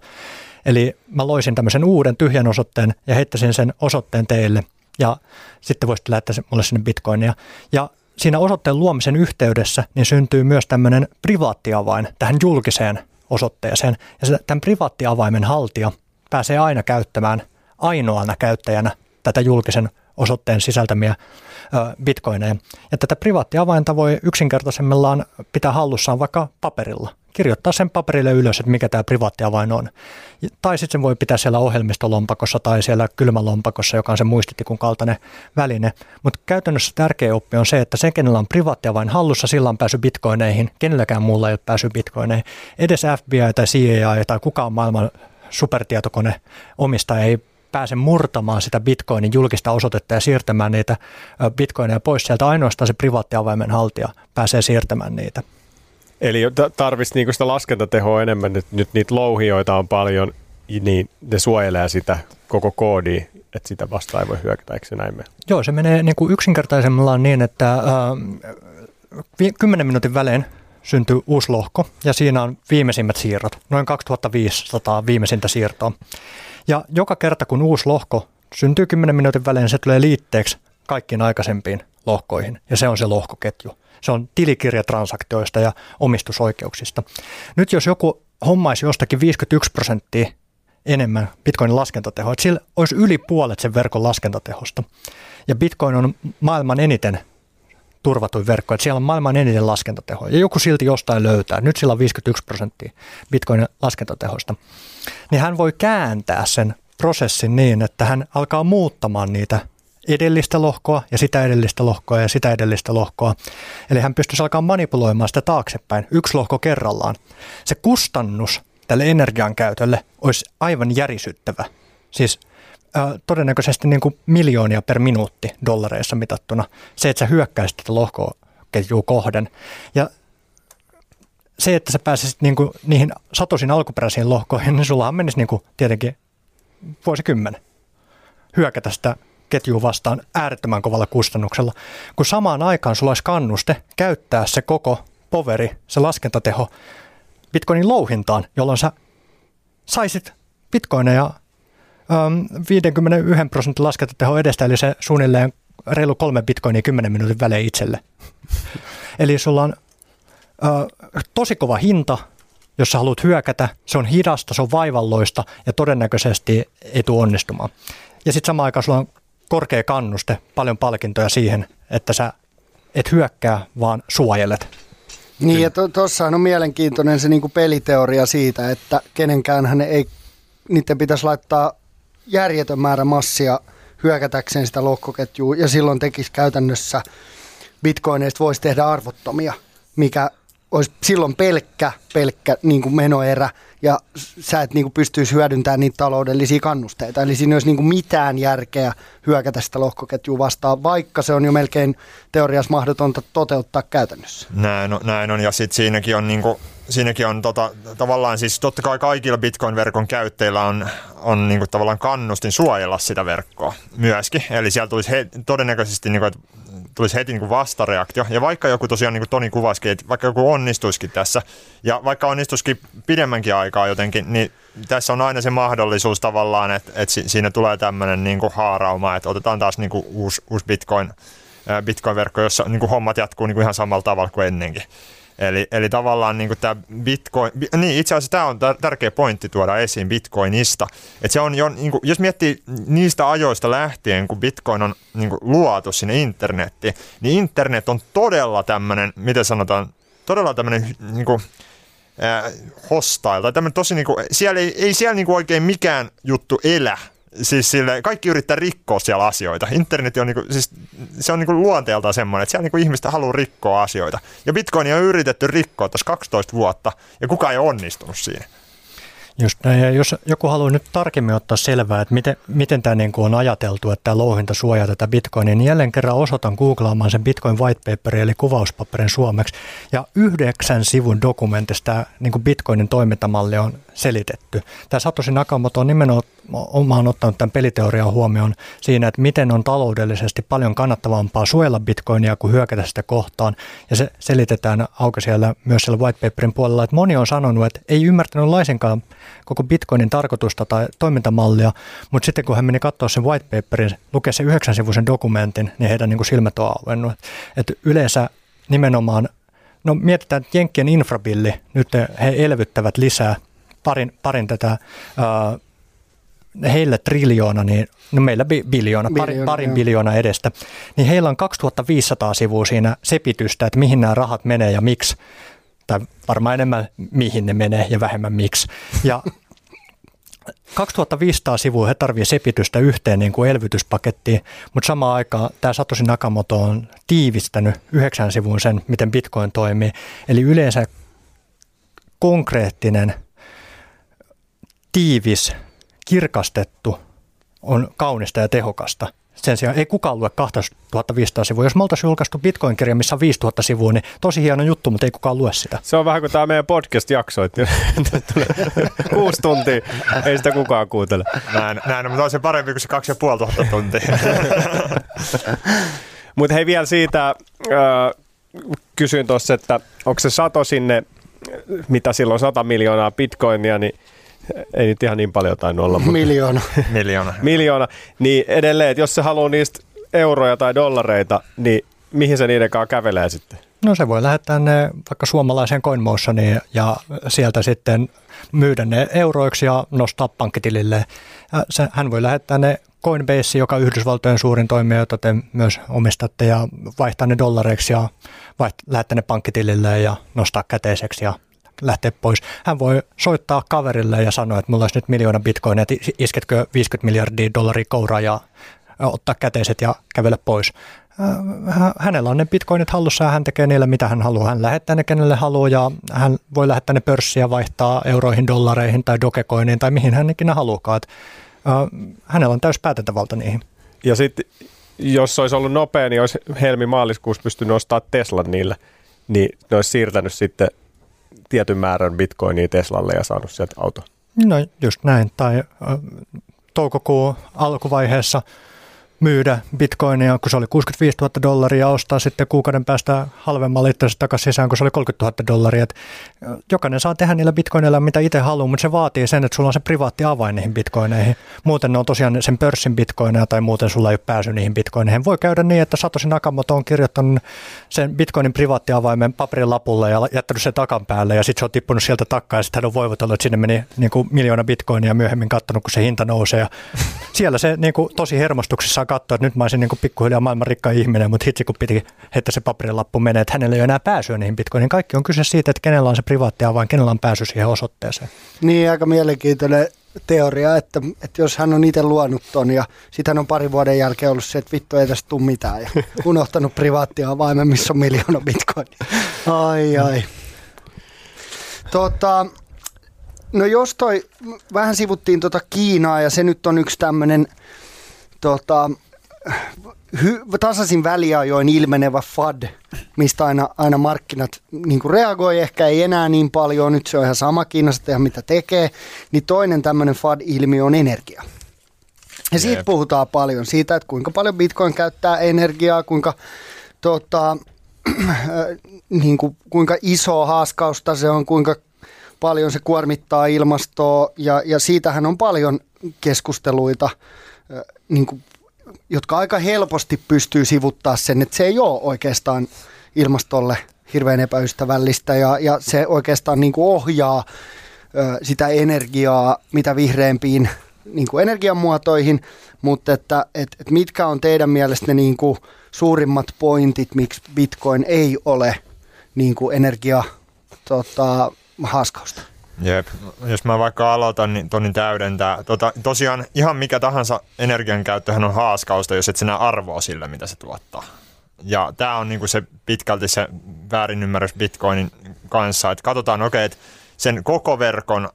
Eli mä loisin tämmöisen uuden tyhjän osoitteen ja heittäisin sen osoitteen teille ja sitten voisitte lähettää mulle sinne bitcoinia. Ja siinä osoitteen luomisen yhteydessä niin syntyy myös tämmöinen privaattiavain tähän julkiseen osoitteeseen. Ja tämän privaattiavaimen haltija pääsee aina käyttämään ainoana käyttäjänä tätä julkisen osoitteen sisältämiä bitcoineja. Ja tätä privaattiavainta voi yksinkertaisemmillaan pitää hallussaan vaikka paperilla. Kirjoittaa sen paperille ylös, että mikä tämä privaattiavain on. Tai sitten sen voi pitää siellä ohjelmistolompakossa tai siellä kylmälompakossa, joka on se muistitikun kaltainen väline. Mutta käytännössä tärkeä oppi on se, että se, kenellä on privaattiavain hallussa, sillä on pääsy bitcoineihin. Kenelläkään muulla ei ole pääsy bitcoineihin. Edes FBI tai CIA tai kukaan maailman supertietokone omistaja ei pääse murtamaan sitä bitcoinin julkista osoitetta ja siirtämään niitä bitcoineja pois sieltä. Ainoastaan se privaattiavaimen haltija pääsee siirtämään niitä. Eli tarvitsisi niinku sitä laskentatehoa enemmän, nyt, nyt niitä louhioita on paljon, niin ne suojelee sitä koko koodia, että sitä vastaan ei voi hyökätä, eikö se näin mene? Joo, se menee niin kuin yksinkertaisemmillaan niin, että äh, 10 minuutin välein syntyy uusi lohko ja siinä on viimeisimmät siirrot, noin 2500 viimeisintä siirtoa. Ja joka kerta kun uusi lohko syntyy 10 minuutin välein, se tulee liitteeksi kaikkiin aikaisempiin lohkoihin ja se on se lohkoketju. Se on tilikirjatransaktioista ja omistusoikeuksista. Nyt jos joku hommaisi jostakin 51 prosenttia enemmän Bitcoinin laskentatehoa, että sillä olisi yli puolet sen verkon laskentatehosta. Ja Bitcoin on maailman eniten turvatuin verkko, että siellä on maailman eniten laskentatehoa. Ja joku silti jostain löytää, nyt sillä on 51 prosenttia Bitcoinin laskentatehosta, niin hän voi kääntää sen prosessin niin, että hän alkaa muuttamaan niitä edellistä lohkoa ja sitä edellistä lohkoa ja sitä edellistä lohkoa. Eli hän pystyisi alkaa manipuloimaan sitä taaksepäin, yksi lohko kerrallaan. Se kustannus tälle energian käytölle olisi aivan järisyttävä. Siis todennäköisesti niin kuin miljoonia per minuutti dollareissa mitattuna. Se, että sä hyökkäisit tätä lohkoa ketjua kohden. Ja se, että sä pääsisit niin kuin niihin satosin alkuperäisiin lohkoihin, niin sullahan menisi niin kuin tietenkin vuosikymmenen hyökätä sitä ketjua vastaan äärettömän kovalla kustannuksella, kun samaan aikaan sulla olisi kannuste käyttää se koko poveri, se laskentateho bitcoinin louhintaan, jolloin sä saisit bitcoineja 51 prosentin laskentateho edestä, eli se suunnilleen reilu kolme bitcoinia 10 minuutin välein itselle. eli sulla on ö, tosi kova hinta, jos sä haluat hyökätä, se on hidasta, se on vaivalloista ja todennäköisesti ei tule onnistumaan. Ja sitten samaan aikaan sulla on korkea kannuste, paljon palkintoja siihen, että sä et hyökkää, vaan suojelet. Niin ja tuossa on mielenkiintoinen se niinku peliteoria siitä, että kenenkään hän ei, niiden pitäisi laittaa järjetön määrä massia hyökätäkseen sitä lohkoketjua ja silloin tekisi käytännössä bitcoineista voisi tehdä arvottomia, mikä olisi silloin pelkkä, pelkkä niin kuin menoerä ja sä et niin kuin pystyisi hyödyntämään niitä taloudellisia kannusteita. Eli siinä olisi niin kuin mitään järkeä hyökätä sitä lohkoketjua vastaan, vaikka se on jo melkein teoriassa mahdotonta toteuttaa käytännössä. Näin on, näin on. ja sitten siinäkin on, niin kuin, siinäkin on tota, tavallaan siis totta kai kaikilla Bitcoin-verkon käyttäjillä on, on niin kuin, tavallaan kannustin suojella sitä verkkoa myöskin. Eli siellä tulisi he, todennäköisesti, niin kuin, että tulisi heti niin kuin vastareaktio. Ja vaikka joku tosiaan, niin kuin Toni kuvasikin, että vaikka joku onnistuisikin tässä, ja vaikka onnistuisikin pidemmänkin aikaa jotenkin, niin tässä on aina se mahdollisuus tavallaan, että, että siinä tulee tämmöinen niin kuin haarauma, että otetaan taas niin kuin uusi, uusi Bitcoin, Bitcoin-verkko, jossa niin kuin hommat jatkuu niin kuin ihan samalla tavalla kuin ennenkin. Eli, eli tavallaan niin tämä Bitcoin, niin itse asiassa tämä on tärkeä pointti tuoda esiin Bitcoinista. Että se on jo, niin kuin, jos miettii niistä ajoista lähtien, kun Bitcoin on niin kuin, luotu sinne internettiin, niin internet on todella tämmöinen, miten sanotaan, todella tämmöinen niin kuin, äh, hostile, tai tämmöinen tosi niin kuin, siellä ei, ei siellä niin kuin oikein mikään juttu elä siis sille, kaikki yrittää rikkoa siellä asioita. Internet on, niinku, siis, se on niinku luonteeltaan semmoinen, että siellä niinku ihmistä haluaa rikkoa asioita. Ja Bitcoin on yritetty rikkoa tässä 12 vuotta, ja kukaan ei onnistunut siinä. Just näin. Ja jos joku haluaa nyt tarkemmin ottaa selvää, että miten, miten tämä niin on ajateltu, että tämä louhinta suojaa tätä bitcoinia, niin jälleen kerran osoitan googlaamaan sen Bitcoin white paper, eli kuvauspaperin suomeksi. Ja yhdeksän sivun dokumentissa tämä niin bitcoinin toimintamalli on selitetty. Tämä Satoshi Nakamoto on nimenomaan ottanut tämän peliteorian huomioon siinä, että miten on taloudellisesti paljon kannattavampaa suojella bitcoinia kuin hyökätä sitä kohtaan. Ja se selitetään auki siellä myös siellä white paperin puolella, että moni on sanonut, että ei ymmärtänyt laisinkaan koko bitcoinin tarkoitusta tai toimintamallia, mutta sitten kun hän meni katsoa sen white paperin, lukea sen yhdeksänsivuisen dokumentin, niin heidän niin kuin silmät on auennut. Että yleensä nimenomaan, no mietitään, että Jenkkien infrabilli, nyt he elvyttävät lisää parin, parin tätä uh, heillä triljoona, niin no meillä bi, biljoona, parin, parin biljoona edestä, niin heillä on 2500 sivua siinä sepitystä, että mihin nämä rahat menee ja miksi, tai varmaan enemmän mihin ne menee ja vähemmän miksi. Ja 2500 sivua he tarvitsevat sepitystä yhteen niin kuin elvytyspakettiin, mutta samaan aikaan tämä Satoshi Nakamoto on tiivistänyt yhdeksän sivun sen, miten Bitcoin toimii. Eli yleensä konkreettinen, tiivis, kirkastettu on kaunista ja tehokasta – sen sijaan ei kukaan lue 2500 sivua. Jos me oltaisiin julkaistu Bitcoin-kirja, missä on 5000 sivua, niin tosi hieno juttu, mutta ei kukaan lue sitä. Se on vähän kuin tämä meidän podcast-jakso, että kuusi tuntia, ei sitä kukaan kuuntele. Näin, näin mutta on se parempi kuin se kaksi ja puoli tuhatta tuntia. mutta hei vielä siitä, äh, kysyin tuossa, että onko se sato sinne, mitä silloin 100 miljoonaa bitcoinia, niin ei nyt ihan niin paljon tainnut olla. Mutta Miljoona. Miljoona. Miljoona. Niin edelleen, että jos se haluaa niistä euroja tai dollareita, niin mihin se niiden kanssa kävelee sitten? No se voi lähettää ne vaikka suomalaiseen CoinMotioniin ja sieltä sitten myydä ne euroiksi ja nostaa pankkitilille. Ja se, hän voi lähettää ne Coinbase, joka on Yhdysvaltojen suurin toimija, jota te myös omistatte, ja vaihtaa ne dollareiksi ja vaihtaa, lähettää ne pankkitilille ja nostaa käteiseksi ja lähteä pois. Hän voi soittaa kaverille ja sanoa, että mulla olisi nyt miljoona bitcoinia, että isketkö 50 miljardia dollaria kouraa ja ottaa käteiset ja kävellä pois. Hänellä on ne bitcoinit hallussa ja hän tekee niille mitä hän haluaa. Hän lähettää ne kenelle haluaa ja hän voi lähettää ne pörssiä vaihtaa euroihin, dollareihin tai dogecoiniin tai mihin hän ikinä haluaa. Hänellä on täys päätäntävalta niihin. Ja sitten jos se olisi ollut nopea, niin olisi helmi-maaliskuussa pystynyt ostamaan Teslan niille, niin ne olisi siirtänyt sitten tietyn määrän bitcoinia Teslalle ja saanut sieltä auto. No just näin. Tai toukokuun alkuvaiheessa myydä bitcoinia, kun se oli 65 000 dollaria, ostaa sitten kuukauden päästä halvemmalla itse takaisin sisään, kun se oli 30 000 dollaria. Et jokainen saa tehdä niillä bitcoineilla mitä itse haluaa, mutta se vaatii sen, että sulla on se privaatti avain niihin bitcoineihin. Muuten ne on tosiaan sen pörssin bitcoineja tai muuten sulla ei ole pääsy niihin bitcoineihin. Voi käydä niin, että Satoshi Nakamoto on kirjoittanut sen bitcoinin privaatti avaimen paperin lapulle ja jättänyt sen takan päälle ja sitten se on tippunut sieltä takkaan ja sitten hän on voivotellut, että sinne meni niin kuin miljoona bitcoinia myöhemmin katsonut, kun se hinta nousee. Ja siellä se niin kuin, tosi hermostuksessa katsoa, että nyt mä olisin niin pikkuhiljaa maailman rikkain ihminen, mutta hitsi kun piti, että se paperilappu menee, että hänellä ei ole enää pääsyä niihin bitcoiniin. Kaikki on kyse siitä, että kenellä on se privaatti avain, kenellä on pääsy siihen osoitteeseen. Niin, aika mielenkiintoinen teoria, että, että jos hän on itse luonut ton ja sitten hän on pari vuoden jälkeen ollut se, että vittu ei tästä tule mitään ja unohtanut avaimen, missä on miljoona bitcoinia. Ai ai. Tota, no jos toi, vähän sivuttiin tota Kiinaa ja se nyt on yksi tämmöinen tota, hy- tasaisin väliajoin ilmenevä FAD, mistä aina, aina markkinat niin reagoi, ehkä ei enää niin paljon, nyt se on ihan sama Kiinassa tehdä mitä tekee, niin toinen tämmöinen FAD-ilmiö on energia. Ja siitä Jep. puhutaan paljon, siitä, että kuinka paljon Bitcoin käyttää energiaa, kuinka, tota, niin kuin, kuinka iso haaskausta se on, kuinka paljon se kuormittaa ilmastoa, ja, ja siitähän on paljon keskusteluita niin kuin jotka aika helposti pystyy sivuttaa sen, että se ei ole oikeastaan ilmastolle hirveän epäystävällistä ja, ja se oikeastaan niin kuin ohjaa ö, sitä energiaa mitä vihreämpiin niin kuin energiamuotoihin, mutta että et, et mitkä on teidän mielestä ne niin kuin suurimmat pointit, miksi Bitcoin ei ole niin kuin energia tota, haaskausta? Jep. Jos mä vaikka aloitan, niin Toni täydentää. Tota, tosiaan ihan mikä tahansa energiankäyttöhän on haaskausta, jos et sinä arvoa sillä, mitä se tuottaa. Ja tämä on niinku se pitkälti se väärinymmärrys Bitcoinin kanssa, että katsotaan, okei, okay, sen koko verkon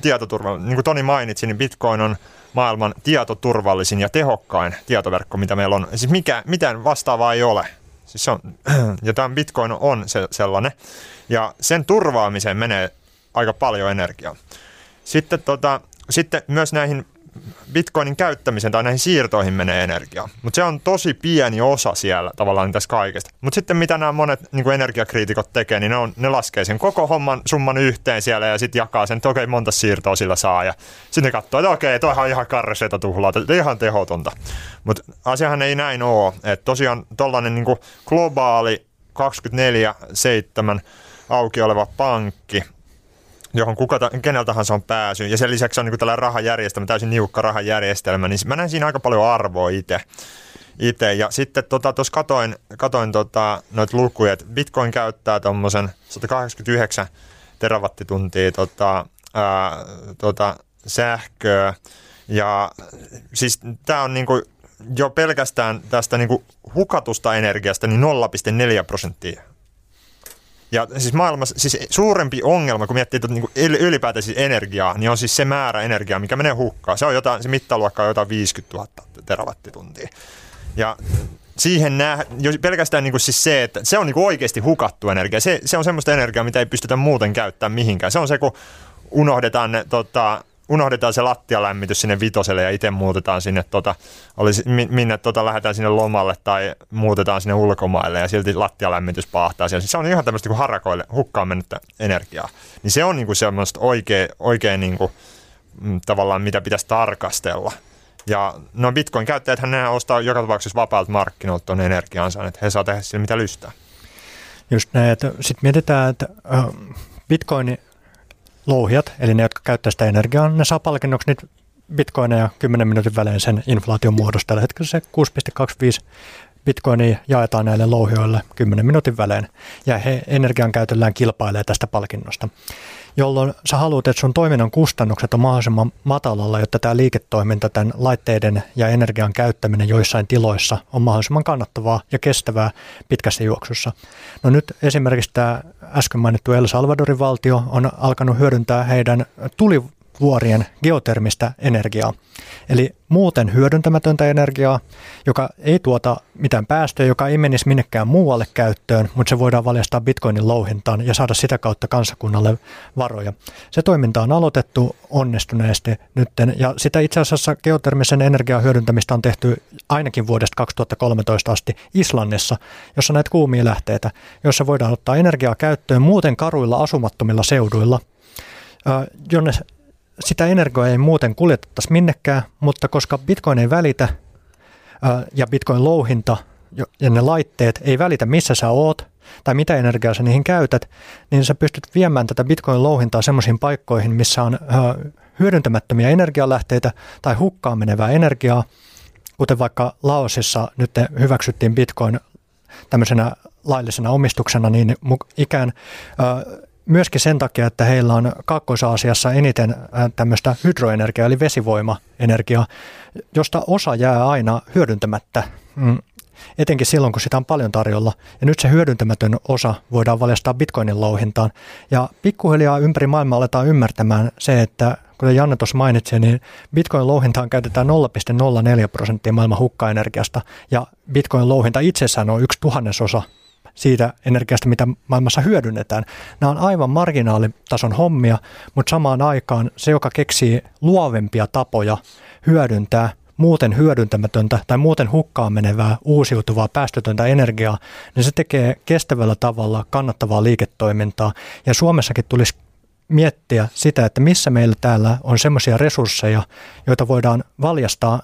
tietoturva. Niin kuin Toni mainitsi, niin Bitcoin on maailman tietoturvallisin ja tehokkain tietoverkko, mitä meillä on. Siis mikä, mitään vastaavaa ei ole. Siis on, ja tämä Bitcoin on se, sellainen. Ja sen turvaamiseen menee aika paljon energiaa. Sitten, tota, sitten myös näihin bitcoinin käyttämiseen tai näihin siirtoihin menee energiaa. Mutta se on tosi pieni osa siellä tavallaan tässä kaikesta. Mutta sitten mitä nämä monet niin energiakriitikot tekee, niin ne, on, ne laskee sen koko homman summan yhteen siellä ja sitten jakaa sen, että okei, monta siirtoa sillä saa. Ja sitten ne katsoo, että okei, toihan on ihan karreseita tuhlaa, ihan tehotonta. Mutta asiahan ei näin ole. Että tosiaan tollainen niin globaali 24-7 auki oleva pankki, johon kuka ta, kenellä tahansa on pääsy, ja sen lisäksi on niin tällainen rahajärjestelmä, täysin niukka rahajärjestelmä, niin mä näen siinä aika paljon arvoa itse. Ite. Ja sitten tuossa tota, katoin, katoin tota, noita lukuja, että Bitcoin käyttää tuommoisen 189 terawattituntia tota, ää, tota, sähköä, ja siis tämä on niinku jo pelkästään tästä niinku hukatusta energiasta niin 0,4 prosenttia ja siis maailmassa siis suurempi ongelma, kun miettii että niin ylipäätään siis energiaa, niin on siis se määrä energiaa, mikä menee hukkaan. Se on jotain, se mittaluokka on jotain 50 000 terawattituntia. Ja siihen nää, jo pelkästään niin kuin siis se, että se on niin kuin oikeasti hukattu energia. Se, se on semmoista energiaa, mitä ei pystytä muuten käyttämään mihinkään. Se on se, kun unohdetaan ne tota, unohdetaan se lattialämmitys sinne vitoselle ja itse muutetaan sinne, tota, olisi, minne tota, lähdetään sinne lomalle tai muutetaan sinne ulkomaille ja silti lattialämmitys pahtaa siellä. Se on ihan tämmöistä kuin harakoille hukkaan mennyttä energiaa. Niin se on niin kuin semmoista oikein, oikein niin kuin, mm, tavallaan mitä pitäisi tarkastella. Ja no Bitcoin-käyttäjät hän ostaa joka tapauksessa vapaalta markkinoilta tuon energiansa, että he saa tehdä sille mitä lystää. Just näin, että sitten mietitään, että Bitcoin louhijat, eli ne, jotka käyttää sitä energiaa, ne saa palkinnoksi nyt bitcoineja 10 minuutin välein sen inflaation muodosta. Tällä hetkellä se 6,25 bitcoinia jaetaan näille louhioille 10 minuutin välein, ja he energian käytöllään kilpailee tästä palkinnosta jolloin sä haluat, että sun toiminnan kustannukset on mahdollisimman matalalla, jotta tämä liiketoiminta, tämän laitteiden ja energian käyttäminen joissain tiloissa on mahdollisimman kannattavaa ja kestävää pitkässä juoksussa. No nyt esimerkiksi tämä äsken mainittu El Salvadorin valtio on alkanut hyödyntää heidän tuli vuorien geotermistä energiaa. Eli muuten hyödyntämätöntä energiaa, joka ei tuota mitään päästöjä, joka ei menisi minnekään muualle käyttöön, mutta se voidaan valjastaa bitcoinin louhintaan ja saada sitä kautta kansakunnalle varoja. Se toiminta on aloitettu onnistuneesti nytten ja sitä itse asiassa geotermisen energian hyödyntämistä on tehty ainakin vuodesta 2013 asti Islannissa, jossa näitä kuumia lähteitä, joissa voidaan ottaa energiaa käyttöön muuten karuilla asumattomilla seuduilla, jonne sitä energiaa ei muuten kuljetettaisi minnekään, mutta koska Bitcoin ei välitä ja Bitcoin-louhinta ja ne laitteet ei välitä, missä sä oot tai mitä energiaa sä niihin käytät, niin sä pystyt viemään tätä Bitcoin-louhintaa semmoisiin paikkoihin, missä on hyödyntämättömiä energialähteitä tai hukkaan menevää energiaa, kuten vaikka Laosissa nyt hyväksyttiin Bitcoin tämmöisenä laillisena omistuksena, niin ikään myöskin sen takia, että heillä on Kaakkois-Aasiassa eniten äh, tämmöistä hydroenergiaa eli vesivoimaenergiaa, josta osa jää aina hyödyntämättä, mm, etenkin silloin, kun sitä on paljon tarjolla. Ja nyt se hyödyntämätön osa voidaan valjastaa bitcoinin louhintaan. Ja pikkuhiljaa ympäri maailmaa aletaan ymmärtämään se, että kuten Janne tuossa mainitsi, niin bitcoin louhintaan käytetään 0,04 prosenttia maailman hukkaenergiasta, ja bitcoin louhinta itsessään on yksi tuhannesosa siitä energiasta, mitä maailmassa hyödynnetään. Nämä on aivan marginaalitason hommia, mutta samaan aikaan se, joka keksii luovempia tapoja hyödyntää muuten hyödyntämätöntä tai muuten hukkaan menevää uusiutuvaa päästötöntä energiaa, niin se tekee kestävällä tavalla kannattavaa liiketoimintaa. Ja Suomessakin tulisi miettiä sitä, että missä meillä täällä on semmoisia resursseja, joita voidaan valjastaa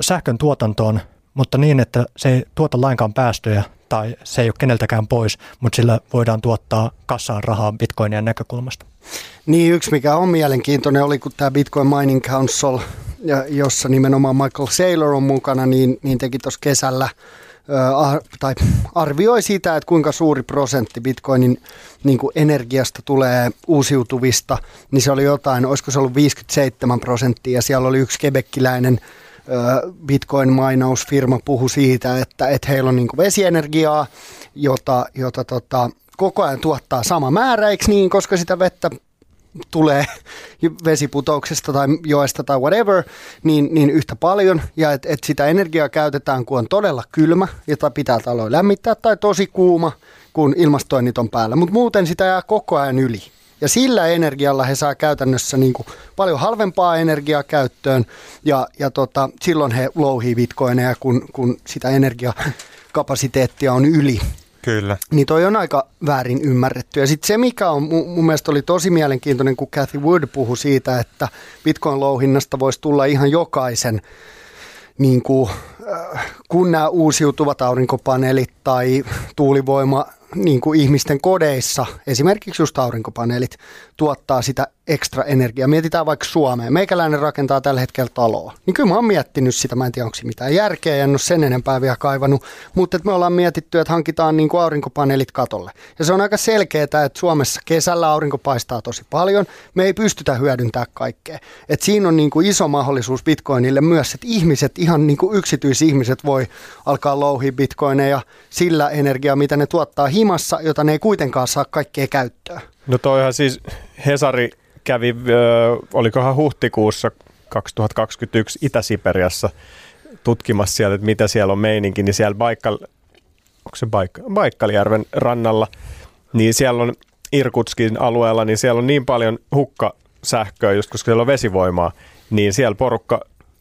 sähkön tuotantoon, mutta niin, että se ei tuota lainkaan päästöjä tai se ei ole keneltäkään pois, mutta sillä voidaan tuottaa kassaan rahaa bitcoinien näkökulmasta. Niin, yksi mikä on mielenkiintoinen oli, kun tämä Bitcoin Mining Council, jossa nimenomaan Michael Saylor on mukana, niin, niin teki tuossa kesällä tai arvioi sitä, että kuinka suuri prosentti bitcoinin niin kuin energiasta tulee uusiutuvista, niin se oli jotain, olisiko se ollut 57 prosenttia, ja siellä oli yksi kebekkiläinen Bitcoin-mainausfirma puhu siitä, että, että heillä on niin vesienergiaa, jota, jota tota, koko ajan tuottaa sama määrä, eikö niin, koska sitä vettä tulee vesiputouksesta tai joesta tai whatever, niin, niin yhtä paljon. Ja että et sitä energiaa käytetään, kun on todella kylmä, jota pitää taloja lämmittää, tai tosi kuuma, kun ilmastoinnit on päällä. Mutta muuten sitä jää koko ajan yli. Ja sillä energialla he saa käytännössä niin kuin paljon halvempaa energiaa käyttöön ja, ja tota, silloin he louhii bitcoineja, kun, kun sitä energiakapasiteettia on yli. Kyllä. Niin toi on aika väärin ymmärretty. Ja sitten se, mikä on mun, mun mielestä oli tosi mielenkiintoinen, kun Cathy Wood puhui siitä, että bitcoin-louhinnasta voisi tulla ihan jokaisen niin kuin, äh, kun nämä uusiutuvat aurinkopaneelit tai tuulivoima niin kuin ihmisten kodeissa, esimerkiksi just aurinkopaneelit, tuottaa sitä ekstra energiaa. Mietitään vaikka Suomeen. Meikäläinen rakentaa tällä hetkellä taloa. Niin kyllä mä oon miettinyt sitä, mä en tiedä onko mitään järkeä, en ole sen enempää vielä kaivannut, mutta me ollaan mietitty, että hankitaan niin aurinkopaneelit katolle. Ja se on aika selkeää, että Suomessa kesällä aurinko paistaa tosi paljon, me ei pystytä hyödyntämään kaikkea. Et siinä on niin kuin iso mahdollisuus bitcoinille myös, että ihmiset, ihan niin kuin yksityisihmiset voi alkaa louhia bitcoineja sillä energiaa, mitä ne tuottaa himassa, jota ne ei kuitenkaan saa kaikkea käyttöön. No toihan siis Hesari kävi, olikohan huhtikuussa 2021 Itä-Siperiassa tutkimassa sieltä, että mitä siellä on meininki, niin siellä Baikkal, onko se Baik- rannalla, niin siellä on Irkutskin alueella, niin siellä on niin paljon hukkasähköä, just koska siellä on vesivoimaa, niin siellä porukka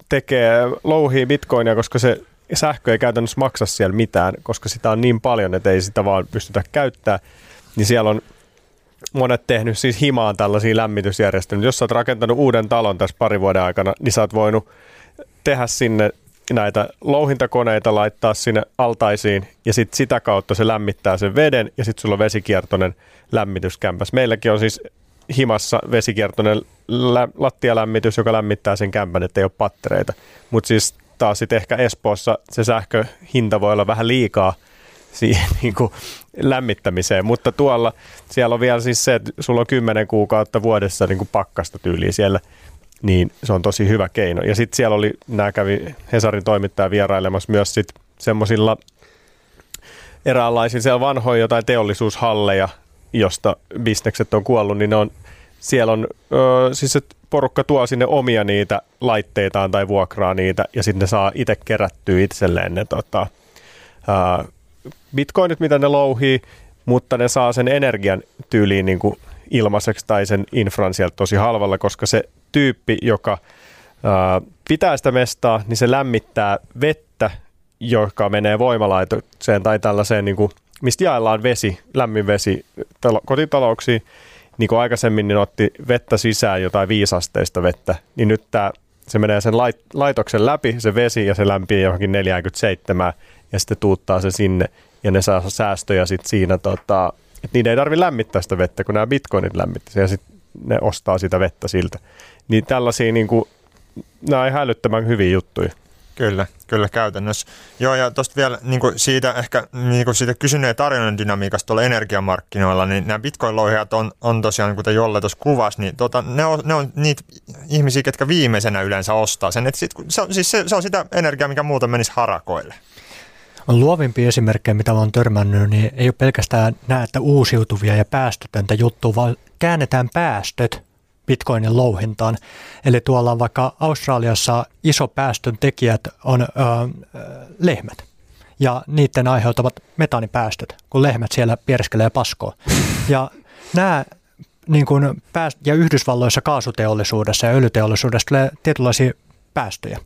tekee, louhii bitcoinia, koska se sähkö ei käytännössä maksa siellä mitään, koska sitä on niin paljon, että ei sitä vaan pystytä käyttämään. Niin siellä on monet tehnyt siis himaan tällaisia lämmitysjärjestelmiä. Jos sä oot rakentanut uuden talon tässä pari vuoden aikana, niin sä oot voinut tehdä sinne näitä louhintakoneita, laittaa sinne altaisiin ja sitten sitä kautta se lämmittää sen veden ja sitten sulla on vesikiertoinen lämmityskämpäs. Meilläkin on siis himassa vesikiertoinen lä- lattialämmitys, joka lämmittää sen kämpän, ettei ole pattereita. Mutta siis taas sitten ehkä Espoossa se sähköhinta voi olla vähän liikaa siihen niin kuin lämmittämiseen, mutta tuolla siellä on vielä siis se, että sulla on kymmenen kuukautta vuodessa niin kuin pakkasta tyyliä siellä, niin se on tosi hyvä keino. Ja sitten siellä oli, nämä kävi Hesarin toimittaja vierailemassa myös sit semmoisilla eräänlaisilla siellä vanhoja jotain teollisuushalleja, josta bisnekset on kuollut, niin ne on, siellä on, ö, siis että porukka tuo sinne omia niitä laitteitaan tai vuokraa niitä, ja sitten ne saa itse kerättyä itselleen ne tota, ö, bitcoinit, mitä ne louhii, mutta ne saa sen energian tyyliin niin kuin ilmaiseksi tai sen infran sieltä tosi halvalla, koska se tyyppi, joka ää, pitää sitä mestaa, niin se lämmittää vettä, joka menee voimalaitokseen tai tällaiseen, niin kuin, mistä jaellaan vesi, lämmin vesi talo, kotitalouksiin, niin kuin aikaisemmin niin otti vettä sisään jotain viisasteista vettä, niin nyt tämä, se menee sen lait, laitoksen läpi, se vesi, ja se lämpii johonkin 47, ja sitten tuuttaa se sinne, ja ne saa säästöjä sitten siinä, tota, että niiden ei tarvitse lämmittää sitä vettä, kun nämä bitcoinit lämmittää, ja sitten ne ostaa sitä vettä siltä. Niin tällaisia, niin kuin, nämä on hälyttömän hyviä juttuja. Kyllä, kyllä käytännössä. Joo, ja tuosta vielä niin kuin siitä ehkä niin kuin siitä kysynnän ja tarjonnan dynamiikasta tuolla energiamarkkinoilla, niin nämä bitcoin-louhijat on, on tosiaan, kuten Jolle tuossa kuvasi, niin tota, ne, on, ne on niitä ihmisiä, ketkä viimeisenä yleensä ostaa sen. Et sit, se, on, siis se, se on sitä energiaa, mikä muuten menisi harakoille. Luovimpia esimerkkejä, mitä olen törmännyt, niin ei ole pelkästään näitä uusiutuvia ja päästötöntä juttua, vaan käännetään päästöt bitcoinin louhintaan. Eli tuolla vaikka Australiassa iso päästön tekijät on ö, lehmät ja niiden aiheuttamat metaanipäästöt, kun lehmät siellä piereskelee paskoa. Ja nämä niin kuin pääst- ja Yhdysvalloissa kaasuteollisuudessa ja öljyteollisuudessa tulee tietynlaisia päästöjä.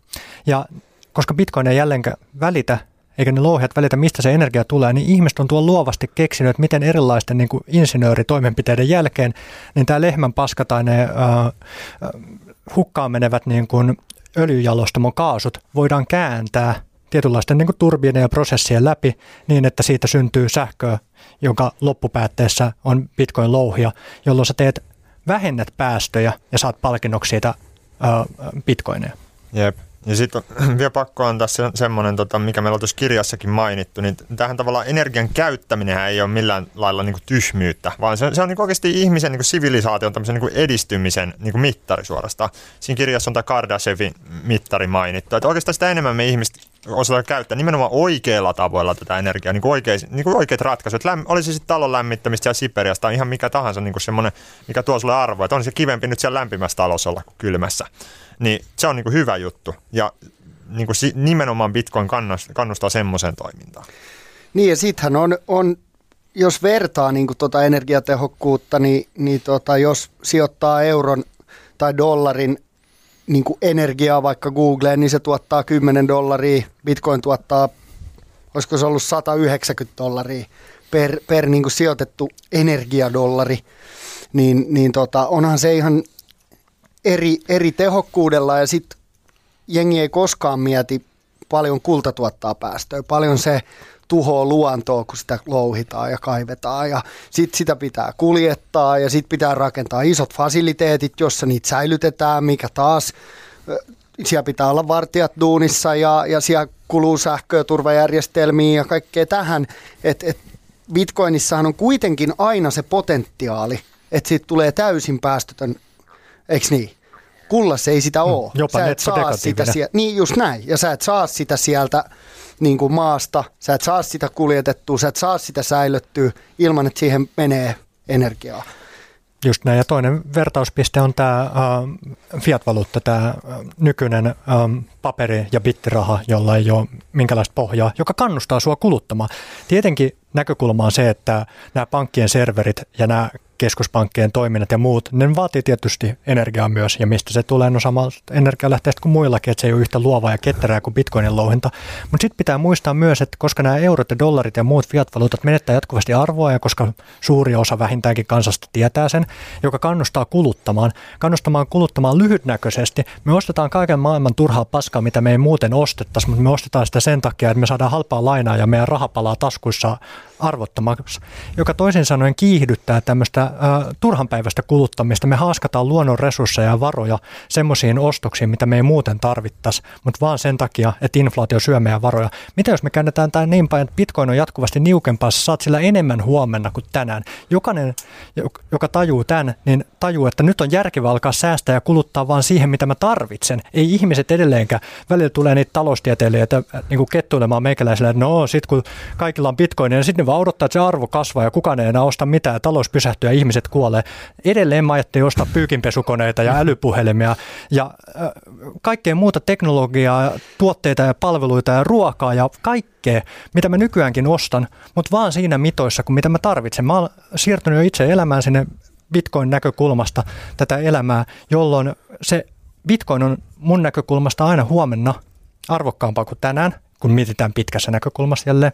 Ja koska Bitcoin ei jälleen välitä eikä ne louhijat välitä, mistä se energia tulee, niin ihmiset on tuon luovasti keksinyt, että miten erilaisten niin kuin insinööritoimenpiteiden jälkeen, niin tämä lehmän paska tai ne äh, hukkaan menevät niin kuin öljyjalostamon kaasut voidaan kääntää tietynlaisten niin turbiinien ja prosessien läpi niin, että siitä syntyy sähköä, jonka loppupäätteessä on bitcoin-louhia, jolloin sä teet vähennät päästöjä ja saat palkinnoksi siitä äh, bitcoineja. Jep. Ja sitten vielä pakko antaa se, semmoinen, tota, mikä meillä on tuossa kirjassakin mainittu, niin tähän tavallaan energian käyttäminen ei ole millään lailla niin kuin tyhmyyttä, vaan se, se on niin oikeasti ihmisen niin kuin sivilisaation niin edistymisen niin kuin mittari suorastaan. Siinä kirjassa on tämä Kardashevin mittari mainittu, että oikeastaan sitä enemmän me ihmiset osata käyttää nimenomaan oikeilla tavoilla tätä energiaa, niin kuin, oikeis, niin kuin oikeat ratkaisut. Lämm, olisi sitten talon lämmittämistä ja Siperiasta tai ihan mikä tahansa niin kuin semmoinen, mikä tuo sulle arvoa, että on se kivempi nyt siellä lämpimässä talossa olla kuin kylmässä. Niin se on niin kuin hyvä juttu ja niin kuin nimenomaan Bitcoin kannustaa semmoiseen toimintaan. Niin ja sittenhän on, on jos vertaa niin kuin tuota energiatehokkuutta, niin, niin tota, jos sijoittaa euron tai dollarin niin kuin energiaa vaikka Googleen, niin se tuottaa 10 dollaria. Bitcoin tuottaa, olisiko se ollut 190 dollaria per, per niin kuin sijoitettu energiadollari. Niin, niin tota, onhan se ihan eri, eri tehokkuudella ja sitten jengi ei koskaan mieti paljon kulta tuottaa päästöjä, paljon se tuhoa luontoa, kun sitä louhitaan ja kaivetaan ja sitten sitä pitää kuljettaa ja sitten pitää rakentaa isot fasiliteetit, jossa niitä säilytetään, mikä taas siellä pitää olla vartijat duunissa ja, ja siellä kuluu sähköä, turvajärjestelmiä ja kaikkea tähän, että et Bitcoinissahan on kuitenkin aina se potentiaali, että siitä tulee täysin päästötön, eikö niin? Kullassa ei sitä ole. Mm, jopa sä et saa sitä sieltä, niin just näin, ja sä et saa sitä sieltä niin kuin maasta, sä et saa sitä kuljetettua, sä et saa sitä säilyttyä ilman, että siihen menee energiaa. Just näin. Ja toinen vertauspiste on tämä äh, fiat-valuutta, tämä äh, nykyinen äh, paperi- ja bittiraha, jolla ei ole minkälaista pohjaa, joka kannustaa sua kuluttamaan. Tietenkin näkökulma on se, että nämä pankkien serverit ja nämä keskuspankkien toiminnat ja muut, ne vaatii tietysti energiaa myös, ja mistä se tulee, no samalta energialähteestä kuin muillakin, että se ei ole yhtä luovaa ja ketterää kuin bitcoinin louhinta. Mutta sitten pitää muistaa myös, että koska nämä eurot ja dollarit ja muut fiat-valuutat menettää jatkuvasti arvoa, ja koska suuri osa vähintäänkin kansasta tietää sen, joka kannustaa kuluttamaan, kannustamaan kuluttamaan lyhytnäköisesti, me ostetaan kaiken maailman turhaa paskaa, mitä me ei muuten ostettaisi, mutta me ostetaan sitä sen takia, että me saadaan halpaa lainaa ja meidän raha palaa taskuissa arvottomaksi, joka toisin sanoen kiihdyttää tämmöistä äh, turhanpäiväistä kuluttamista. Me haaskataan luonnon resursseja ja varoja semmoisiin ostoksiin, mitä me ei muuten tarvittaisi, mutta vaan sen takia, että inflaatio syö meidän varoja. Mitä jos me käännetään tämä niin päin, että bitcoin on jatkuvasti niukempaa, sä saat sillä enemmän huomenna kuin tänään. Jokainen, joka tajuu tämän, niin tajuu, että nyt on järkevää alkaa säästää ja kuluttaa vaan siihen, mitä mä tarvitsen. Ei ihmiset edelleenkään. Välillä tulee niitä taloustieteilijöitä niin kuin kettuilemaan meikäläisille, että no sit kun kaikilla on bitcoin, niin sitten ne vaan odottaa, että se arvo kasvaa ja kukaan ei enää osta mitään talous pysähtyy ja ihmiset kuolee. Edelleen mä ajattelin ostaa pyykinpesukoneita ja älypuhelimia ja äh, kaikkea muuta teknologiaa, tuotteita ja palveluita ja ruokaa ja kaikkea, mitä mä nykyäänkin ostan, mutta vaan siinä mitoissa kuin mitä mä tarvitsen. Mä oon siirtynyt jo itse elämään sinne Bitcoin-näkökulmasta tätä elämää, jolloin se Bitcoin on mun näkökulmasta aina huomenna arvokkaampaa kuin tänään, kun mietitään pitkässä näkökulmassa jälleen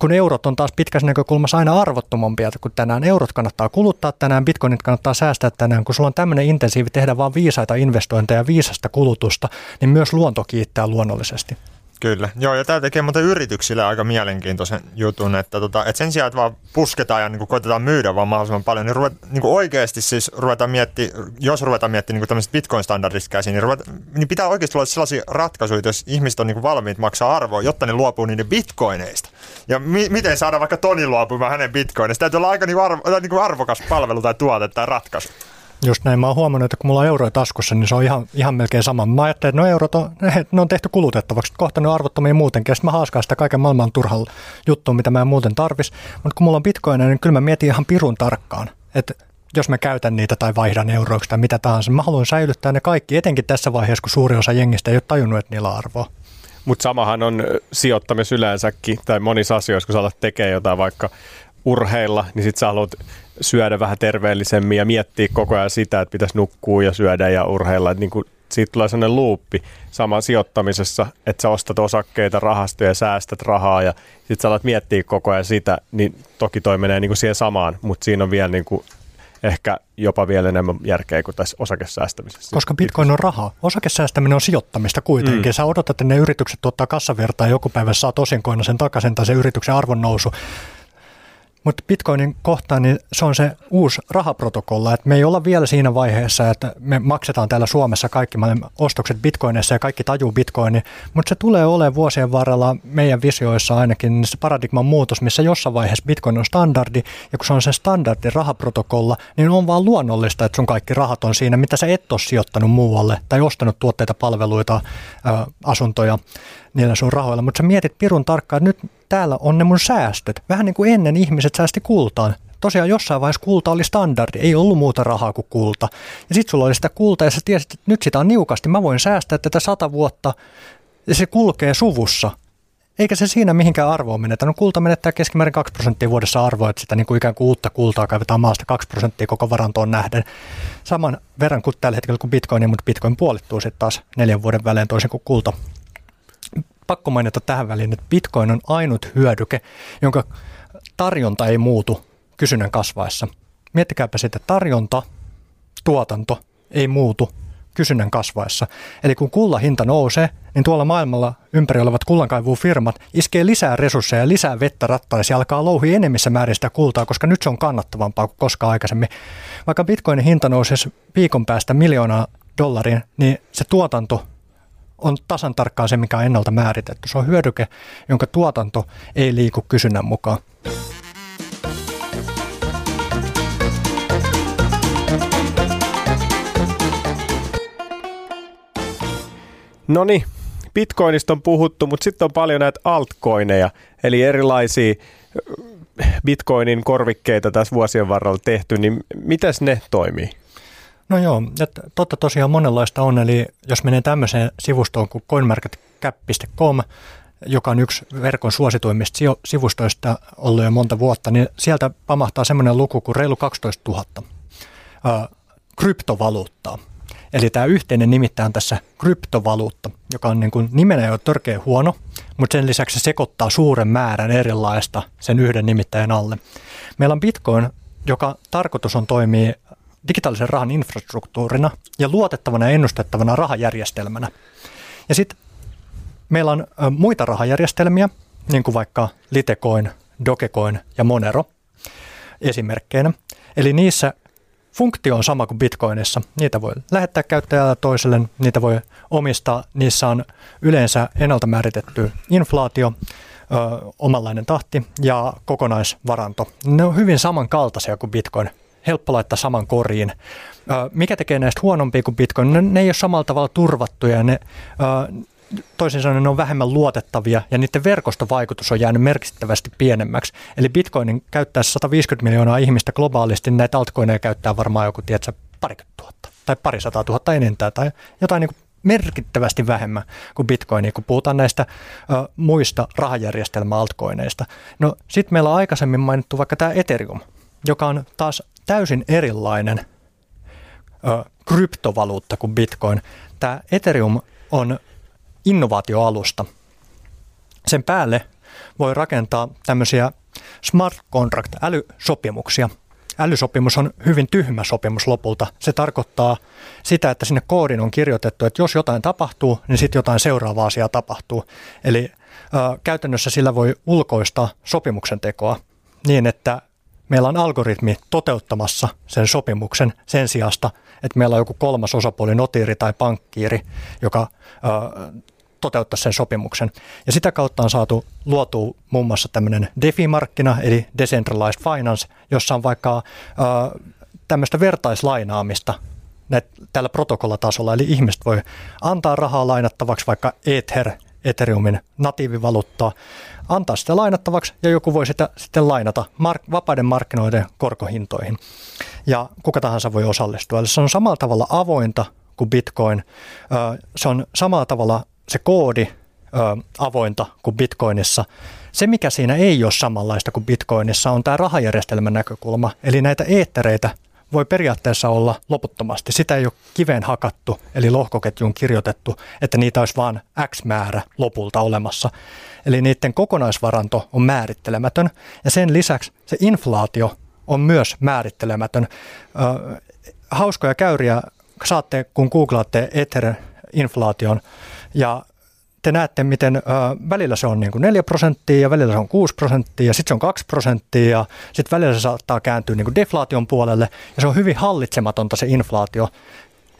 kun eurot on taas pitkässä näkökulmassa aina arvottomampia kuin tänään. Eurot kannattaa kuluttaa tänään, bitcoinit kannattaa säästää tänään. Kun sulla on tämmöinen intensiivi tehdä vaan viisaita investointeja ja viisasta kulutusta, niin myös luonto kiittää luonnollisesti. Kyllä, joo, ja tämä tekee muuten yrityksille aika mielenkiintoisen jutun, että, tota, että sen sijaan, että vaan pusketaan ja niin koitetaan myydä vaan mahdollisimman paljon, niin, ruvet, niin kuin oikeasti siis ruvetaan miettiä, jos ruvetaan miettimään niin tämmöiset bitcoin-standardista käsin, niin, ruvet, niin pitää oikeasti olla sellaisia ratkaisuja, jos ihmiset on niin kuin valmiit maksaa arvoa, jotta ne luopuu niiden bitcoineista. Ja mi- miten saada vaikka Toni luopumaan hänen bitcoineista? Täytyy olla aika niin arvo, niin kuin arvokas palvelu tai tuote tai ratkaisu. Just näin. Mä oon huomannut, että kun mulla on euroja taskussa, niin se on ihan, ihan melkein sama. Mä ajattelin, että no eurot on, ne on tehty kulutettavaksi. Kohta ne on arvottomia muutenkin. Ja sitten mä haaskaan sitä kaiken maailman turhalla juttua, mitä mä en muuten tarvis. Mutta kun mulla on bitcoineja, niin kyllä mä mietin ihan pirun tarkkaan, että jos mä käytän niitä tai vaihdan euroiksi tai mitä tahansa, mä haluan säilyttää ne kaikki, etenkin tässä vaiheessa, kun suuri osa jengistä ei ole tajunnut, että niillä on arvoa. Mutta samahan on sijoittamis yleensäkin, tai monissa asioissa, kun sä alat tekemään jotain vaikka urheilla, niin sit sä haluat syödä vähän terveellisemmin ja miettiä koko ajan sitä, että pitäisi nukkua ja syödä ja urheilla. Että niin kuin siitä tulee sellainen luuppi sama sijoittamisessa, että sä ostat osakkeita, rahastoja, säästät rahaa ja sitten sä alat miettiä koko ajan sitä, niin toki toi menee niin kuin siihen samaan, mutta siinä on vielä niin kuin ehkä jopa vielä enemmän järkeä kuin tässä osakesäästämisessä. Koska bitcoin on rahaa. Osakesäästäminen on sijoittamista kuitenkin. Mm. Sä odotat, että ne yritykset tuottaa kassavirtaa ja joku päivä saat osinkoina sen takaisin tai se yrityksen arvon nousu. Mutta Bitcoinin kohtaan niin se on se uusi rahaprotokolla, että me ei olla vielä siinä vaiheessa, että me maksetaan täällä Suomessa kaikki ostokset Bitcoinissa ja kaikki tajuu Bitcoini, mutta se tulee olemaan vuosien varrella meidän visioissa ainakin se paradigman muutos, missä jossain vaiheessa Bitcoin on standardi. Ja kun se on se standardi rahaprotokolla, niin on vaan luonnollista, että sun kaikki rahat on siinä, mitä sä et ole sijoittanut muualle tai ostanut tuotteita, palveluita, asuntoja niillä sun rahoilla, mutta sä mietit pirun tarkkaan, että nyt täällä on ne mun säästöt. Vähän niin kuin ennen ihmiset säästi kultaan. Tosiaan jossain vaiheessa kulta oli standardi, ei ollut muuta rahaa kuin kulta. Ja sitten sulla oli sitä kultaa ja sä tiesit, että nyt sitä on niukasti, mä voin säästää tätä sata vuotta ja se kulkee suvussa. Eikä se siinä mihinkään arvoa menetä. No kulta menettää keskimäärin 2 prosenttia vuodessa arvoa, että sitä niin kuin ikään kuin uutta kultaa kaivetaan maasta 2 prosenttia koko varantoon nähden. Saman verran kuin tällä hetkellä kuin bitcoin, mutta bitcoin puolittuu sitten taas neljän vuoden välein toisin kuin kulta. Pakko mainita tähän väliin, että bitcoin on ainut hyödyke, jonka tarjonta ei muutu kysynnän kasvaessa. Miettikääpä sitä, tarjonta, tuotanto ei muutu kysynnän kasvaessa. Eli kun kullan hinta nousee, niin tuolla maailmalla ympäri olevat firmat iskee lisää resursseja ja lisää vettä rattaisiin ja alkaa louhia enemmissä määrin sitä kultaa, koska nyt se on kannattavampaa kuin koskaan aikaisemmin. Vaikka bitcoinin hinta nousee viikon päästä miljoonaa dollaria, niin se tuotanto on tasan tarkkaan se, mikä on ennalta määritetty. Se on hyödyke, jonka tuotanto ei liiku kysynnän mukaan. No niin, Bitcoinista on puhuttu, mutta sitten on paljon näitä altcoineja, eli erilaisia äh, Bitcoinin korvikkeita tässä vuosien varrella tehty, niin miten ne toimii? No joo, että totta tosiaan monenlaista on, eli jos menee tämmöiseen sivustoon kuin coinmarketcap.com, joka on yksi verkon suosituimmista sivustoista ollut jo monta vuotta, niin sieltä pamahtaa semmoinen luku kuin reilu 12 000 kryptovaluuttaa. Eli tämä yhteinen nimittäin on tässä kryptovaluutta, joka on niin kuin nimenä jo törkeä huono, mutta sen lisäksi se sekoittaa suuren määrän erilaista sen yhden nimittäin alle. Meillä on Bitcoin, joka tarkoitus on toimia digitaalisen rahan infrastruktuurina ja luotettavana ja ennustettavana rahajärjestelmänä. Ja sitten meillä on muita rahajärjestelmiä, niin kuin vaikka Litecoin, Dogecoin ja Monero esimerkkeinä. Eli niissä funktio on sama kuin Bitcoinissa. Niitä voi lähettää käyttäjällä toiselle, niitä voi omistaa. Niissä on yleensä ennalta määritetty inflaatio, ö, omanlainen tahti ja kokonaisvaranto. Ne on hyvin samankaltaisia kuin Bitcoin. Helppo laittaa saman koriin. Mikä tekee näistä huonompia kuin Bitcoin? Ne, ne ei ole samalla tavalla turvattuja. Ne, toisin sanoen ne on vähemmän luotettavia ja niiden verkostovaikutus on jäänyt merkittävästi pienemmäksi. Eli Bitcoinin käyttää 150 miljoonaa ihmistä globaalisti, näitä altcoineja käyttää varmaan joku, tiedätkö, parikymmentä tuhatta tai parisataa tuhatta enintään tai jotain niin merkittävästi vähemmän kuin Bitcoin, kun puhutaan näistä ö, muista rahajärjestelmä-altcoineista. No sitten meillä on aikaisemmin mainittu vaikka tämä Ethereum, joka on taas täysin erilainen ö, kryptovaluutta kuin Bitcoin. Tämä Ethereum on innovaatioalusta. Sen päälle voi rakentaa tämmöisiä smart contract älysopimuksia. Älysopimus on hyvin tyhmä sopimus lopulta. Se tarkoittaa sitä, että sinne koodin on kirjoitettu, että jos jotain tapahtuu, niin sitten jotain seuraavaa asiaa tapahtuu. Eli ö, käytännössä sillä voi ulkoistaa sopimuksen tekoa niin, että meillä on algoritmi toteuttamassa sen sopimuksen sen sijasta, että meillä on joku kolmas osapuoli, notiiri tai pankkiiri, joka ö, toteuttaa sen sopimuksen. Ja sitä kautta on saatu luotua muun muassa tämmöinen DeFi-markkina, eli Decentralized Finance, jossa on vaikka ö, tämmöistä vertaislainaamista näet, tällä protokollatasolla, eli ihmiset voi antaa rahaa lainattavaksi vaikka Ether, Ethereumin natiivivaluuttaa, antaa sitä lainattavaksi ja joku voi sitä sitten lainata mark- vapaiden markkinoiden korkohintoihin. Ja kuka tahansa voi osallistua. Eli se on samalla tavalla avointa kuin Bitcoin. Se on samalla tavalla se koodi avointa kuin Bitcoinissa. Se, mikä siinä ei ole samanlaista kuin Bitcoinissa, on tämä rahajärjestelmän näkökulma. Eli näitä eettereitä voi periaatteessa olla loputtomasti. Sitä ei ole kiveen hakattu, eli lohkoketjuun kirjoitettu, että niitä olisi vain X määrä lopulta olemassa. Eli niiden kokonaisvaranto on määrittelemätön, ja sen lisäksi se inflaatio on myös määrittelemätön. hauskoja käyriä saatte, kun googlaatte Ether-inflaation, ja te näette, miten välillä se on niin kuin 4 prosenttia ja välillä se on 6 prosenttia ja sitten se on 2 prosenttia ja sitten välillä se saattaa kääntyä niin kuin deflaation puolelle ja se on hyvin hallitsematonta se inflaatio.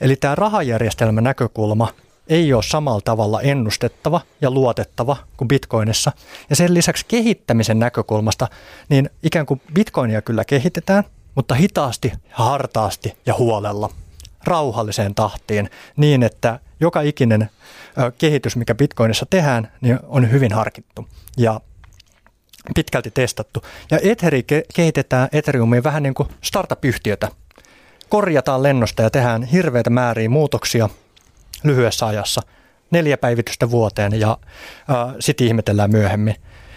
Eli tämä rahajärjestelmän näkökulma ei ole samalla tavalla ennustettava ja luotettava kuin bitcoinissa. Ja sen lisäksi kehittämisen näkökulmasta, niin ikään kuin bitcoinia kyllä kehitetään, mutta hitaasti, hartaasti ja huolella. rauhalliseen tahtiin niin, että joka ikinen kehitys, mikä Bitcoinissa tehdään, niin on hyvin harkittu ja pitkälti testattu. Ja Etheri kehitetään Ethereumiin vähän niin kuin startup-yhtiötä. Korjataan lennosta ja tehdään hirveitä määriä muutoksia lyhyessä ajassa, neljä päivitystä vuoteen ja äh, sitten ihmetellään myöhemmin.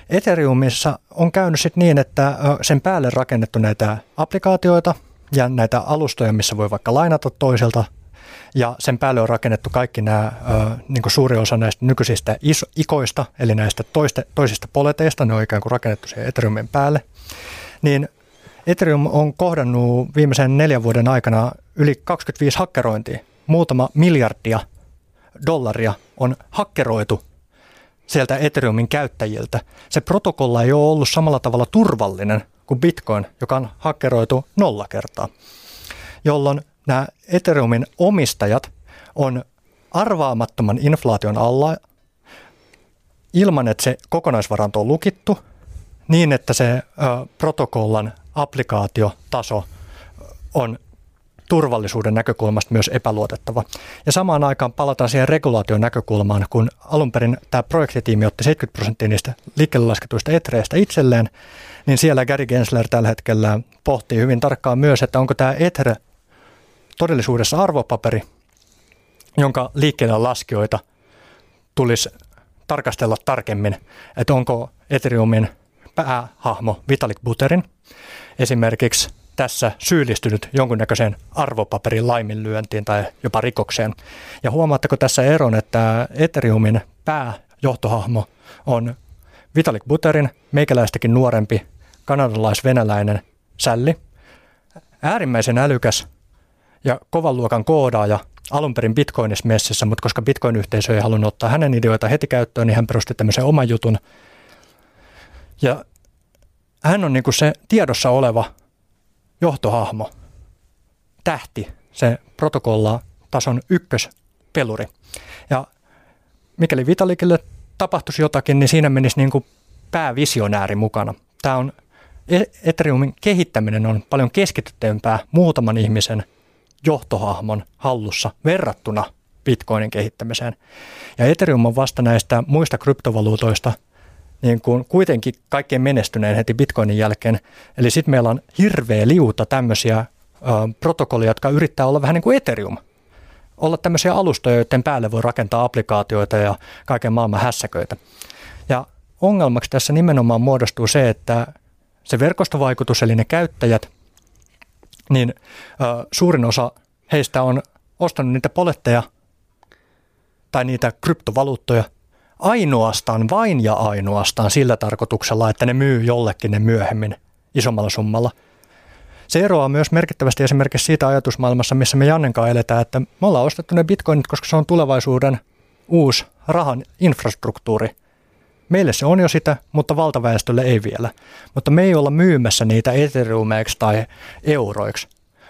Ethereumissa on käynyt sitten niin, että sen päälle rakennettu näitä applikaatioita ja näitä alustoja, missä voi vaikka lainata toiselta ja sen päälle on rakennettu kaikki nämä, niin suuri osa näistä nykyisistä iso, ikoista, eli näistä toiste, toisista poleteista, ne on ikään kuin rakennettu siihen Ethereumin päälle, niin Ethereum on kohdannut viimeisen neljän vuoden aikana yli 25 hakkerointia. Muutama miljardia dollaria on hakkeroitu sieltä Ethereumin käyttäjiltä. Se protokolla ei ole ollut samalla tavalla turvallinen kuin Bitcoin, joka on hakkeroitu nolla kertaa, jolloin nämä Ethereumin omistajat on arvaamattoman inflaation alla ilman, että se kokonaisvaranto on lukittu, niin että se ö, protokollan applikaatiotaso on turvallisuuden näkökulmasta myös epäluotettava. Ja samaan aikaan palataan siihen regulaation näkökulmaan, kun alun perin tämä projektitiimi otti 70 prosenttia niistä liikkeelle lasketuista etreistä itselleen, niin siellä Gary Gensler tällä hetkellä pohtii hyvin tarkkaan myös, että onko tämä etre todellisuudessa arvopaperi, jonka liikkeelle laskijoita tulisi tarkastella tarkemmin, että onko Ethereumin päähahmo Vitalik Buterin esimerkiksi tässä syyllistynyt jonkunnäköiseen arvopaperin laiminlyöntiin tai jopa rikokseen. Ja huomaatteko tässä eron, että Ethereumin pääjohtohahmo on Vitalik Buterin, meikäläistäkin nuorempi kanadalais-venäläinen sälli, äärimmäisen älykäs ja kovan luokan koodaaja alun perin Bitcoinissa messissä, mutta koska Bitcoin-yhteisö ei halunnut ottaa hänen ideoita heti käyttöön, niin hän perusti tämmöisen oman jutun. Ja hän on niin kuin se tiedossa oleva johtohahmo, tähti, se protokolla tason ykköspeluri. Ja mikäli Vitalikille tapahtuisi jotakin, niin siinä menisi niin kuin päävisionääri mukana. Tämä on e- Ethereumin kehittäminen on paljon keskityttämpää muutaman ihmisen johtohahmon hallussa verrattuna Bitcoinin kehittämiseen. Ja Ethereum on vasta näistä muista kryptovaluutoista niin kuin kuitenkin kaikkein menestyneen heti Bitcoinin jälkeen. Eli sitten meillä on hirveä liuta tämmöisiä protokollia, jotka yrittää olla vähän niin kuin Ethereum. Olla tämmöisiä alustoja, joiden päälle voi rakentaa applikaatioita ja kaiken maailman hässäköitä. Ja ongelmaksi tässä nimenomaan muodostuu se, että se verkostovaikutus, eli ne käyttäjät, niin ö, suurin osa heistä on ostanut niitä poletteja tai niitä kryptovaluuttoja ainoastaan, vain ja ainoastaan sillä tarkoituksella, että ne myy jollekin ne myöhemmin isommalla summalla. Se eroaa myös merkittävästi esimerkiksi siitä ajatusmaailmassa, missä me Jannenkaan eletään, että me ollaan ostettu ne bitcoinit, koska se on tulevaisuuden uusi rahan infrastruktuuri – Meille se on jo sitä, mutta valtaväestölle ei vielä. Mutta me ei olla myymässä niitä ethereumeiksi tai euroiksi.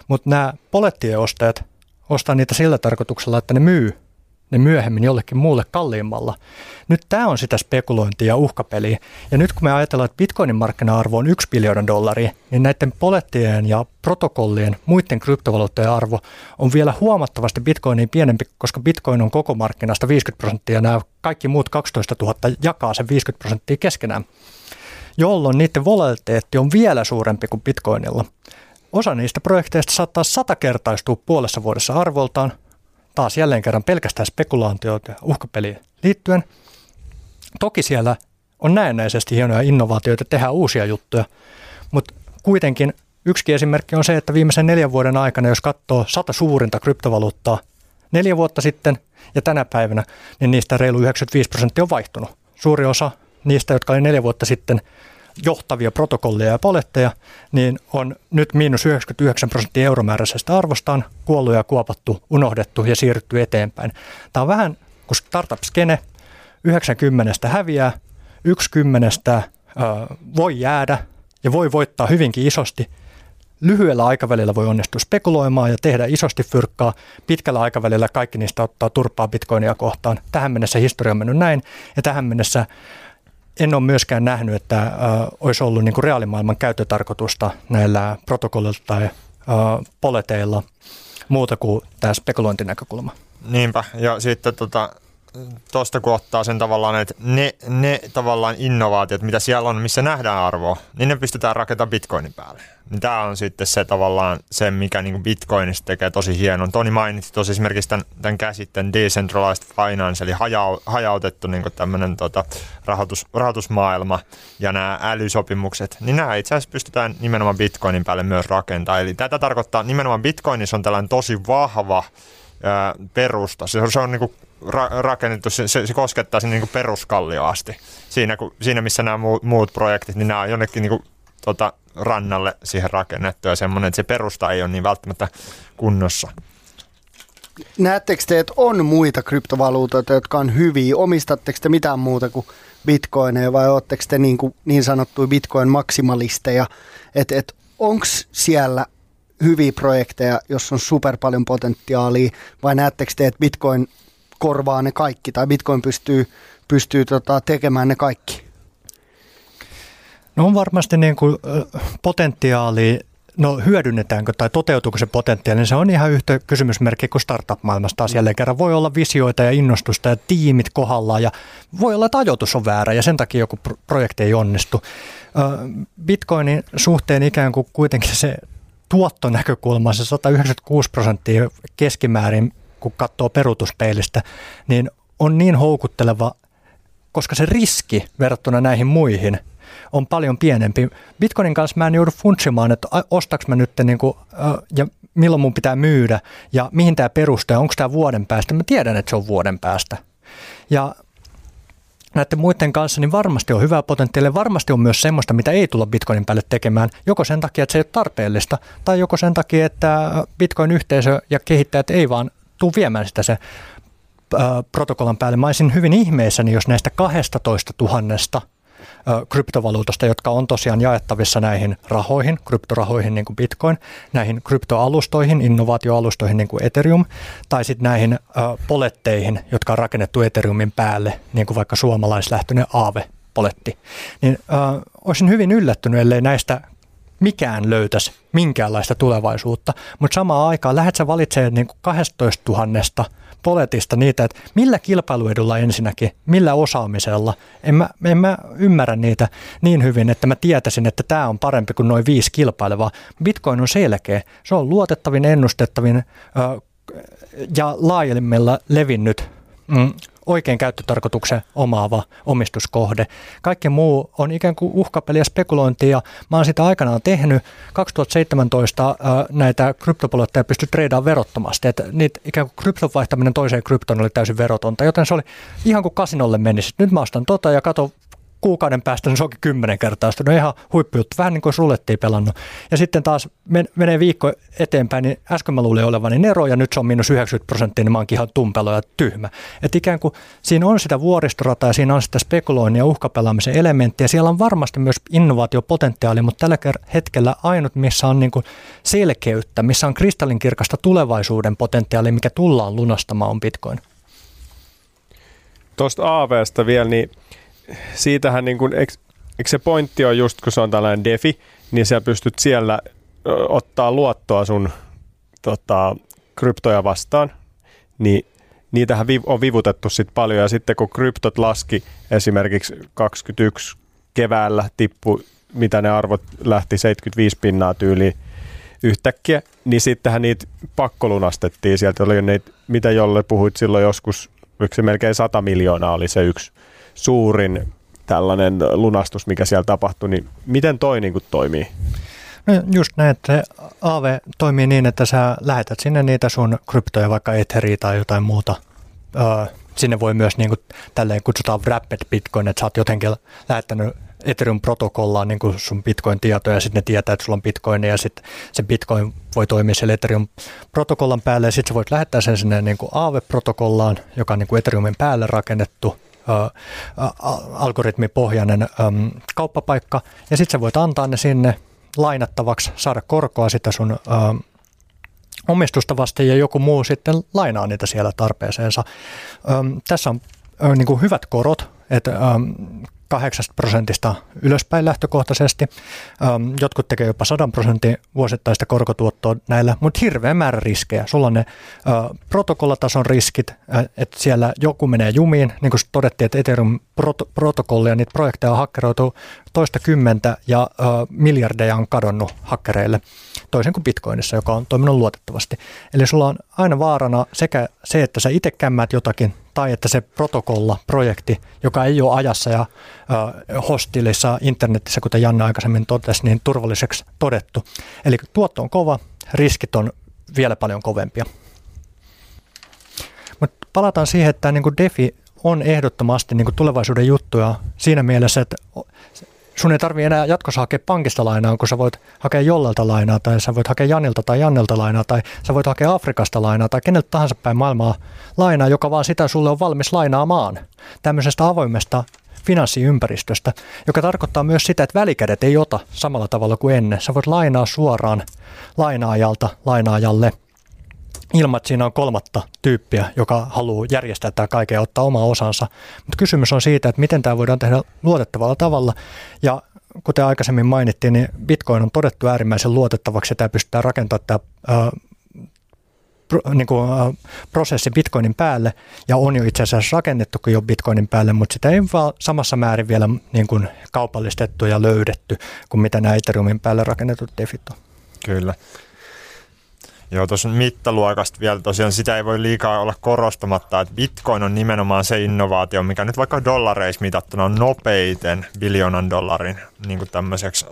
Mutta nämä polettien ostajat ostaa niitä sillä tarkoituksella, että ne myy ne myöhemmin jollekin muulle kalliimmalla. Nyt tämä on sitä spekulointia ja uhkapeliä. Ja nyt kun me ajatellaan, että bitcoinin markkina-arvo on 1 biljoonan dollaria, niin näiden polettien ja protokollien, muiden kryptovaluuttojen arvo on vielä huomattavasti bitcoinin pienempi, koska bitcoin on koko markkinasta 50 prosenttia ja nämä kaikki muut 12 000 jakaa sen 50 prosenttia keskenään, jolloin niiden volatiliteetti on vielä suurempi kuin bitcoinilla. Osa niistä projekteista saattaa satakertaistua puolessa vuodessa arvoltaan, taas jälleen kerran pelkästään spekulaatioita ja uhkapeliin liittyen. Toki siellä on näennäisesti hienoja innovaatioita, tehdä uusia juttuja, mutta kuitenkin yksi esimerkki on se, että viimeisen neljän vuoden aikana, jos katsoo sata suurinta kryptovaluuttaa neljä vuotta sitten ja tänä päivänä, niin niistä reilu 95 prosenttia on vaihtunut. Suuri osa niistä, jotka oli neljä vuotta sitten johtavia protokolleja ja poletteja, niin on nyt miinus 99 prosenttia euromääräisestä arvostaan kuollut ja kuopattu, unohdettu ja siirrytty eteenpäin. Tämä on vähän kuin startup-skene, 90 häviää, 10 voi jäädä ja voi voittaa hyvinkin isosti. Lyhyellä aikavälillä voi onnistua spekuloimaan ja tehdä isosti fyrkkaa. Pitkällä aikavälillä kaikki niistä ottaa turpaa bitcoinia kohtaan. Tähän mennessä historia on mennyt näin ja tähän mennessä en ole myöskään nähnyt, että äh, olisi ollut niin kuin reaalimaailman käyttötarkoitusta näillä protokollilla tai äh, poleteilla muuta kuin tämä spekulointinäkökulma. Niinpä, ja sitten tota, tuosta kun ottaa sen tavallaan, että ne, ne tavallaan innovaatiot, mitä siellä on, missä nähdään arvoa, niin ne pystytään rakentamaan bitcoinin päälle. Niin tämä on sitten se tavallaan se, mikä niin bitcoinista tekee tosi hienon. Toni mainitsi tuossa esimerkiksi tämän, tämän käsitteen decentralized finance, eli hajau, hajautettu niin tämmöinen tota, rahoitus, rahoitusmaailma ja nämä älysopimukset, niin nämä itse asiassa pystytään nimenomaan bitcoinin päälle myös rakentamaan. Eli tätä tarkoittaa, nimenomaan bitcoinissa on tällainen tosi vahva perusta. Se on, se on niin kuin ra- rakennettu, se, se, se koskettaa sinne niin peruskallio asti. Siinä, kun, siinä, missä nämä muut, muut projektit, niin nämä on jonnekin niin kuin, tota, rannalle siihen rakennettu ja semmoinen, että se perusta ei ole niin välttämättä kunnossa. Näettekö te, että on muita kryptovaluutoita, jotka on hyviä? Omistatteko te mitään muuta kuin bitcoineja vai oletteko te niin, kuin, niin sanottuja bitcoin-maksimalisteja? Että et, onko siellä hyviä projekteja, jos on super paljon potentiaalia vai näettekö te, että bitcoin korvaa ne kaikki tai Bitcoin pystyy, pystyy tota, tekemään ne kaikki? No on varmasti niin kuin, potentiaali, no hyödynnetäänkö tai toteutuuko se potentiaali, niin se on ihan yhtä kysymysmerkki kuin startup-maailmasta taas jälleen kerran. Voi olla visioita ja innostusta ja tiimit kohdallaan ja voi olla, että ajoitus on väärä ja sen takia joku projekti ei onnistu. Bitcoinin suhteen ikään kuin kuitenkin se tuottonäkökulma, se 196 prosenttia keskimäärin kun katsoo peruutuspeilistä, niin on niin houkutteleva, koska se riski verrattuna näihin muihin on paljon pienempi. Bitcoinin kanssa mä en joudu funtsimaan, että ostaks mä nyt niin kuin, ja milloin mun pitää myydä ja mihin tämä perustuu onko tämä vuoden päästä. Mä tiedän, että se on vuoden päästä. Ja näiden muiden kanssa, niin varmasti on hyvää potentiaalia. Varmasti on myös semmoista, mitä ei tulla Bitcoinin päälle tekemään, joko sen takia, että se ei ole tarpeellista, tai joko sen takia, että Bitcoin-yhteisö ja kehittäjät ei vaan tuu viemään sitä se protokollan päälle. Mä olisin hyvin ihmeessäni, jos näistä 12 tuhannesta kryptovaluutasta, jotka on tosiaan jaettavissa näihin rahoihin, kryptorahoihin niin kuin Bitcoin, näihin kryptoalustoihin, innovaatioalustoihin niin kuin Ethereum, tai sitten näihin ö, poletteihin, jotka on rakennettu Ethereumin päälle, niin kuin vaikka suomalaislähtöinen Aave-poletti, niin ö, olisin hyvin yllättynyt, ellei näistä mikään löytäisi minkäänlaista tulevaisuutta, mutta samaan aikaan lähdet sä valitsemaan niin 12 000 poletista niitä, että millä kilpailuedulla ensinnäkin, millä osaamisella. En mä, en mä ymmärrä niitä niin hyvin, että mä tietäisin, että tämä on parempi kuin noin viisi kilpailevaa. Bitcoin on selkeä. Se on luotettavin, ennustettavin ja laajemmilla levinnyt mm, oikein käyttötarkoituksen omaava omistuskohde. Kaikki muu on ikään kuin uhkapeli ja spekulointi ja mä oon sitä aikanaan tehnyt. 2017 ää, näitä kryptopolotteja pystyi treidaamaan verottomasti, että niitä ikään kuin krypton vaihtaminen toiseen kryptoon oli täysin verotonta, joten se oli ihan kuin kasinolle menisi. Nyt mä ostan tota ja kato kuukauden päästä niin se onkin kymmenen kertaa. On ihan huippujuttu, vähän niin kuin rulettiin pelannut. Ja sitten taas men- menee viikko eteenpäin, niin äsken mä luulin olevani Nero ja nyt se on miinus 90 prosenttia, niin mä oonkin ihan tumpelo ja tyhmä. Et ikään kuin siinä on sitä vuoristorataa ja siinä on sitä spekuloinnin ja uhkapelaamisen elementtiä. Siellä on varmasti myös innovaatiopotentiaali, mutta tällä hetkellä ainut, missä on niin kuin selkeyttä, missä on kristallinkirkasta tulevaisuuden potentiaali, mikä tullaan lunastamaan, on Bitcoin. Tuosta AVstä vielä, niin siitähän niin kuin, eikö, eikö se pointti on just, kun se on tällainen defi, niin sä pystyt siellä ottaa luottoa sun tota, kryptoja vastaan, niin niitähän on vivutettu sit paljon ja sitten kun kryptot laski esimerkiksi 21 keväällä tippu, mitä ne arvot lähti 75 pinnaa tyyliin yhtäkkiä, niin sittenhän niitä pakkolunastettiin. Sieltä oli niitä, mitä jolle puhuit silloin joskus, yksi melkein 100 miljoonaa oli se yksi suurin tällainen lunastus, mikä siellä tapahtui, niin miten toi niin kuin toimii? No just näin, että Aave toimii niin, että sä lähetät sinne niitä sun kryptoja, vaikka Etheria tai jotain muuta. Öö, sinne voi myös niin kuin, tälleen kutsutaan wrapped bitcoin, että sä oot jotenkin lähettänyt Ethereum-protokollaan niin kuin sun Bitcoin-tietoja, ja sitten ne tietää, että sulla on Bitcoin, ja sitten se Bitcoin voi toimia siellä Ethereum-protokollan päälle, ja sitten sä voit lähettää sen sinne niin kuin Aave-protokollaan, joka on niin kuin Ethereumin päälle rakennettu, algoritmipohjainen kauppapaikka, ja sitten sä voit antaa ne sinne lainattavaksi, saada korkoa sitä sun omistusta vasten ja joku muu sitten lainaa niitä siellä tarpeeseensa. Tässä on niin kuin hyvät korot, että 8 prosentista ylöspäin lähtökohtaisesti. Jotkut tekee jopa 100 prosentin vuosittaista korkotuottoa näillä, mutta hirveä määrä riskejä. Sulla on ne protokollatason riskit, että siellä joku menee jumiin, niin kuin todettiin, että Ethereum protokollia, niitä projekteja on hakkeroitu toista kymmentä ja miljardeja on kadonnut hakkereille, toisin kuin Bitcoinissa, joka on toiminut luotettavasti. Eli sulla on aina vaarana sekä se, että sä itse kämmäät jotakin tai että se protokolla, projekti, joka ei ole ajassa ja hostilissa internetissä, kuten Janne aikaisemmin totesi, niin turvalliseksi todettu. Eli tuotto on kova, riskit on vielä paljon kovempia. Mutta palataan siihen, että niin kuin DeFi on ehdottomasti niin kuin tulevaisuuden juttuja siinä mielessä, että sun ei tarvi enää jatkossa hakea pankista lainaa, kun sä voit hakea jollelta lainaa, tai sä voit hakea Janilta tai Jannelta lainaa, tai sä voit hakea Afrikasta lainaa, tai keneltä tahansa päin maailmaa lainaa, joka vaan sitä sulle on valmis lainaamaan. Tämmöisestä avoimesta finanssiympäristöstä, joka tarkoittaa myös sitä, että välikädet ei ota samalla tavalla kuin ennen. Sä voit lainaa suoraan lainaajalta lainaajalle – ilman, että siinä on kolmatta tyyppiä, joka haluaa järjestää tämä kaiken ja ottaa oma osansa. Mutta kysymys on siitä, että miten tämä voidaan tehdä luotettavalla tavalla. Ja kuten aikaisemmin mainittiin, niin Bitcoin on todettu äärimmäisen luotettavaksi ja tämä pystytään rakentamaan tämä ää, pro, niin kuin, ää, prosessi Bitcoinin päälle ja on jo itse asiassa rakennettukin jo Bitcoinin päälle, mutta sitä ei vaan samassa määrin vielä niin kuin kaupallistettu ja löydetty kuin mitä nämä Ethereumin päälle rakennetut defit on. Kyllä. Joo, tuossa mittaluokasta vielä tosiaan sitä ei voi liikaa olla korostamatta, että Bitcoin on nimenomaan se innovaatio, mikä nyt vaikka dollareissa mitattuna on nopeiten biljoonan dollarin niin kuin tämmöiseksi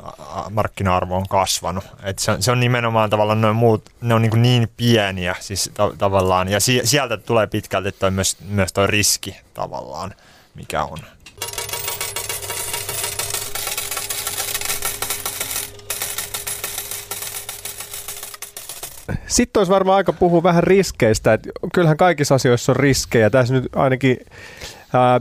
markkina-arvo on kasvanut. Et se, se, on nimenomaan tavallaan noin muut, ne on niin, niin pieniä siis ta- tavallaan, ja si- sieltä tulee pitkälti toi myös, myös toi riski tavallaan, mikä on. Sitten olisi varmaan aika puhua vähän riskeistä. Että kyllähän kaikissa asioissa on riskejä. Tässä nyt ainakin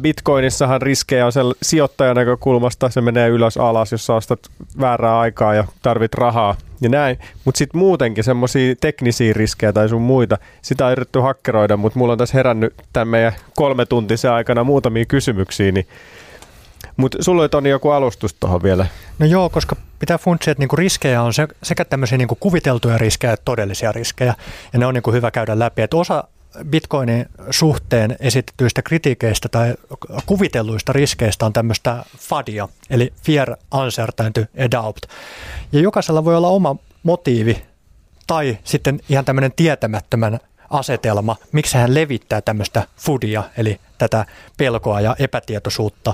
Bitcoinissahan riskejä on sijoittajan näkökulmasta. Se menee ylös alas, jos ostat väärää aikaa ja tarvit rahaa ja näin. Mutta sitten muutenkin semmoisia teknisiä riskejä tai sun muita, sitä on yritetty hakkeroida, mutta mulla on tässä herännyt tämän meidän kolme tuntisen aikana muutamia kysymyksiä, niin mutta sulla oli joku alustus tuohon vielä. No joo, koska pitää funtsia, että niinku riskejä on sekä tämmöisiä niinku kuviteltuja riskejä että todellisia riskejä. Ja ne on niinku hyvä käydä läpi. Et osa Bitcoinin suhteen esitetyistä kritiikeistä tai kuvitelluista riskeistä on tämmöistä FADia, eli Fear, Uncertainty, Doubt. Ja jokaisella voi olla oma motiivi tai sitten ihan tämmöinen tietämättömän asetelma, miksi hän levittää tämmöistä foodia, eli tätä pelkoa ja epätietoisuutta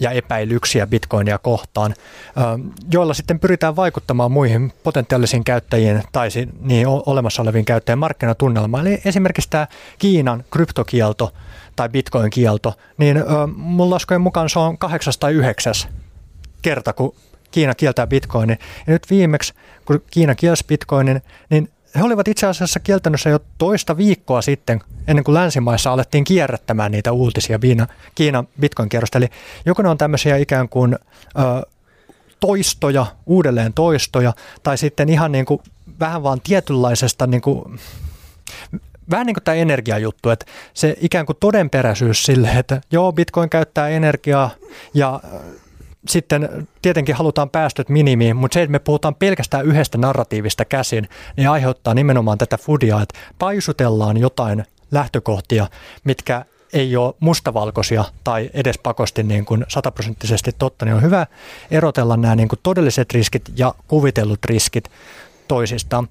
ja epäilyksiä bitcoinia kohtaan, joilla sitten pyritään vaikuttamaan muihin potentiaalisiin käyttäjiin tai niin olemassa oleviin käyttäjien markkinatunnelmaan. Eli esimerkiksi tämä Kiinan kryptokielto tai bitcoin-kielto, niin mun laskujen mukaan se on kahdeksas tai yhdeksäs kerta, kun Kiina kieltää bitcoinin. Ja nyt viimeksi, kun Kiina kielsi bitcoinin, niin he olivat itse asiassa kieltänyt jo toista viikkoa sitten, ennen kuin länsimaissa alettiin kierrättämään niitä uutisia Viina, Kiinan bitcoin-kierrosta. Eli joko ne on tämmöisiä ikään kuin ö, toistoja, uudelleen toistoja, tai sitten ihan niin kuin vähän vaan tietynlaisesta niin kuin, vähän niin kuin tämä energiajuttu, että se ikään kuin todenperäisyys sille, että joo, Bitcoin käyttää energiaa ja sitten tietenkin halutaan päästöt minimiin, mutta se, että me puhutaan pelkästään yhdestä narratiivista käsin, niin aiheuttaa nimenomaan tätä fudia, että paisutellaan jotain lähtökohtia, mitkä ei ole mustavalkoisia tai edes pakosti niin kuin sataprosenttisesti totta, niin on hyvä erotella nämä niin kuin todelliset riskit ja kuvitellut riskit toisistaan.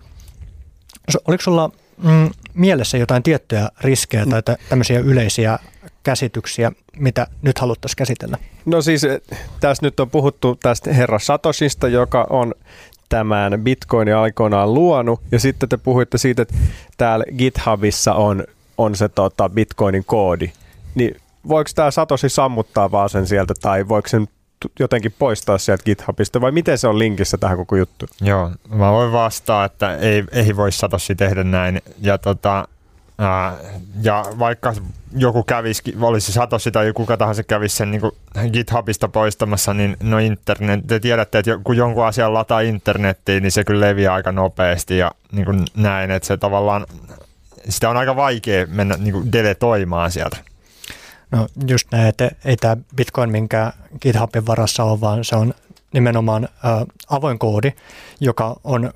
Oliko sulla mm, mielessä jotain tiettyjä riskejä tai tämmöisiä yleisiä käsityksiä, mitä nyt haluttaisiin käsitellä? No siis eh, tässä nyt on puhuttu tästä herra Satoshista, joka on tämän Bitcoinin aikoinaan luonut. Ja sitten te puhuitte siitä, että täällä GitHubissa on, on se tota Bitcoinin koodi. Niin voiko tämä Satoshi sammuttaa vaan sen sieltä tai voiko sen jotenkin poistaa sieltä GitHubista vai miten se on linkissä tähän koko juttu? Joo, mä voin vastaa, että ei, ei voi Satoshi tehdä näin. Ja tota, ja vaikka joku kävisi, olisi Satoshi tai kuka tahansa kävisi sen niin GitHubista poistamassa, niin no internet, te tiedätte, että kun jonkun asian lataa internettiin, niin se kyllä leviää aika nopeasti ja niin kuin näin, että se tavallaan, sitä on aika vaikea mennä niin kuin deletoimaan sieltä. No just näin, että ei tämä Bitcoin minkä GitHubin varassa ole, vaan se on nimenomaan ä, avoin koodi, joka on ä,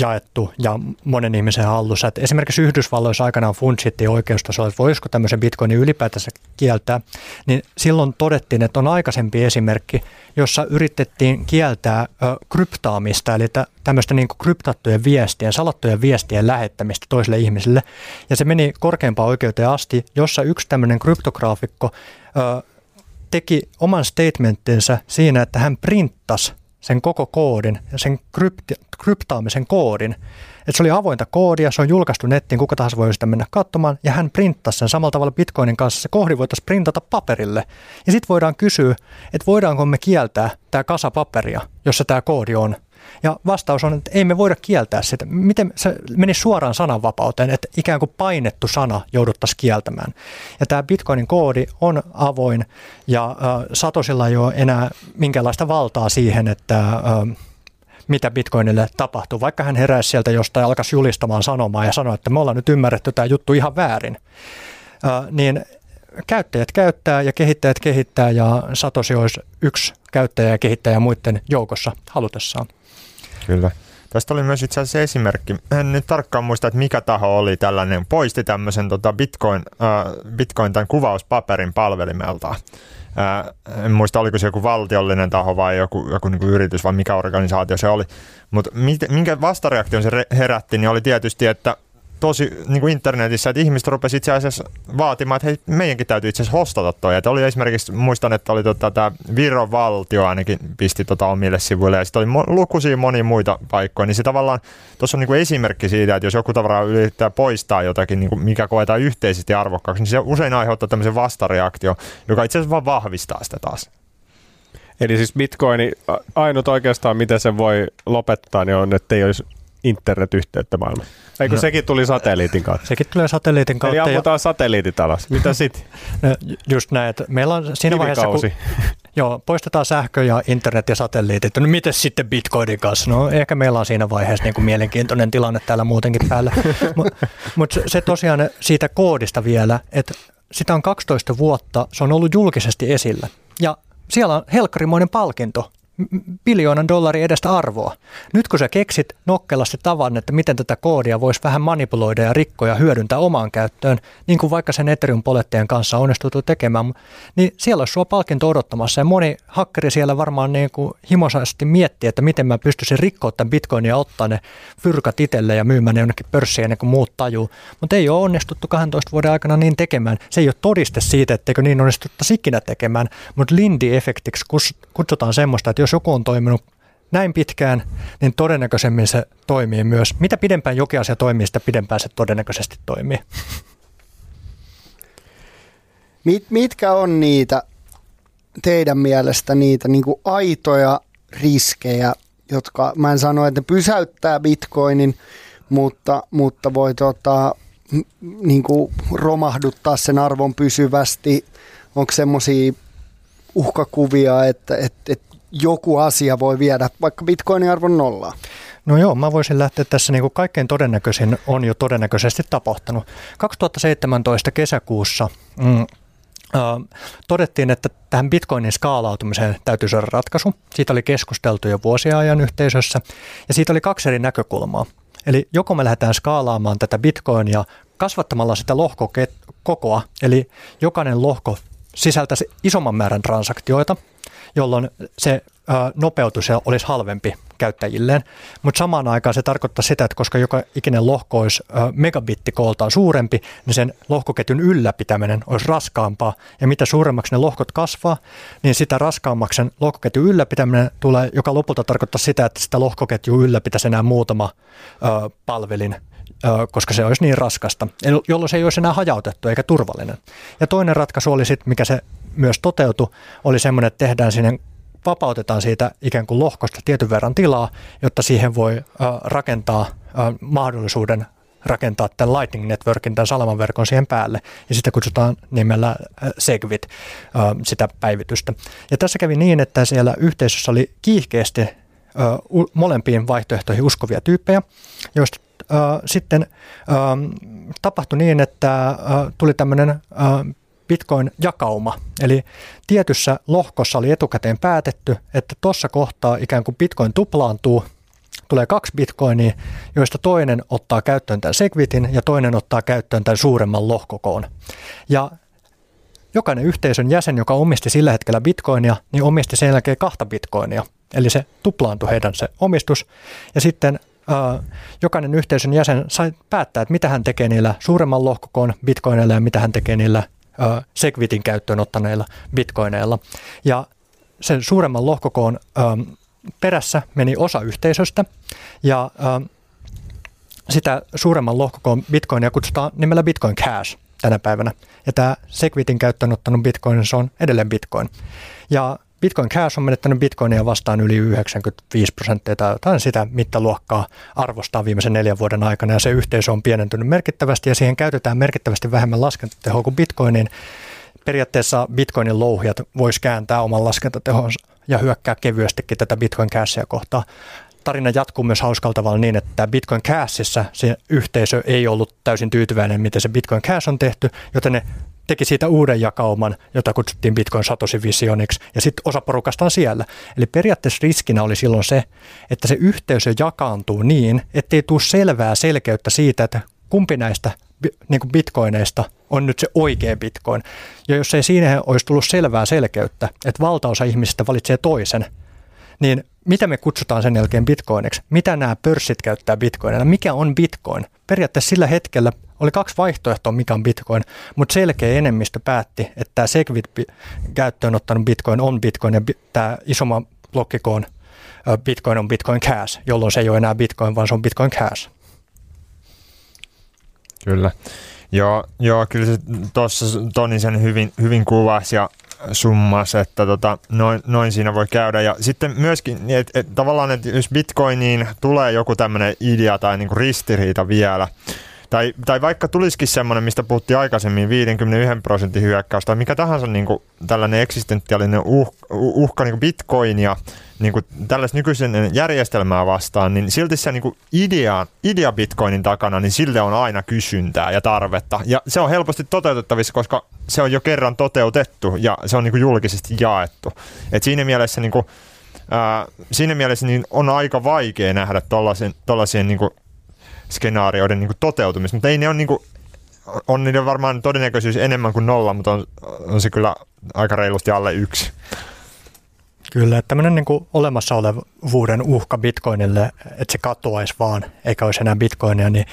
jaettu ja monen ihmisen hallussa. Et esimerkiksi Yhdysvalloissa aikanaan funtsittiin oikeustasolla, että voisiko tämmöisen bitcoinin ylipäätänsä kieltää, niin silloin todettiin, että on aikaisempi esimerkki, jossa yritettiin kieltää ä, kryptaamista, eli tämmöistä niin kryptattujen viestien, salattujen viestien lähettämistä toiselle ihmiselle. Ja se meni korkeampaan oikeuteen asti, jossa yksi tämmöinen kryptograafikko ä, teki oman statementtinsa siinä, että hän printtasi sen koko koodin, sen krypti, kryptaamisen koodin. Että se oli avointa koodia, se on julkaistu nettiin, kuka tahansa voi sitä mennä katsomaan, ja hän printtasi sen samalla tavalla Bitcoinin kanssa. Se koodi voitaisiin printata paperille. Ja sitten voidaan kysyä, että voidaanko me kieltää tämä kasa paperia, jossa tämä koodi on. Ja vastaus on, että ei me voida kieltää sitä. Miten se meni suoraan sananvapauteen, että ikään kuin painettu sana jouduttaisiin kieltämään. Ja tämä Bitcoinin koodi on avoin ja äh, Satosilla ei ole enää minkäänlaista valtaa siihen, että äh, mitä Bitcoinille tapahtuu. Vaikka hän heräisi sieltä jostain ja alkaisi julistamaan sanomaan ja sanoa, että me ollaan nyt ymmärretty tämä juttu ihan väärin, äh, niin käyttäjät käyttää ja kehittäjät kehittää ja Satosi olisi yksi käyttäjä ja kehittäjä muiden joukossa halutessaan. Kyllä. Tästä oli myös itse asiassa esimerkki. En nyt tarkkaan muista, että mikä taho oli tällainen. Poisti tämmöisen tota Bitcoin, äh, Bitcoin tämän kuvauspaperin palvelimelta. Äh, en muista, oliko se joku valtiollinen taho vai joku, joku niin yritys vai mikä organisaatio se oli. Mutta minkä vastareaktion se herätti, niin oli tietysti, että tosi niin kuin internetissä, että ihmiset rupesivat itse asiassa vaatimaan, että hei, meidänkin täytyy itse asiassa hostata toi. Että oli esimerkiksi, muistan, että oli tota, tämä Viron valtio ainakin pisti tota omille sivuille ja sitten oli lukuisia monia muita paikkoja, niin se tavallaan, tuossa on niin kuin esimerkki siitä, että jos joku tavara yrittää poistaa jotakin, niin kuin mikä koetaan yhteisesti arvokkaaksi, niin se usein aiheuttaa tämmöisen vastareaktio, joka itse asiassa vaan vahvistaa sitä taas. Eli siis Bitcoin, ainut oikeastaan mitä se voi lopettaa, niin on, että ei olisi internetyhteyttä maailmaan. Eikö no. sekin tuli satelliitin kautta? Sekin tulee satelliitin kautta. Eli ammutaan ja... satelliitit alas. Mitä sitten? No, just näin, että meillä on siinä vaiheessa, kun, joo, poistetaan sähkö ja internet ja satelliitit. No miten sitten Bitcoinin kanssa? No ehkä meillä on siinä vaiheessa niin kuin mielenkiintoinen tilanne täällä muutenkin päällä. Mutta mut se tosiaan siitä koodista vielä, että sitä on 12 vuotta, se on ollut julkisesti esillä. Ja siellä on helkkarimoinen palkinto biljoonan dollarin edestä arvoa. Nyt kun sä keksit nokkelasti tavan, että miten tätä koodia voisi vähän manipuloida ja rikkoa ja hyödyntää omaan käyttöön, niin kuin vaikka sen Ethereum-poletteen kanssa onnistuttu tekemään, niin siellä olisi sua palkinto odottamassa. Ja moni hakkeri siellä varmaan niin kuin himosaisesti miettii, että miten mä pystyisin rikkoa tämän bitcoinin ja ottaa ne fyrkat itselle ja myymään ne jonnekin pörssiin ennen kuin muut tajuu. Mutta ei ole onnistuttu 12 vuoden aikana niin tekemään. Se ei ole todiste siitä, etteikö niin onnistuttaisi ikinä tekemään, mutta Lindy-efektiksi kutsutaan semmoista, että jos joku on toiminut näin pitkään, niin todennäköisemmin se toimii myös. Mitä pidempään jokin asia toimii, sitä pidempään se todennäköisesti toimii. Mit, mitkä on niitä teidän mielestä niitä niin kuin aitoja riskejä, jotka mä en sano, että ne pysäyttää bitcoinin, mutta, mutta voi tota, niin kuin romahduttaa sen arvon pysyvästi. Onko semmoisia uhkakuvia, että, että, että joku asia voi viedä vaikka bitcoinin arvon nollaa? No joo, mä voisin lähteä tässä niin kuin kaikkein todennäköisin on jo todennäköisesti tapahtunut. 2017 kesäkuussa mm, todettiin, että tähän bitcoinin skaalautumiseen täytyy saada ratkaisu. Siitä oli keskusteltu jo vuosia ajan yhteisössä ja siitä oli kaksi eri näkökulmaa. Eli joko me lähdetään skaalaamaan tätä bitcoinia kasvattamalla sitä lohkokokoa, eli jokainen lohko sisältäisi isomman määrän transaktioita, jolloin se nopeutus olisi halvempi käyttäjilleen. Mutta samaan aikaan se tarkoittaa sitä, että koska joka ikinen lohko olisi megabittikooltaan suurempi, niin sen lohkoketjun ylläpitäminen olisi raskaampaa. Ja mitä suuremmaksi ne lohkot kasvaa, niin sitä raskaammaksi sen lohkoketjun ylläpitäminen tulee, joka lopulta tarkoittaa sitä, että sitä lohkoketjua ylläpitäisi enää muutama ö, palvelin koska se olisi niin raskasta, jolloin se ei olisi enää hajautettu eikä turvallinen. Ja toinen ratkaisu oli sitten, mikä se myös toteutui, oli semmoinen, että tehdään sinne vapautetaan siitä ikään kuin lohkosta tietyn verran tilaa, jotta siihen voi rakentaa mahdollisuuden rakentaa tämän Lightning Networkin, tämän salamanverkon siihen päälle. Ja sitä kutsutaan nimellä Segwit, sitä päivitystä. Ja tässä kävi niin, että siellä yhteisössä oli kiihkeästi molempiin vaihtoehtoihin uskovia tyyppejä, joista sitten tapahtui niin, että tuli tämmöinen Bitcoin-jakauma. Eli tietyssä lohkossa oli etukäteen päätetty, että tuossa kohtaa ikään kuin Bitcoin tuplaantuu, tulee kaksi bitcoinia, joista toinen ottaa käyttöön tämän segwitin ja toinen ottaa käyttöön tämän suuremman lohkokoon. Ja jokainen yhteisön jäsen, joka omisti sillä hetkellä bitcoinia, niin omisti sen jälkeen kahta bitcoinia. Eli se tuplaantui heidän se omistus. Ja sitten jokainen yhteisön jäsen sai päättää, että mitä hän tekee niillä suuremman lohkokoon bitcoineilla ja mitä hän tekee niillä Segwitin käyttöön ottaneilla bitcoineilla. Ja sen suuremman lohkokoon perässä meni osa yhteisöstä ja sitä suuremman lohkokoon bitcoinia kutsutaan nimellä Bitcoin Cash tänä päivänä. Ja tämä Segwitin käyttöön ottanut bitcoin, se on edelleen bitcoin. Ja Bitcoin Cash on menettänyt bitcoinia vastaan yli 95 prosenttia tai jotain sitä mittaluokkaa arvostaa viimeisen neljän vuoden aikana ja se yhteisö on pienentynyt merkittävästi ja siihen käytetään merkittävästi vähemmän laskentatehoa kuin bitcoinin. Periaatteessa bitcoinin louhijat vois kääntää oman laskentatehonsa ja hyökkää kevyestikin tätä Bitcoin Cashia kohtaan tarina jatkuu myös hauskalla tavalla niin, että Bitcoin Cashissa se yhteisö ei ollut täysin tyytyväinen, miten se Bitcoin Cash on tehty, joten ne teki siitä uuden jakauman, jota kutsuttiin Bitcoin Satoshi Visioniksi, ja sitten osa porukasta on siellä. Eli periaatteessa riskinä oli silloin se, että se yhteisö jakaantuu niin, ettei tule selvää selkeyttä siitä, että kumpi näistä niin kuin bitcoineista on nyt se oikea bitcoin. Ja jos ei siinä olisi tullut selvää selkeyttä, että valtaosa ihmisistä valitsee toisen, niin mitä me kutsutaan sen jälkeen bitcoiniksi? Mitä nämä pörssit käyttää bitcoinina? Mikä on bitcoin? Periaatteessa sillä hetkellä oli kaksi vaihtoehtoa, mikä on bitcoin, mutta selkeä enemmistö päätti, että tämä Segwit käyttöön ottanut bitcoin on bitcoin ja tämä isomman blokkikoon bitcoin on bitcoin cash, jolloin se ei ole enää bitcoin, vaan se on bitcoin cash. Kyllä. Joo, joo kyllä se tuossa Toni sen hyvin, hyvin kuvasi ja summas, että tota, noin, noin siinä voi käydä. Ja sitten myöskin, että et, tavallaan, että jos bitcoiniin tulee joku tämmöinen idea tai niinku ristiriita vielä, tai, tai vaikka tulisikin semmoinen, mistä puhuttiin aikaisemmin, 51 prosentin hyökkäys, tai mikä tahansa niin kuin, tällainen eksistentiaalinen uh, uhka niin kuin bitcoinia, niin kuin tällaista nykyisen järjestelmää vastaan, niin silti se niin kuin idea, idea bitcoinin takana, niin sille on aina kysyntää ja tarvetta. Ja se on helposti toteutettavissa, koska se on jo kerran toteutettu ja se on niin kuin julkisesti jaettu. Et siinä mielessä niin kuin, ää, siinä mielessä niin on aika vaikea nähdä tuollaisen niin skenaarioiden niin kuin toteutumista, mutta ei ne ole niin kuin, on niiden varmaan todennäköisyys enemmän kuin nolla, mutta on, on se kyllä aika reilusti alle yksi. Kyllä, että tämmöinen niin olemassa olevuuden uhka bitcoinille, että se katoaisi vaan, eikä olisi enää bitcoinia, niin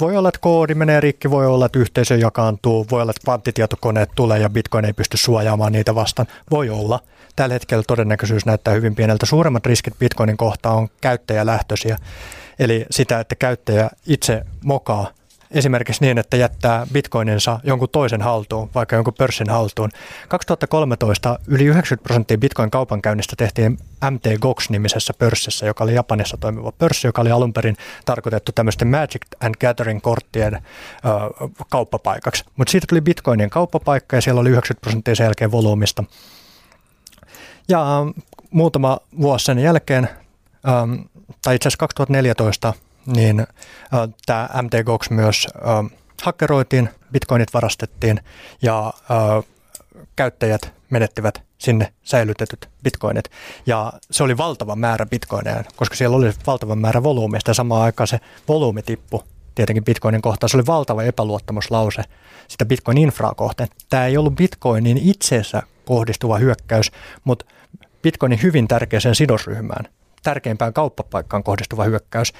voi olla, että koodi menee rikki, voi olla, että yhteisö jakaantuu, voi olla, että kvanttitietokoneet tulee ja bitcoin ei pysty suojaamaan niitä vastaan. Voi olla. Tällä hetkellä todennäköisyys näyttää hyvin pieneltä. Suuremmat riskit bitcoinin kohtaan on käyttäjälähtöisiä. Eli sitä, että käyttäjä itse mokaa esimerkiksi niin, että jättää bitcoininsa jonkun toisen haltuun, vaikka jonkun pörssin haltuun. 2013 yli 90 prosenttia bitcoin kaupankäynnistä tehtiin MT Gox-nimisessä pörssissä, joka oli Japanissa toimiva pörssi, joka oli alun perin tarkoitettu tämmöisten Magic and Gathering-korttien ö, kauppapaikaksi. Mutta siitä tuli bitcoinien kauppapaikka ja siellä oli 90 prosenttia sen jälkeen volyymista. Ja muutama vuosi sen jälkeen, tai itse asiassa 2014 niin äh, tämä MT myös äh, hakkeroitiin, bitcoinit varastettiin ja äh, käyttäjät menettivät sinne säilytetyt bitcoinit. Ja se oli valtava määrä bitcoineja, koska siellä oli valtava määrä volyymista ja samaan aikaan se volyymi tippui tietenkin bitcoinin kohtaan. Se oli valtava epäluottamuslause sitä bitcoin-infraa kohteen. Tämä ei ollut bitcoinin itseensä kohdistuva hyökkäys, mutta bitcoinin hyvin tärkeäseen sidosryhmään, tärkeimpään kauppapaikkaan kohdistuva hyökkäys.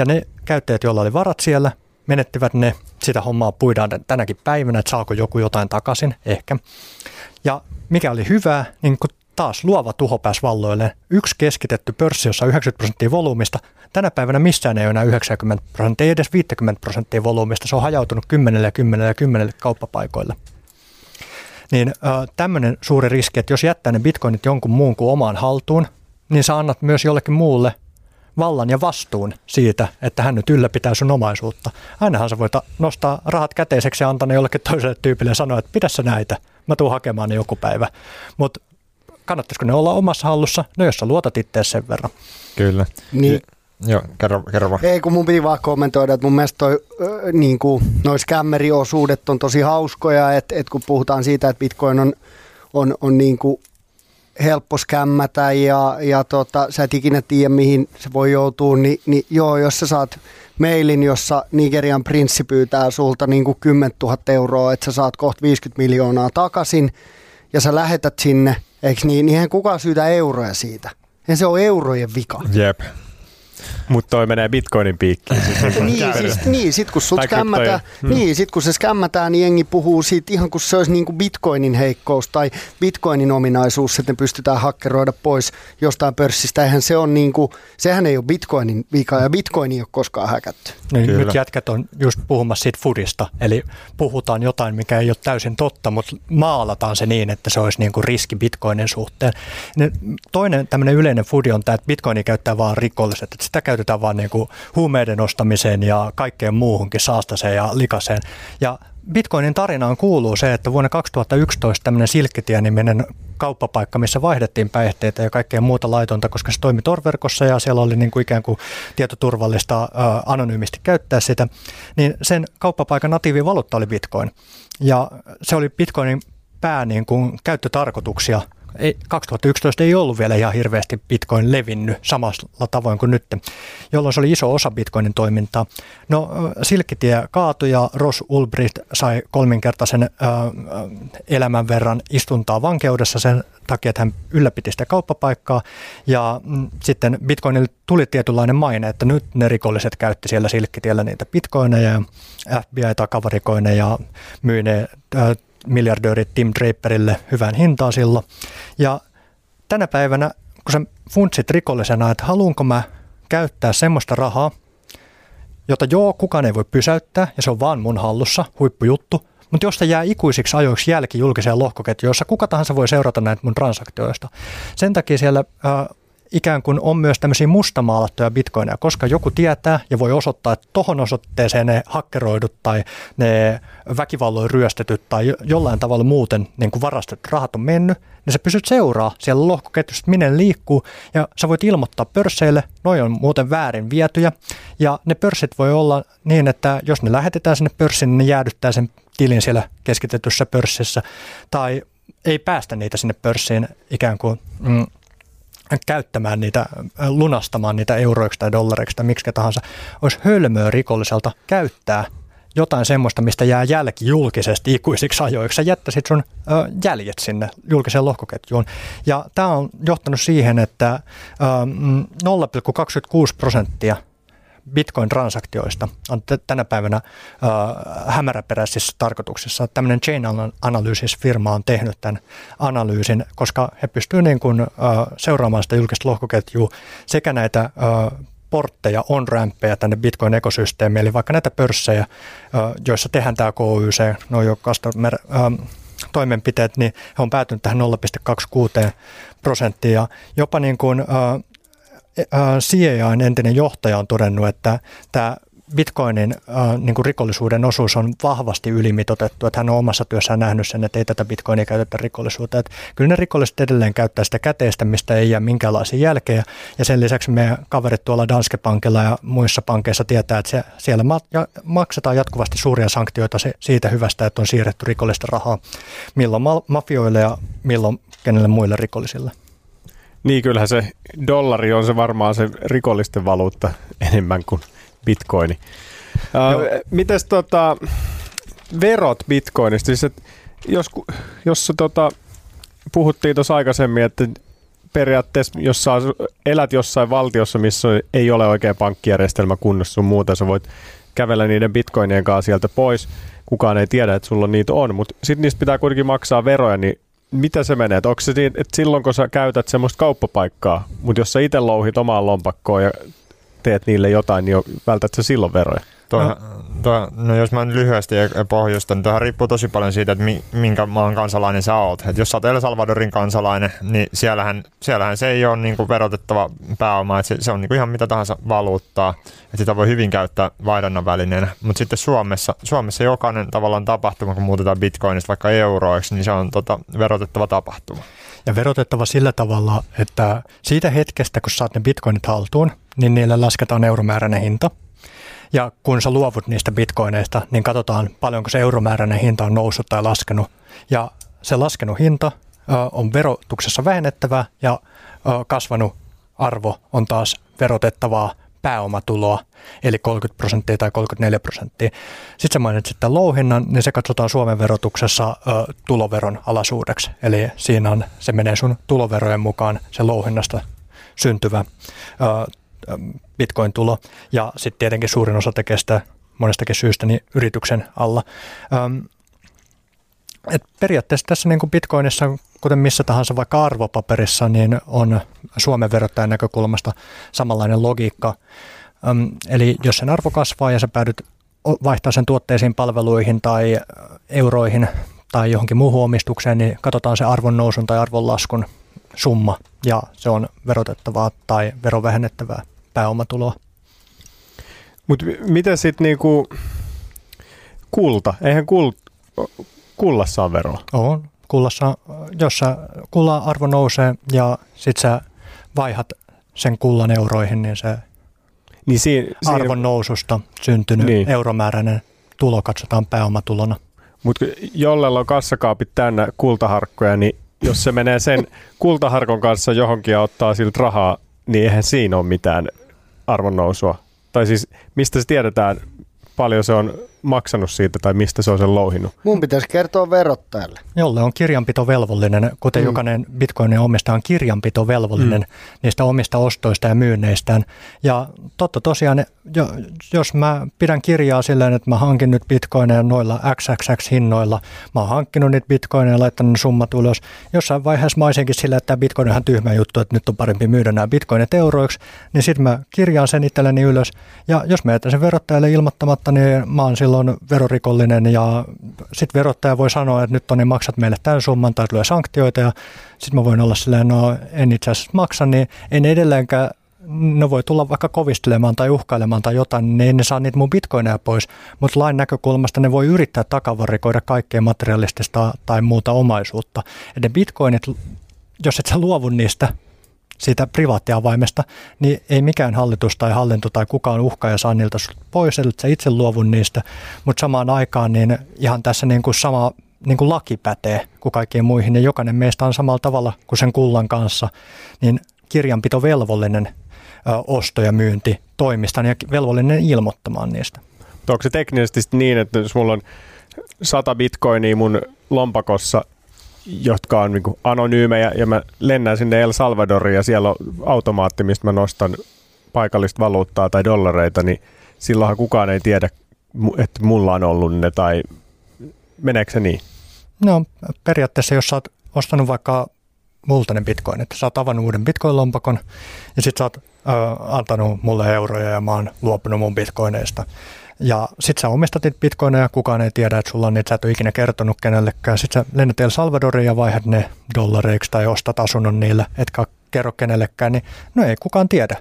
Ja ne käyttäjät, joilla oli varat siellä, menettivät ne. Sitä hommaa puidaan tänäkin päivänä, että saako joku jotain takaisin, ehkä. Ja mikä oli hyvää, niin kun taas luova tuho pääsi valloille. Yksi keskitetty pörssi, jossa 90 prosenttia volyymista. Tänä päivänä missään ei ole enää 90 prosenttia, ei edes 50 prosenttia volyymista. Se on hajautunut 10 ja 10 ja 10 kauppapaikoille. Niin tämmöinen suuri riski, että jos jättää ne bitcoinit jonkun muun kuin omaan haltuun, niin sä annat myös jollekin muulle vallan ja vastuun siitä, että hän nyt ylläpitää sun omaisuutta. Ainahan sä voit nostaa rahat käteiseksi ja antaa ne jollekin toiselle tyypille ja sanoa, että pidä sä näitä, mä tuun hakemaan ne joku päivä. Mutta kannattaisiko ne olla omassa hallussa? No jos sä luotat itse sen verran. Kyllä. Niin, Joo, kerro, kerro vaan. Ei, kun mun piti vaan kommentoida, että mun mielestä toi, äh, niin kuin, noi skämmeriosuudet on tosi hauskoja, että et kun puhutaan siitä, että bitcoin on, on, on niin kuin helppo skämmätä ja, ja tota, sä et ikinä tiedä, mihin se voi joutua, niin, niin joo, jos sä saat mailin, jossa Nigerian prinssi pyytää sulta niin kuin 10 000 euroa, että sä saat kohta 50 miljoonaa takaisin ja sä lähetät sinne, eikö niin, niin eihän kukaan syytä euroja siitä. Ja se on eurojen vika. Jep. Mutta toi menee bitcoinin piikkiin. niin, siis, niin, sit kun sut skämmätään, kryptoja. Hmm. niin, sit kun se skämmätään, niin jengi puhuu siitä ihan kuin se olisi niin kuin bitcoinin heikkous tai bitcoinin ominaisuus, että ne pystytään hakkeroida pois jostain pörssistä. Eihän se on niin kuin, sehän ei ole bitcoinin vika ja bitcoin ei ole koskaan häkätty. Niin Kyllä. nyt jätkät on just puhumassa siitä foodista, eli puhutaan jotain, mikä ei ole täysin totta, mutta maalataan se niin, että se olisi niin kuin riski bitcoinin suhteen. Ne- Toinen tämmöinen yleinen foodi on tämä, että bitcoini käyttää vaan rikolliset, että sitä käytetään vaan niin kuin huumeiden ostamiseen ja kaikkeen muuhunkin saastaseen ja likaseen. Ja Bitcoinin tarinaan kuuluu se, että vuonna 2011 tämmöinen Silkkitie-niminen kauppapaikka, missä vaihdettiin päihteitä ja kaikkea muuta laitonta, koska se toimi Tor-verkossa ja siellä oli niin kuin ikään kuin tietoturvallista ää, anonyymisti käyttää sitä, niin sen kauppapaikan natiivivaluutta oli Bitcoin. Ja se oli Bitcoinin pää niin kuin käyttötarkoituksia ei, 2011 ei ollut vielä ihan hirveästi Bitcoin levinnyt samalla tavoin kuin nyt, jolloin se oli iso osa Bitcoinin toimintaa. No Silkkitie kaatui ja Ross Ulbricht sai kolminkertaisen ö, elämän verran istuntaa vankeudessa sen takia, että hän ylläpiti sitä kauppapaikkaa ja mm, sitten Bitcoinille tuli tietynlainen maine, että nyt ne rikolliset käytti siellä Silkkitiellä niitä bitcoineja ja FBI takavarikoi ne ja ne ö, miljardööri Tim Draperille hyvään hintaan silloin. Ja tänä päivänä, kun sä funtsit rikollisena, että haluanko mä käyttää semmoista rahaa, jota joo, kukaan ei voi pysäyttää ja se on vaan mun hallussa, huippujuttu, mutta jos se jää ikuisiksi ajoiksi jälki julkiseen lohkoketjuun, jossa kuka tahansa voi seurata näitä mun transaktioista. Sen takia siellä äh, ikään kuin on myös tämmöisiä mustamaalattuja bitcoineja, koska joku tietää ja voi osoittaa, että tohon osoitteeseen ne hakkeroidut tai ne väkivalloin ryöstetyt tai jo- jollain tavalla muuten niin kuin varastetut rahat on mennyt, niin sä pysyt seuraa siellä lohkoketjussa, että minne ne liikkuu. Ja sä voit ilmoittaa pörsseille, noi on muuten väärin vietyjä. Ja ne pörssit voi olla niin, että jos ne lähetetään sinne pörssiin, niin ne jäädyttää sen tilin siellä keskitetyssä pörssissä. Tai ei päästä niitä sinne pörssiin ikään kuin mm, käyttämään niitä, lunastamaan niitä euroiksi tai dollareiksi tai miksi tahansa, olisi hölmöä rikolliselta käyttää jotain semmoista, mistä jää jälki julkisesti ikuisiksi ajoiksi. Sä jättäisit sun ö, jäljet sinne julkiseen lohkoketjuun. Ja tämä on johtanut siihen, että ö, mm, 0,26 prosenttia Bitcoin-transaktioista on t- tänä päivänä ö, hämäräperäisissä tarkoituksissa. Tämmöinen Chain Analysis-firma on tehnyt tämän analyysin, koska he pystyvät niin kuin, ö, seuraamaan sitä julkista lohkoketjua sekä näitä ö, portteja, on-rämppejä tänne Bitcoin-ekosysteemiin, eli vaikka näitä pörssejä, ö, joissa tehdään tämä KYC, no jo customer, ö, toimenpiteet, niin he on päätynyt tähän 0,26 prosenttia. Ja jopa niin kuin, ö, CIAn entinen johtaja on todennut, että tämä Bitcoinin äh, niin kuin rikollisuuden osuus on vahvasti ylimitotettu, että hän on omassa työssään nähnyt sen, että ei tätä Bitcoinia käytetä rikollisuuteen. Että kyllä ne rikolliset edelleen käyttää sitä käteistä, mistä ei jää minkäänlaisia jälkeä. Ja sen lisäksi meidän kaverit tuolla Danske Bankilla ja muissa pankeissa tietää, että se, siellä ma- ja maksetaan jatkuvasti suuria sanktioita se, siitä hyvästä, että on siirretty rikollista rahaa milloin ma- mafioille ja milloin kenelle muille rikollisille. Niin kyllähän se dollari on se varmaan se rikollisten valuutta enemmän kuin bitcoini. Uh, mites tota, verot bitcoinista? Siis, et jos, jos tota, puhuttiin tuossa aikaisemmin, että periaatteessa jos sä elät jossain valtiossa, missä ei ole oikein pankkijärjestelmä kunnossa sun muuta, sä voit kävellä niiden bitcoinien kanssa sieltä pois. Kukaan ei tiedä, että sulla niitä on, mutta sitten niistä pitää kuitenkin maksaa veroja, niin mitä se menee? Onko se niin, että silloin kun sä käytät semmoista kauppapaikkaa, mutta jos sä itse louhit omaan lompakkoon ja teet niille jotain, niin vältät sä silloin veroja? No. Tuo, no jos mä lyhyesti pohjustan, niin tuohan riippuu tosi paljon siitä, että mi, minkä maan kansalainen sä oot. Et jos sä oot El Salvadorin kansalainen, niin siellähän, siellähän se ei ole niinku verotettava pääoma, se, se on niinku ihan mitä tahansa valuuttaa, että sitä voi hyvin käyttää vaihdannan välineenä. Mutta sitten Suomessa, Suomessa jokainen tavallaan tapahtuma, kun muutetaan bitcoinista vaikka euroiksi, niin se on tota, verotettava tapahtuma. Ja verotettava sillä tavalla, että siitä hetkestä, kun saat ne bitcoinit haltuun, niin niille lasketaan euromääräinen hinta. Ja kun sä luovut niistä bitcoineista, niin katsotaan paljonko se euromääräinen hinta on noussut tai laskenut. Ja se laskenut hinta on verotuksessa vähennettävä ja kasvanut arvo on taas verotettavaa pääomatuloa, eli 30 prosenttia tai 34 prosenttia. Sitten sä mainitsit tämän louhinnan, niin se katsotaan Suomen verotuksessa ö, tuloveron alasuudeksi. Eli siinä on, se menee sun tuloverojen mukaan se louhinnasta syntyvä ö, bitcoin-tulo. Ja sitten tietenkin suurin osa tekee sitä monestakin syystä niin yrityksen alla. Öm, et periaatteessa tässä niin kuin Bitcoinissa, kuten missä tahansa vaikka arvopaperissa, niin on Suomen verottajan näkökulmasta samanlainen logiikka. Öm, eli jos sen arvo kasvaa ja sä päädyt vaihtaa sen tuotteisiin, palveluihin tai euroihin tai johonkin muuhun omistukseen, niin katsotaan se arvon nousun tai arvon laskun summa ja se on verotettavaa tai verovähennettävää pääomatuloa. Mutta miten sitten niinku kulta? Eihän kul, kullassa on veroa? On. Kullassa, jos sä, kullan arvo nousee ja sit sä vaihat sen kullan euroihin, niin se niin siinä, arvon noususta syntynyt niin. euromääräinen tulo katsotaan pääomatulona. Mutta jollella on kassakaapit täynnä kultaharkkoja, niin jos se menee sen kultaharkon kanssa johonkin ja ottaa siltä rahaa, niin eihän siinä ole mitään arvonnousua. Tai siis mistä se tiedetään, paljon se on maksanut siitä tai mistä se on sen louhinut. Mun pitäisi kertoa verottajalle. Jolle on kirjanpitovelvollinen, kuten mm. jokainen bitcoinin omistaja on kirjanpitovelvollinen mm. niistä omista ostoista ja myynneistään. Ja totta tosiaan, jos mä pidän kirjaa silleen, että mä hankin nyt bitcoineja noilla XXX-hinnoilla, mä oon hankkinut niitä bitcoineja ja laittanut summat ylös. Jossain vaiheessa mä olisinkin sillä, että tämä bitcoin on ihan tyhmä juttu, että nyt on parempi myydä nämä bitcoinit euroiksi, niin sitten mä kirjaan sen itselleni ylös. Ja jos mä jätän sen verottajalle ilmoittamatta, niin mä oon silloin verorikollinen ja sitten verottaja voi sanoa, että nyt on niin maksat meille tämän summan tai tulee sanktioita ja sitten mä voin olla silleen, no en itse asiassa maksa, niin en edelleenkään ne voi tulla vaikka kovistelemaan tai uhkailemaan tai jotain, niin ne saa niitä mun bitcoineja pois, mutta lain näkökulmasta ne voi yrittää takavarikoida kaikkea materialistista tai muuta omaisuutta. Ja ne bitcoinit, jos et sä luovu niistä siitä privaattiavaimesta, niin ei mikään hallitus tai hallinto tai kukaan uhka ja saa niiltä pois, eli sä itse luovun niistä, mutta samaan aikaan niin ihan tässä niin kuin sama niin kuin laki pätee kuin kaikkiin muihin, ja jokainen meistä on samalla tavalla kuin sen kullan kanssa, niin kirjanpitovelvollinen osto ja myynti toimistaan ja velvollinen ilmoittamaan niistä. Onko se teknisesti niin, että jos mulla on 100 bitcoinia mun lompakossa jotka on niin anonyymejä, ja mä lennän sinne El Salvadoriin, ja siellä on automaatti, mistä mä nostan paikallista valuuttaa tai dollareita, niin silloinhan kukaan ei tiedä, että mulla on ollut ne, tai meneekö se niin? No periaatteessa, jos sä oot ostanut vaikka multa ne bitcoinit, sä oot avannut uuden bitcoin-lompakon, ja sit sä oot ö, antanut mulle euroja, ja mä oon luopunut mun bitcoineista, ja sit sä omistat niitä bitcoineja, kukaan ei tiedä, että sulla on niitä, sä et ole ikinä kertonut kenellekään. Sit sä lennät El Salvadoriin ja vaihdat ne dollareiksi tai ostat asunnon niille, etkä kerro kenellekään, niin no ei kukaan tiedä.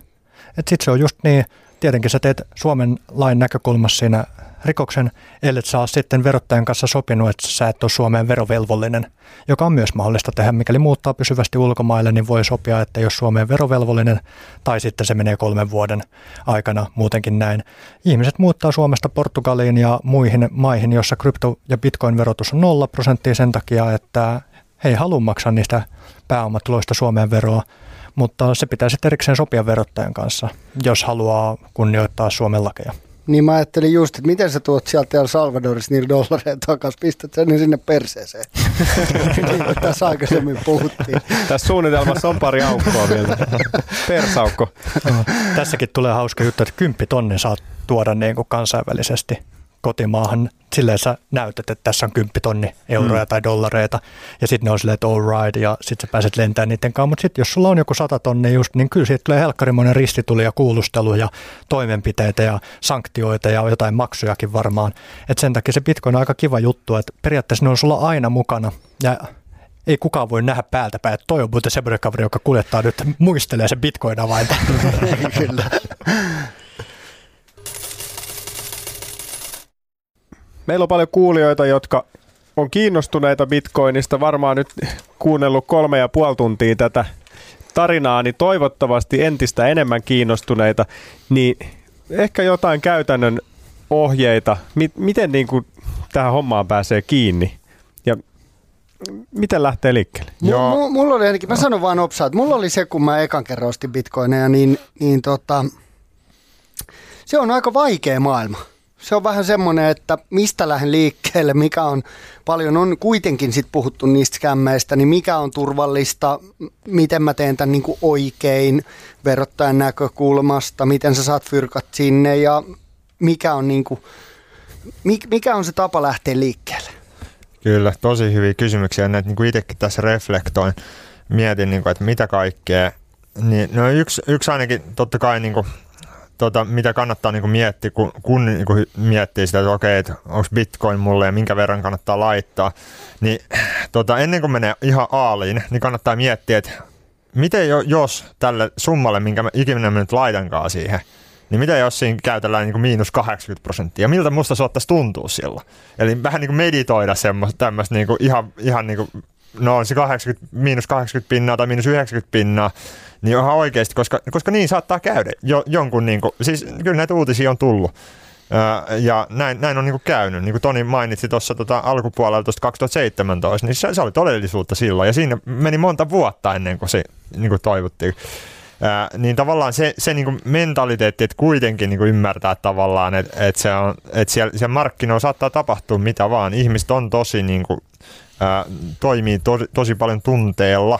Et sit se on just niin, tietenkin sä teet Suomen lain näkökulmassa siinä rikoksen, ellei saa sitten verottajan kanssa sopinut, että sä et ole Suomeen verovelvollinen, joka on myös mahdollista tehdä. Mikäli muuttaa pysyvästi ulkomaille, niin voi sopia, että jos Suomeen verovelvollinen, tai sitten se menee kolmen vuoden aikana muutenkin näin. Ihmiset muuttaa Suomesta Portugaliin ja muihin maihin, jossa krypto- ja bitcoin-verotus on nolla prosenttia sen takia, että he ei halua maksaa niistä pääomatuloista Suomeen veroa, mutta se pitää sitten erikseen sopia verottajan kanssa, jos haluaa kunnioittaa Suomen lakeja. Niin mä ajattelin just, että miten sä tuot sieltä El Salvadorissa niillä dollareja takaisin, pistät sen niin sinne perseeseen. niin kuin tässä aikaisemmin puhuttiin. Tässä suunnitelmassa on pari aukkoa vielä. Persaukko. Tässäkin tulee hauska juttu, että kymppi tonni saat tuoda niin kuin kansainvälisesti kotimaahan. Silleen sä näytät, että tässä on 10 tonni euroja mm. tai dollareita. Ja sitten ne on silleen, että all right, ja sitten sä pääset lentämään niiden kanssa. Mutta sitten jos sulla on joku 100 tonnia just, niin kyllä siitä tulee helkkarimoinen ristituli ja kuulustelu ja toimenpiteitä ja sanktioita ja jotain maksujakin varmaan. Et sen takia se Bitcoin on aika kiva juttu, että periaatteessa ne on sulla aina mukana. Ja ei kukaan voi nähdä päältä päin, että toi on muuten semmoinen kaveri, joka kuljettaa nyt, muistelee se bitcoin-avainta. Kyllä. Meillä on paljon kuulijoita, jotka on kiinnostuneita bitcoinista, varmaan nyt kuunnellut kolme ja puoli tuntia tätä tarinaa, niin toivottavasti entistä enemmän kiinnostuneita, niin ehkä jotain käytännön ohjeita, miten niin kuin tähän hommaan pääsee kiinni ja miten lähtee liikkeelle? Joo. M- mulla oli ainakin, mä sanon vaan opsaa, että mulla oli se, kun mä ekan kerran ostin bitcoineja, niin, niin tota, se on aika vaikea maailma. Se on vähän semmoinen, että mistä lähden liikkeelle, mikä on, paljon on kuitenkin sit puhuttu niistä skämmeistä, niin mikä on turvallista, miten mä teen tämän niin kuin oikein verottajan näkökulmasta, miten sä saat fyrkat sinne ja mikä on, niin kuin, mikä on se tapa lähteä liikkeelle? Kyllä, tosi hyviä kysymyksiä. Näitä niin itsekin tässä reflektoin, mietin, niin kuin, että mitä kaikkea. Niin, no yksi, yksi ainakin totta kai niin kuin, tota, mitä kannattaa niin kuin miettiä, kun, kun niin kuin miettii sitä, että okei, että onko bitcoin mulle ja minkä verran kannattaa laittaa, niin tota, ennen kuin menee ihan aaliin, niin kannattaa miettiä, että miten jo, jos tälle summalle, minkä mä ikinä nyt laitankaan siihen, niin mitä jos siinä käytellään niin kuin miinus 80 prosenttia? Miltä musta se ottaisi tuntua silloin? Eli vähän niin kuin meditoida semmoista tämmöistä niin kuin ihan, ihan niin kuin, no on se 80, miinus 80 pinnaa tai miinus 90 pinnaa, niin ihan oikeasti, koska, koska niin saattaa käydä jo, jonkun, niin kuin, siis kyllä näitä uutisia on tullut. ja näin, näin on niin kuin käynyt. Niin kuin Toni mainitsi tuossa tota alkupuolella tuosta 2017, niin se, se oli todellisuutta silloin. Ja siinä meni monta vuotta ennen kuin se niin kuin toivottiin. Ää, niin tavallaan se, se niin kuin mentaliteetti, että kuitenkin niin kuin ymmärtää tavallaan, että, että, se on, että siellä, siellä markkinoilla saattaa tapahtua mitä vaan. Ihmiset on tosi, niin kuin, ää, toimii to, tosi paljon tunteella,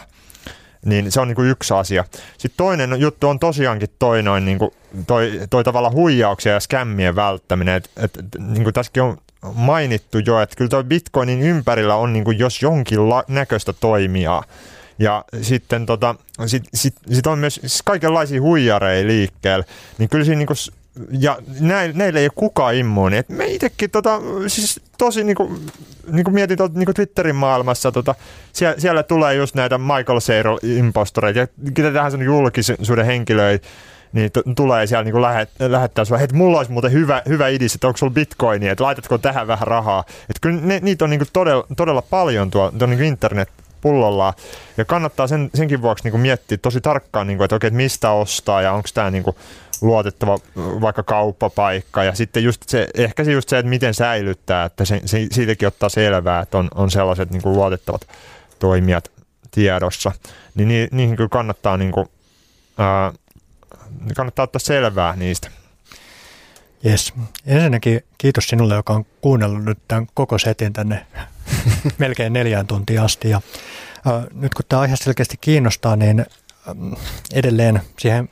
niin se on niin kuin yksi asia. Sitten toinen juttu on tosiaankin toi, noin, niin kuin, toi, toi tavalla huijauksia ja skämmien välttäminen. Et, et, niin kuin tässäkin on mainittu jo, että kyllä toi Bitcoinin ympärillä on niin kuin jos jonkin la- näköistä toimijaa. Ja sitten tota, sit, sit, sit on myös siis kaikenlaisia huijareja liikkeellä, niin kyllä siinä niinku, ja näille, näille ei ole kukaan immuuni. Et me itsekin tota, siis tosi niinku, niinku mietin tuolta niinku Twitterin maailmassa, tota, siellä, siellä, tulee just näitä Michael Sayrol impostoreita ja ketä tähän sen julkisuuden henkilöitä, niin t- tulee siellä niin lähet, lähettää sinua, että mulla olisi muuten hyvä, hyvä idis, että onko sulla bitcoinia, että laitatko tähän vähän rahaa. Että kyllä ne, niitä on niin todella, todella paljon tuo, tuo niin internet pullollaan. Ja kannattaa sen, senkin vuoksi niin kuin miettiä tosi tarkkaan, niin kuin, että, okei, että mistä ostaa ja onko tämä niin luotettava vaikka kauppapaikka. Ja sitten just se, ehkä se just se, että miten säilyttää, että se, se, siitäkin ottaa selvää, että on, on sellaiset niin kuin luotettavat toimijat tiedossa. Niin ni, niihin kyllä kannattaa, niin kuin, ää, kannattaa ottaa selvää niistä. Jes. Ensinnäkin kiitos sinulle, joka on kuunnellut nyt tämän koko setin tänne melkein neljään tuntiin asti. Ja, ä, nyt kun tämä aihe selkeästi kiinnostaa, niin edelleen siihen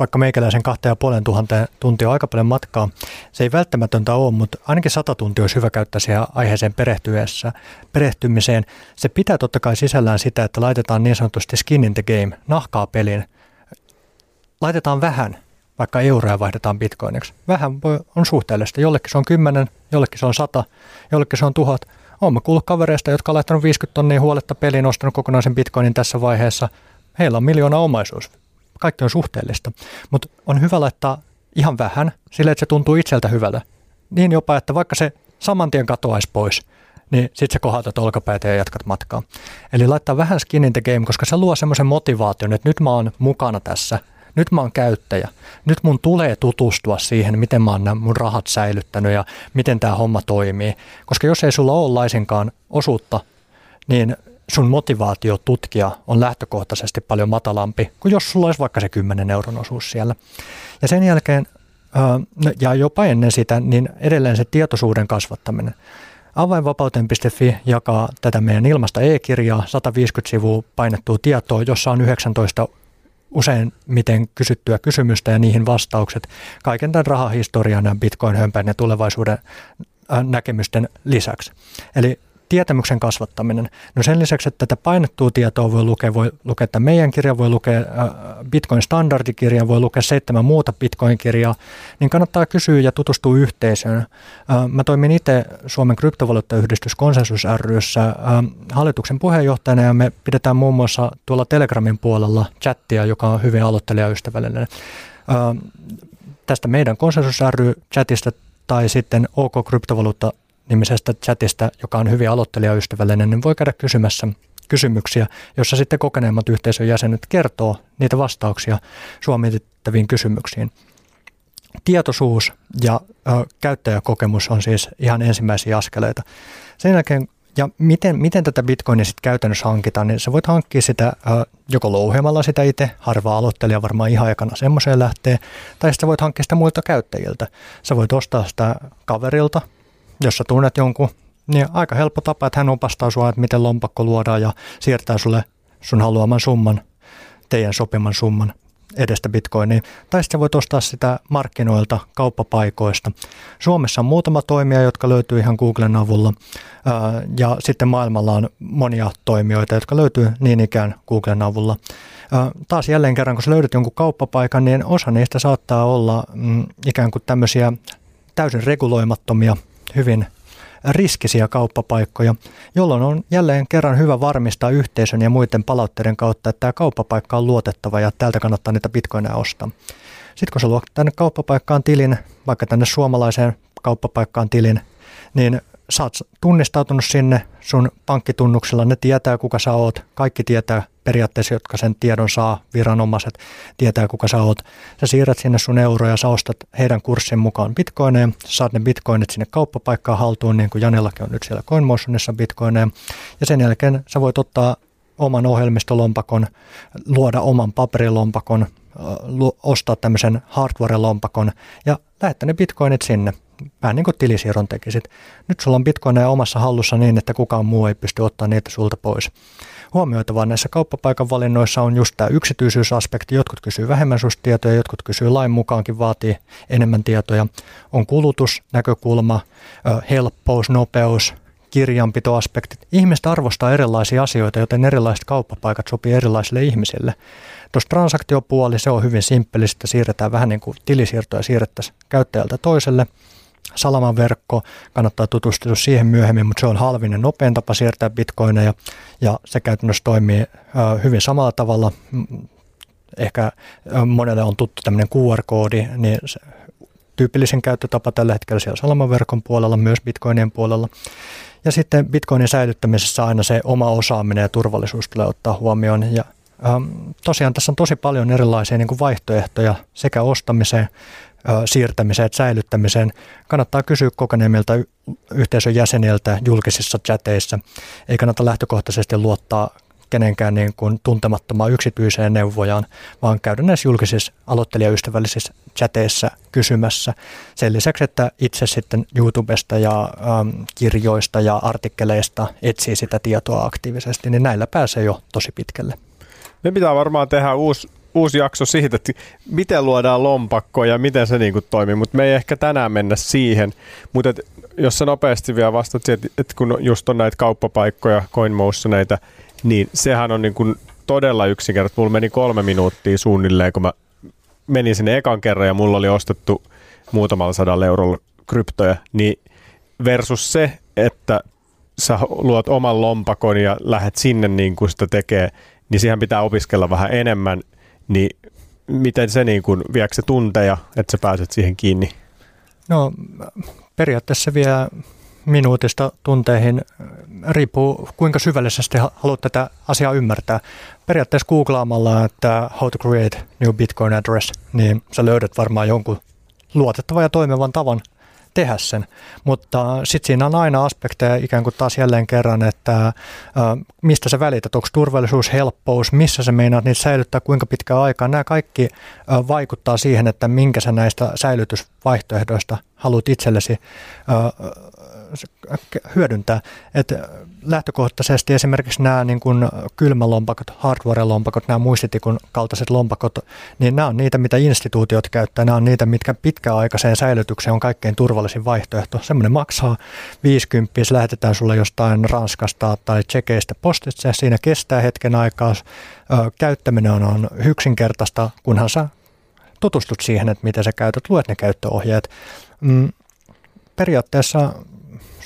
vaikka meikäläisen kahteen ja puolen tuhanteen tuntia aika paljon matkaa. Se ei välttämätöntä ole, mutta ainakin sata tuntia olisi hyvä käyttää siihen aiheeseen perehtyessä, perehtymiseen. Se pitää totta kai sisällään sitä, että laitetaan niin sanotusti skin in the game, nahkaa pelin. Laitetaan vähän, vaikka euroja vaihdetaan bitcoiniksi. Vähän voi, on suhteellista. Jollekin se on 10, jollekin se on 100, jollekin se on 1000. Olen kuullut kavereista, jotka on laittanut 50 tonnia huoletta peliin, ostanut kokonaisen bitcoinin tässä vaiheessa. Heillä on miljoona omaisuus. Kaikki on suhteellista. Mutta on hyvä laittaa ihan vähän, sille että se tuntuu itseltä hyvältä. Niin jopa, että vaikka se saman tien katoaisi pois, niin sitten sä kohautat olkapäitä ja jatkat matkaa. Eli laittaa vähän skin in the game, koska se luo semmoisen motivaation, että nyt mä oon mukana tässä – nyt mä oon käyttäjä. Nyt mun tulee tutustua siihen, miten mä oon mun rahat säilyttänyt ja miten tämä homma toimii. Koska jos ei sulla ole laisinkaan osuutta, niin sun motivaatio tutkia on lähtökohtaisesti paljon matalampi kuin jos sulla olisi vaikka se 10 euron osuus siellä. Ja sen jälkeen, ja jopa ennen sitä, niin edelleen se tietoisuuden kasvattaminen. Avainvapauteen.fi jakaa tätä meidän ilmasta e-kirjaa, 150 sivua painettua tietoa, jossa on 19 usein miten kysyttyä kysymystä ja niihin vastaukset kaiken tämän rahahistorian ja bitcoin-hömpän ja tulevaisuuden näkemysten lisäksi. Eli tietämyksen kasvattaminen. No sen lisäksi, että tätä painettua tietoa voi lukea, voi lukea että meidän kirja, voi lukea äh, Bitcoin-standardikirja, voi lukea seitsemän muuta Bitcoin-kirjaa, niin kannattaa kysyä ja tutustua yhteisöön. Äh, mä toimin itse Suomen kryptovaluuttayhdistys Konsensus ryssä äh, hallituksen puheenjohtajana ja me pidetään muun muassa tuolla Telegramin puolella chattia, joka on hyvin aloittelijaystävällinen. Tästä meidän Konsensus ry chatista tai sitten OK Kryptovaluutta nimisestä chatista, joka on hyvin aloittelijaystävällinen, niin voi käydä kysymässä kysymyksiä, jossa sitten kokeneemmat yhteisön jäsenet kertoo niitä vastauksia suomitettaviin kysymyksiin. Tietoisuus ja ö, käyttäjäkokemus on siis ihan ensimmäisiä askeleita. Sen jälkeen, ja miten, miten tätä bitcoinia sitten käytännössä hankitaan, niin sä voit hankkia sitä ö, joko louhemalla sitä itse, harva aloittelija varmaan ihan aikana semmoiseen lähtee, tai sitten voit hankkia sitä muilta käyttäjiltä. Sä voit ostaa sitä kaverilta, jos sä tunnet jonkun, niin aika helppo tapa, että hän opastaa sua, että miten lompakko luodaan ja siirtää sulle sun haluaman summan, teidän sopiman summan edestä bitcoiniin. Tai sitten voit ostaa sitä markkinoilta, kauppapaikoista. Suomessa on muutama toimija, jotka löytyy ihan Googlen avulla. Ja sitten maailmalla on monia toimijoita, jotka löytyy niin ikään Googlen avulla. Taas jälleen kerran, kun sä löydät jonkun kauppapaikan, niin osa niistä saattaa olla mm, ikään kuin tämmöisiä täysin reguloimattomia, hyvin riskisiä kauppapaikkoja, jolloin on jälleen kerran hyvä varmistaa yhteisön ja muiden palautteiden kautta, että tämä kauppapaikka on luotettava ja täältä kannattaa niitä bitcoineja ostaa. Sitten kun sä luot tänne kauppapaikkaan tilin, vaikka tänne suomalaiseen kauppapaikkaan tilin, niin sä oot tunnistautunut sinne sun pankkitunnuksella, ne tietää kuka sä oot, kaikki tietää periaatteessa, jotka sen tiedon saa, viranomaiset tietää kuka sä oot. Sä siirrät sinne sun euroja, sä ostat heidän kurssin mukaan bitcoineja, saat ne bitcoinit sinne kauppapaikkaan haltuun, niin kuin Janellakin on nyt siellä CoinMotionissa bitcoineja, ja sen jälkeen sä voit ottaa oman ohjelmistolompakon, luoda oman paperilompakon, ostaa tämmöisen hardware-lompakon ja lähettää ne bitcoinit sinne vähän niin kuin tilisiirron tekisit. Nyt sulla on bitcoineja omassa hallussa niin, että kukaan muu ei pysty ottaa niitä sulta pois. Huomioitavaa näissä kauppapaikan valinnoissa on just tämä yksityisyysaspekti. Jotkut kysyy vähemmän susta tietoja, jotkut kysyy lain mukaankin, vaatii enemmän tietoja. On kulutus, näkökulma, helppous, nopeus, kirjanpitoaspektit. Ihmiset arvostaa erilaisia asioita, joten erilaiset kauppapaikat sopii erilaisille ihmisille. Tuossa transaktiopuoli, se on hyvin simppeli, että siirretään vähän niin kuin tilisiirtoja siirrettäisiin käyttäjältä toiselle – Salaman verkko, kannattaa tutustua siihen myöhemmin, mutta se on halvin ja nopein tapa siirtää bitcoineja ja se käytännössä toimii hyvin samalla tavalla. Ehkä monelle on tuttu tämmöinen QR-koodi, niin se tyypillisen käyttötapa tällä hetkellä siellä Salaman verkon puolella, myös bitcoinien puolella. Ja sitten bitcoinin säilyttämisessä aina se oma osaaminen ja turvallisuus tulee ottaa huomioon. Ja tosiaan tässä on tosi paljon erilaisia niin kuin vaihtoehtoja sekä ostamiseen siirtämiseen säilyttämiseen, kannattaa kysyä kokeneemmilta yhteisön jäseniltä julkisissa chateissa. Ei kannata lähtökohtaisesti luottaa kenenkään niin kuin tuntemattomaan yksityiseen neuvojaan, vaan käydä näissä julkisissa aloittelijaystävällisissä chateissa kysymässä. Sen lisäksi, että itse sitten YouTubesta ja ähm, kirjoista ja artikkeleista etsii sitä tietoa aktiivisesti, niin näillä pääsee jo tosi pitkälle. Me pitää varmaan tehdä uusi uusi jakso siitä, että miten luodaan lompakko ja miten se niin kuin toimii, mutta me ei ehkä tänään mennä siihen. Mutta jos sä nopeasti vielä vastaat siihen, että kun just on näitä kauppapaikkoja, näitä, niin sehän on niin kuin todella yksinkertaisesti. Mulla meni kolme minuuttia suunnilleen, kun mä menin sinne ekan kerran ja mulla oli ostettu muutamalla sadalla eurolla kryptoja, niin versus se, että sä luot oman lompakon ja lähdet sinne niin kuin sitä tekee, niin siihen pitää opiskella vähän enemmän – niin miten se niin kuin, viekö se tunteja, että sä pääset siihen kiinni? No periaatteessa vie minuutista tunteihin, riippuu kuinka syvällisesti haluat tätä asiaa ymmärtää. Periaatteessa googlaamalla, että how to create new bitcoin address, niin sä löydät varmaan jonkun luotettavan ja toimivan tavan tehdä sen. Mutta sitten siinä on aina aspekteja ikään kuin taas jälleen kerran, että ä, mistä sä välität, onko turvallisuus, helppous, missä sä meinaat niitä säilyttää, kuinka pitkä aikaa. Nämä kaikki ä, vaikuttaa siihen, että minkä sä näistä säilytysvaihtoehdoista haluat itsellesi ä, hyödyntää. että lähtökohtaisesti esimerkiksi nämä niin kuin kylmälompakot, hardware-lompakot, nämä muistitikun kaltaiset lompakot, niin nämä on niitä, mitä instituutiot käyttää. Nämä on niitä, mitkä pitkäaikaiseen säilytykseen on kaikkein turvallisin vaihtoehto. Semmoinen maksaa 50, se lähetetään sulle jostain Ranskasta tai Tsekeistä postitse. Siinä kestää hetken aikaa. Käyttäminen on, on yksinkertaista, kunhan sä tutustut siihen, että miten sä käytät, luet ne käyttöohjeet. Mm, periaatteessa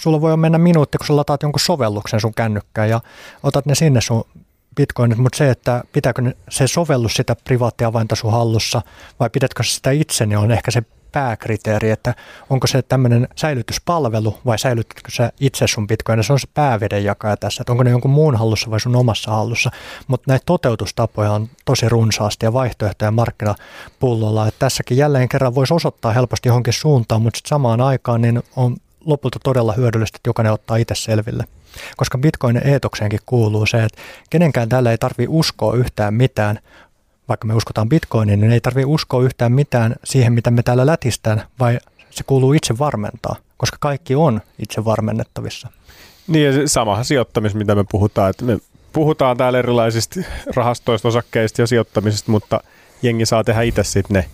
sulla voi mennä minuutti, kun sä lataat jonkun sovelluksen sun kännykkään ja otat ne sinne sun bitcoinit, mutta se, että pitääkö se sovellus sitä privaattia avainta sun hallussa vai pidätkö sitä itse, niin on ehkä se pääkriteeri, että onko se tämmöinen säilytyspalvelu vai säilytätkö sä itse sun bitcoin. Se on se päävedenjakaja tässä, että onko ne jonkun muun hallussa vai sun omassa hallussa. Mutta näitä toteutustapoja on tosi runsaasti ja vaihtoehtoja markkinapullolla. Että tässäkin jälleen kerran voisi osoittaa helposti johonkin suuntaan, mutta samaan aikaan niin on lopulta todella hyödyllistä, että jokainen ottaa itse selville. Koska bitcoinin eetokseenkin kuuluu se, että kenenkään täällä ei tarvitse uskoa yhtään mitään, vaikka me uskotaan bitcoiniin, niin ei tarvitse uskoa yhtään mitään siihen, mitä me täällä lätistään, vai se kuuluu itse varmentaa, koska kaikki on itse varmennettavissa. Niin ja samahan sijoittamista, mitä me puhutaan, että me puhutaan täällä erilaisista rahastoista, osakkeista ja sijoittamisesta, mutta jengi saa tehdä itse sitten ne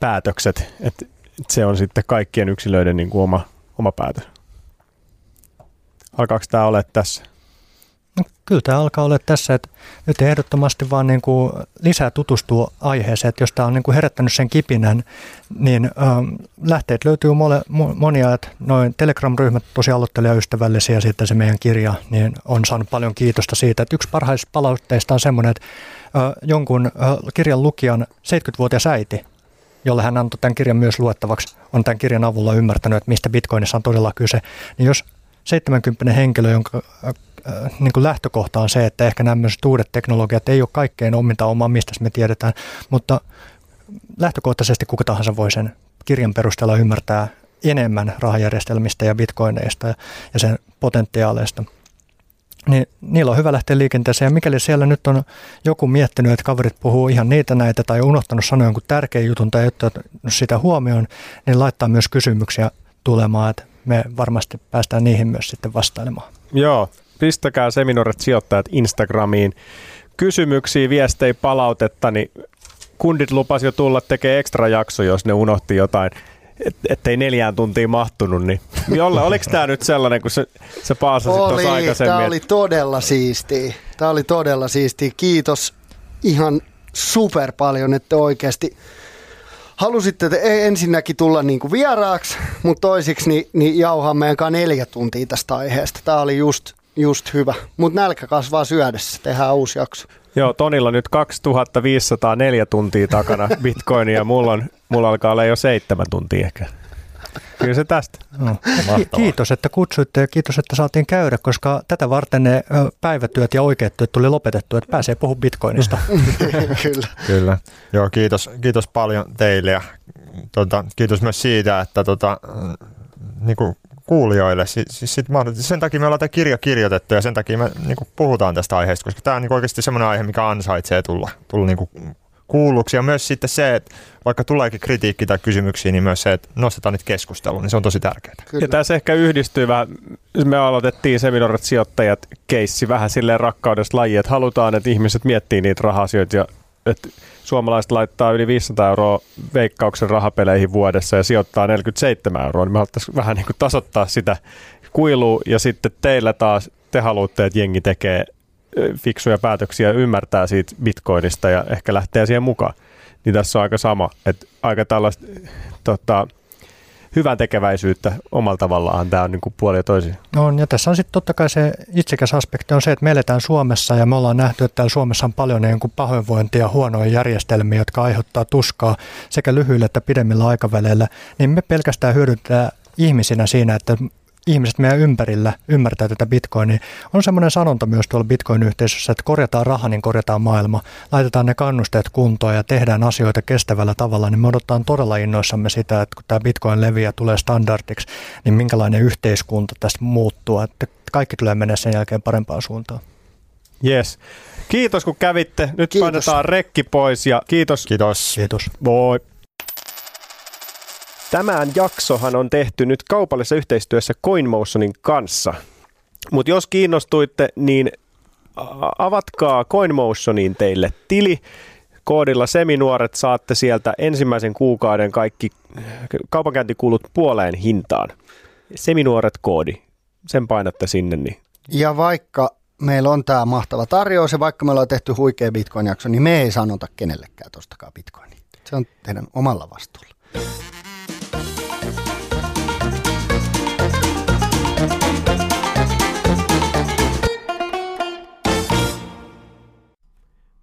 päätökset, että se on sitten kaikkien yksilöiden niin kuin oma, oma päätös. Alkaako tämä ole tässä? No, kyllä tämä alkaa olla tässä, että nyt ehdottomasti vaan niin kuin lisää tutustua aiheeseen, että jos tämä on niin kuin herättänyt sen kipinän, niin ähm, lähteet löytyy mole, monia, että noin Telegram-ryhmät tosi aloittelijaystävällisiä ja sitten se meidän kirja, niin on saanut paljon kiitosta siitä, että yksi parhaista palautteista on semmoinen, että äh, jonkun äh, kirjan lukijan 70-vuotias äiti jolle hän antoi tämän kirjan myös luettavaksi, on tämän kirjan avulla ymmärtänyt, että mistä bitcoinissa on todella kyse. Niin jos 70 henkilö, jonka äh, äh, niin kuin lähtökohta on se, että ehkä nämä uudet teknologiat ei ole kaikkein ominta omaa, mistä me tiedetään, mutta lähtökohtaisesti kuka tahansa voi sen kirjan perusteella ymmärtää enemmän rahajärjestelmistä ja bitcoineista ja sen potentiaaleista – niin niillä on hyvä lähteä liikenteeseen. Ja mikäli siellä nyt on joku miettinyt, että kaverit puhuu ihan niitä näitä tai unohtanut sanoa jonkun tärkeän jutun tai ottanut sitä huomioon, niin laittaa myös kysymyksiä tulemaan, että me varmasti päästään niihin myös sitten vastailemaan. Joo, pistäkää seminoret sijoittajat Instagramiin kysymyksiä, viestejä, palautetta, niin kundit lupas jo tulla tekemään ekstra jakso, jos ne unohti jotain et, ettei neljään tuntiin mahtunut, niin jolle, oliko tämä nyt sellainen, kun se, se paasasit tuossa aikaisemmin? Tämä oli todella siistiä. Tämä oli todella siistiä. Kiitos ihan super paljon, että oikeasti halusitte että ensinnäkin tulla niin kuin vieraaksi, mutta toisiksi niin, niin jauhaa meidän kanssa neljä tuntia tästä aiheesta. Tämä oli just, just hyvä. Mutta nälkä kasvaa syödessä. Tehdään uusi jakso. Joo, Tonilla nyt 2504 tuntia takana bitcoinia, mulla, on, mulla alkaa olla jo seitsemän tuntia ehkä. Kyllä se tästä. No. Kiitos, että kutsuitte ja kiitos, että saatiin käydä, koska tätä varten ne päivätyöt ja oikeat työt tuli lopetettu, että pääsee puhumaan bitcoinista. Kyllä. Kyllä. Joo, kiitos, kiitos paljon teille ja tuota, kiitos myös siitä, että tuota, niin kuin kuulijoille. Siis, siis sit sen takia me ollaan tämä kirja kirjoitettu ja sen takia me niin kuin puhutaan tästä aiheesta, koska tämä on niin oikeasti semmoinen aihe, mikä ansaitsee tulla, tulla niin kuin kuulluksi. Ja myös sitten se, että vaikka tuleekin kritiikki tai kysymyksiä, niin myös se, että nostetaan nyt keskusteluun, niin se on tosi tärkeää. Kyllä. Ja tässä ehkä yhdistyy vähän, me aloitettiin seminaarit sijoittajat keissi vähän silleen rakkaudesta laji, että halutaan, että ihmiset miettii niitä rahasioita ja että suomalaiset laittaa yli 500 euroa veikkauksen rahapeleihin vuodessa ja sijoittaa 47 euroa, niin me haluttaisiin vähän niin kuin tasoittaa sitä kuilua ja sitten teillä taas te haluatte, että jengi tekee fiksuja päätöksiä, ymmärtää siitä bitcoinista ja ehkä lähtee siihen mukaan. Niin tässä on aika sama, että aika tällaista tota, hyvän tekeväisyyttä omalla tavallaan tämä on niin kuin puoli ja toisin. No, ja tässä on sitten totta kai se itsekäs aspekti on se, että me eletään Suomessa ja me ollaan nähty, että täällä Suomessa on paljon niin kuin pahoinvointia ja huonoja järjestelmiä, jotka aiheuttaa tuskaa sekä lyhyillä että pidemmillä aikaväleillä, niin me pelkästään hyödyntää ihmisinä siinä, että ihmiset meidän ympärillä ymmärtää tätä bitcoinia. On semmoinen sanonta myös tuolla bitcoin-yhteisössä, että korjataan raha, niin korjataan maailma. Laitetaan ne kannusteet kuntoon ja tehdään asioita kestävällä tavalla, niin me odotetaan todella innoissamme sitä, että kun tämä bitcoin leviää tulee standardiksi, niin minkälainen yhteiskunta tästä muuttuu, että kaikki tulee mennä sen jälkeen parempaan suuntaan. Yes. Kiitos kun kävitte. Nyt kiitos. painetaan rekki pois ja kiitos. Kiitos. Kiitos. Moi. Tämän jaksohan on tehty nyt kaupallisessa yhteistyössä CoinMotionin kanssa. Mutta jos kiinnostuitte, niin avatkaa CoinMotionin teille tili. Koodilla Seminuoret saatte sieltä ensimmäisen kuukauden kaikki kaupankäyntikulut puoleen hintaan. Seminuoret koodi, sen painatte sinne. Niin. Ja vaikka meillä on tämä mahtava tarjous ja vaikka me ollaan tehty huikea Bitcoin-jakso, niin me ei sanota kenellekään tostakaan Bitcoinia. Se on teidän omalla vastuulla.